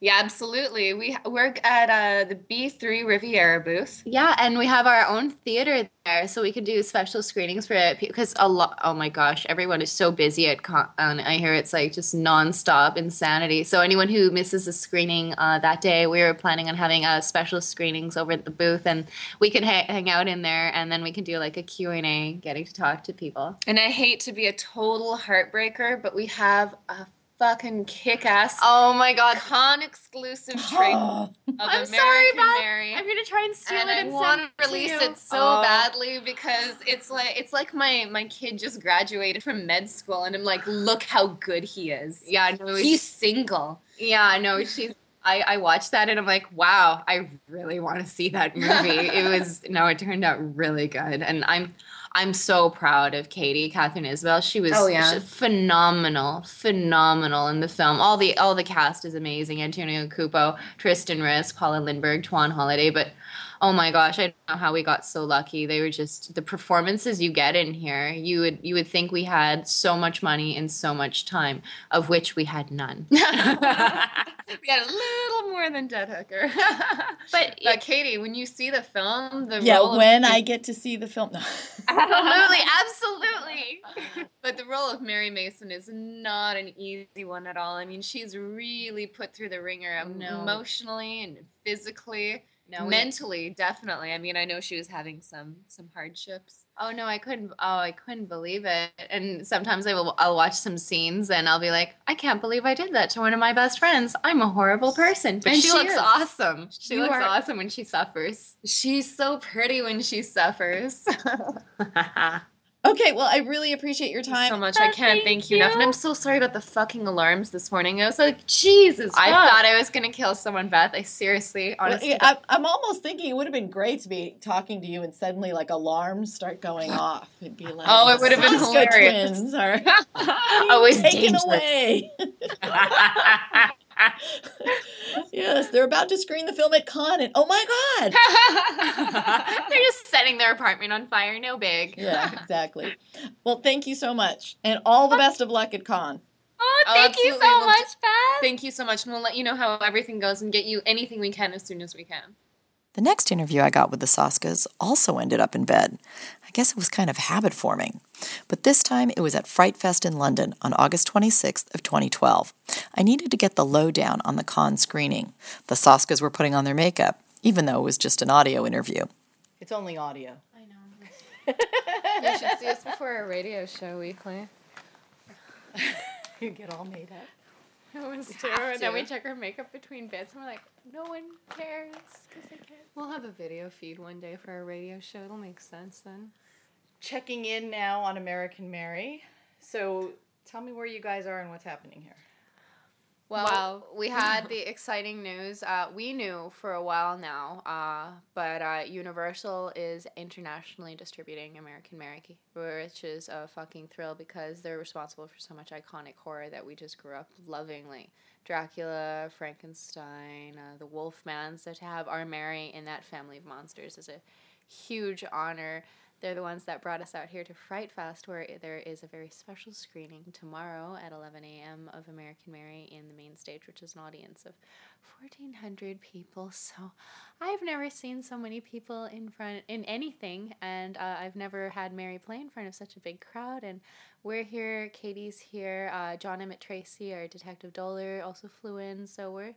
Yeah, absolutely. We work at uh, the B3 Riviera booth. Yeah, and we have our own theater there, so we can do special screenings for it because a lot. Oh my gosh, everyone is so busy at Cannes. And I hear it's like just nonstop insanity. So anyone who misses a screening uh, that day, we were planning on having uh, special screenings over at the booth, and we can ha- hang out in there, and then we can do like a Q and A, getting to talk to people. And I hate to be a total heartbreaker, but we have a fucking kick ass. Oh my god. Cannes exclusive trick of I'm American sorry, Beth. Mary. I'm gonna try and steal and it I and want send to release it, it so oh. badly because it's like it's like my my kid just graduated from med school and I'm like, look how good he is. Yeah, no, he's single. Yeah, I know she's I, I watched that and I'm like, wow, I really want to see that movie. it was no, it turned out really good, and I'm I'm so proud of Katie, Katharine Isabelle. She was oh, yeah. phenomenal, phenomenal in the film. All the all the cast is amazing. Antonio Cupo, Tristan Risk, Paula Lindberg, Twan Holliday. But oh my gosh, I don't know how we got so lucky. They were just the performances you get in here. You would you would think we had so much money and so much time, of which we had none. we had a little more than Dead Hooker. but, but Katie, when you see the film, the yeah, when of- I get to see the film, no. absolutely, absolutely. but the role of Mary Mason is not an easy one at all. I mean, she's really put through the ringer no. emotionally and physically. No, mentally, definitely. I mean, I know she was having some some hardships. Oh no, I couldn't. Oh, I couldn't believe it. And sometimes I will. I'll watch some scenes and I'll be like, I can't believe I did that to one of my best friends. I'm a horrible person. But and she, she looks is. awesome. She You looks are- awesome when she suffers. She's so pretty when she suffers. Okay, well, I really appreciate your time. so much. I can't thank, you enough. And I'm so sorry about the fucking alarms this morning. I was like, Jesus. I fuck. thought I was gonna kill someone, Beth. I seriously, Well, honestly. yeah, I'm, I'm almost thinking it would have been great to be talking to you and suddenly like alarms start going off. It'd be like, Oh, it would have been Soska hilarious. twins are Always taken dangerous. away. yes, they're about to screen the film at Cannes, and oh my god! They're just setting their apartment on fire. No big. yeah, exactly. Well, thank you so much, and all the best of luck at Cannes. Oh, oh, thank you so We'll much, ju- Thank you so much, and we'll let you know how everything goes and get you anything we can as soon as we can. The next interview I got with the Soskas also ended up in bed. I guess it was kind of habit forming. But this time it was at Fright Fest in London on August 26th of 2012. I needed to get the lowdown on the Cannes screening. The Soskas were putting on their makeup, even though it was just an audio interview. It's only audio. I know. you should see us before our radio show weekly. you get all made up. It was have true. And then we check our makeup between bits, and we're like, no one cares because they can't. We'll have a video feed one day for our radio show. It'll make sense then. Checking in now on American Mary. So tell me where you guys are and what's happening here. Well, we had the exciting news. Uh, we knew for a while now, uh, but uh, Universal is internationally distributing American Mary, which is a fucking thrill because they're responsible for so much iconic horror that we just grew up loving, like Dracula, Frankenstein, uh, the Wolfman. So to have our Mary in that family of monsters is a huge honor. They're the ones that brought us out here to Fright Fest, where there is a very special screening tomorrow at 11 a.m. of American Mary in the main stage, which is an audience of 1,400 people. So I've never seen so many people in front in anything, and uh, I've never had Mary play in front of such a big crowd. And we're here, Katie's here, uh, John Emmett Tracy, our Detective Dolor, also flew in. So we're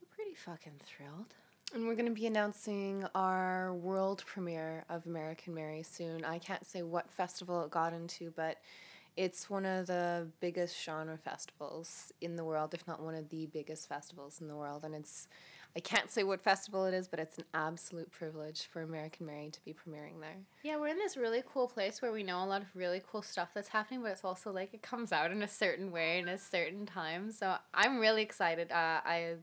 we're pretty fucking thrilled. And we're going to be announcing our world premiere of American Mary soon. I can't say what festival it got into, but it's one of the biggest genre festivals in the world, if not one of the biggest festivals in the world. And it's, I can't say what festival it is, but it's an absolute privilege for American Mary to be premiering there. Yeah, we're in this really cool place where we know a lot of really cool stuff that's happening, but it's also like it comes out in a certain way in a certain time. So I'm really excited. Uh, I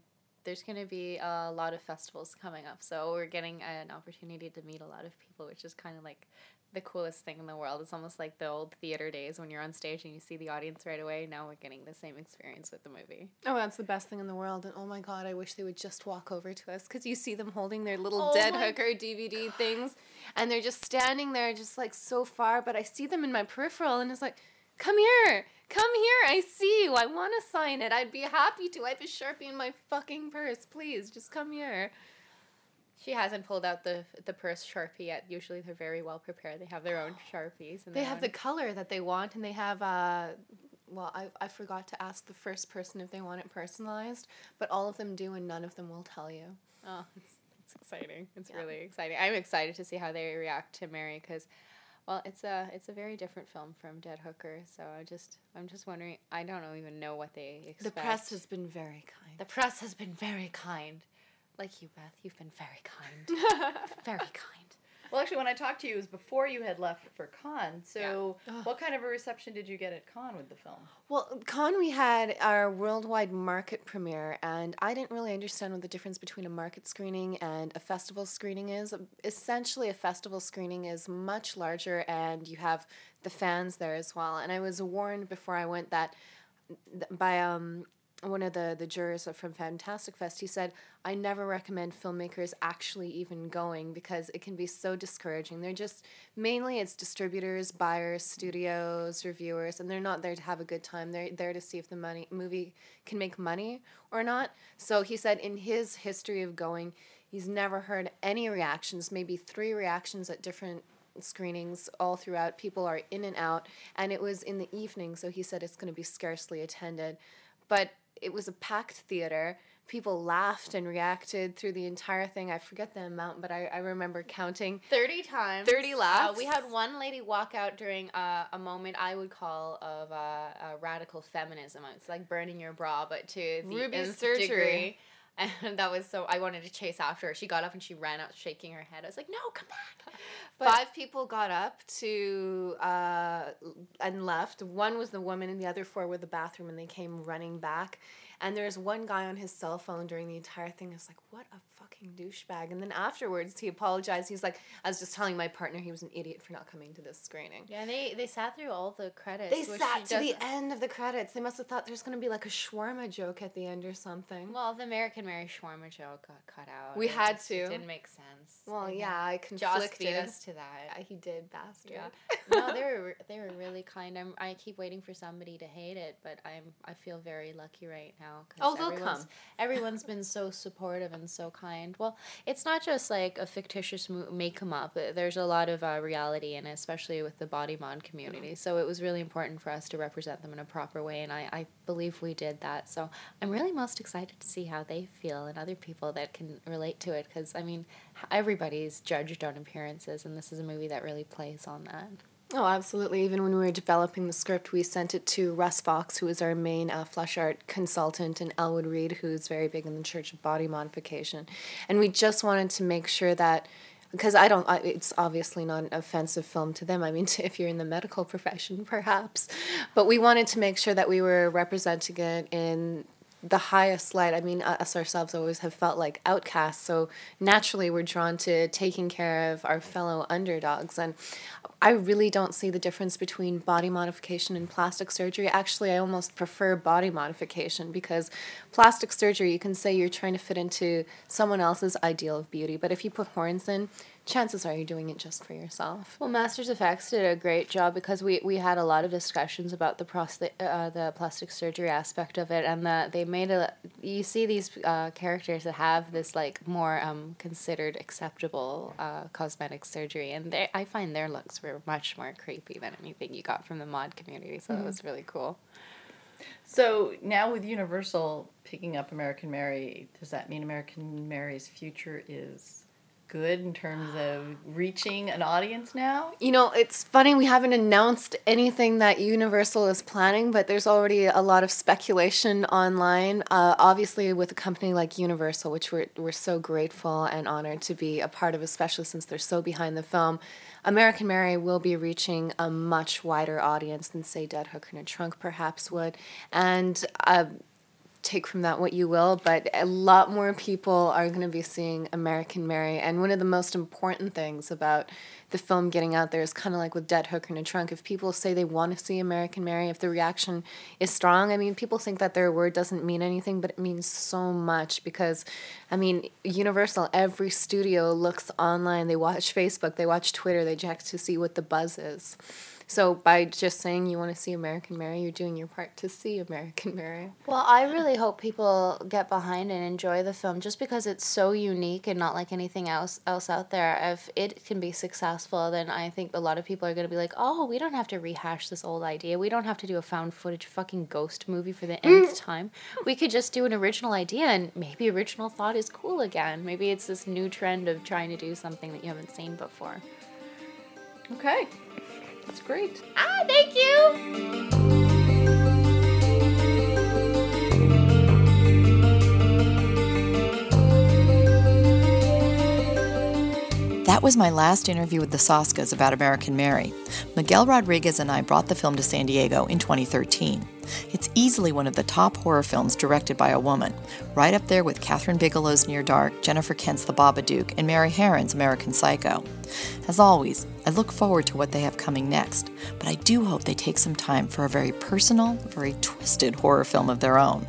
there's going to be a lot of festivals coming up, so we're getting an opportunity to meet a lot of people, which is kind of like the coolest thing in the world. It's almost like the old theater days when you're on stage and you see the audience right away. Now we're getting the same experience with the movie. Oh, that's the best thing in the world. And oh my God, I wish they would just walk over to us because you see them holding their little Oh dead hooker DVD things and they're just standing there, just like so far. But I see them in my peripheral and it's like, come here, come here. I see you. I want to sign it. I'd be happy to. I have a Sharpie in my fucking purse. Please, just come here. She hasn't pulled out the the purse sharpie yet. Usually they're very well prepared. They have their own sharpies and They have own- the color that they want and they have, uh, well, I, I forgot to ask the first person if they want it personalized, but all of them do and none of them will tell you. Oh, it's, it's exciting. It's really exciting. I'm excited to see how they react to Mary because, well, it's a it's a very different film from Dead Hooker. So I just I'm just wondering. I don't even know what they expect. The press has been very kind. The press has been very kind, like you, Beth. You've been very kind, very kind. Well, actually, when I talked to you, it was before you had left for Cannes. So, what kind of a reception did you get at Cannes with the film? Well, Cannes, we had our worldwide market premiere, and I didn't really understand what the difference between a market screening and a festival screening is. Essentially, a festival screening is much larger, and you have the fans there as well. And I was warned before I went that by um, one of the, the jurors from Fantastic Fest, he said, I never recommend filmmakers actually even going because it can be so discouraging. They're just mainly it's distributors, buyers, studios, reviewers, and they're not there to have a good time. They're there to see if the money movie can make money or not. So he said in his history of going, he's never heard any reactions, maybe three reactions at different screenings all throughout. People are in and out, and it was in the evening, so he said it's going to be scarcely attended. But it was a packed theater. People laughed and reacted through the entire thing. I forget the amount, but I, I remember counting 30 times. 30 laughs. Uh, we had one lady walk out during uh, a moment I would call of uh, uh, radical feminism. It's like burning your bra, but to the Ruby's nth surgery. degree. And that was so I wanted to chase after her. She got up and she ran out shaking her head. I was like, "No, come back." But Five people got up to uh, and left. One was the woman, and the other four were the bathroom, and they came running back. And there's one guy on his cell phone during the entire thing. I was like, what a fucking douchebag. And then afterwards, he apologized. He's like, I was just telling my partner he was an idiot for not coming to this screening. Yeah, they, they sat through all the credits. They sat to the end of the credits. They must have thought there's going to be like a shawarma joke at the end or something. Well, the American Mary shawarma joke got cut out. We had to. It didn't make sense. Well, yeah, I conflicted. Joss beat us to that. Yeah, he did, bastard. Yeah. no, they were they were really kind. I'm I keep waiting for somebody to hate it, but I'm I feel very lucky right now. oh, they'll come everyone's, been so supportive and so kind. Well, it's not just like a fictitious make 'em up. There's a lot of uh, reality in it, especially with the body mod community. So it was really important for us to represent them in a proper way, and I, I believe we did that. So I'm really most excited to see how they feel and other people that can relate to it, because I mean, everybody's judged on appearances, and this is a movie that really plays on that. Oh, absolutely. Even when we were developing the script, we sent it to Russ Foxx, who is our main uh, flesh art consultant, and Elwood Reed, who's very big in the Church of Body Modification. And we just wanted to make sure that, because I don't, it's obviously not an offensive film to them. I mean, if you're in the medical profession, perhaps. But we wanted to make sure that we were representing it in the highest light. I mean, us ourselves always have felt like outcasts, so naturally we're drawn to taking care of our fellow underdogs. And I really don't see the difference between body modification and plastic surgery. Actually, I almost prefer body modification because plastic surgery, you can say you're trying to fit into someone else's ideal of beauty, but if you put horns in, chances are you're doing it just for yourself. Well, MastersFX did a great job because we, we had a lot of discussions about the prostate, uh, the plastic surgery aspect of it, and that they made a. You see these uh, characters that have this like more um, considered acceptable uh, cosmetic surgery, and they I find their looks were much more creepy than anything you got from the mod community. So mm-hmm. it was really cool. So now with Universal picking up American Mary, does that mean American Mary's future is good in terms of reaching an audience now? You know, it's funny we haven't announced anything that Universal is planning, but there's already a lot of speculation online. Uh, obviously, with a company like Universal, which we're we're so grateful and honored to be a part of, especially since they're so behind the film. American Mary will be reaching a much wider audience than, say, Dead Hooker in a Trunk perhaps would. And uh, take from that what you will, but a lot more people are going to be seeing American Mary. And one of the most important things about the film getting out there is kind of like with Dead Hooker in a Trunk. If people say they want to see American Mary, if the reaction is strong, I mean, people think that their word doesn't mean anything, but it means so much because, I mean, Universal, every studio looks online, they watch Facebook, they watch Twitter, they check to see what the buzz is. So by just saying you want to see American Mary, you're doing your part to see American Mary. Well, I really hope people get behind and enjoy the film just because it's so unique and not like anything else else out there. If it can be successful, then I think a lot of people are going to be like, "Oh, we don't have to rehash this old idea. We don't have to do a found footage fucking ghost movie for the nth time. We could just do an original idea and maybe original thought is cool again. Maybe it's this new trend of trying to do something that you haven't seen before." Okay. That's great. Ah, thank you. That was my last interview with the Soskas about American Mary. Miguel Rodriguez and I brought the film to San Diego in 2013. It's easily one of the top horror films directed by a woman, right up there with Kathryn Bigelow's Near Dark, Jennifer Kent's The Babadook, and Mary Harron's American Psycho. As always, I look forward to what they have coming next, but I do hope they take some time for a very personal, very twisted horror film of their own.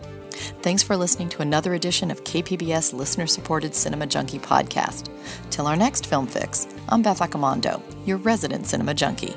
Thanks for listening to another edition of KPBS listener supported Cinema Junkie podcast. Till our next film fix, I'm Beth Accomando, your resident cinema junkie.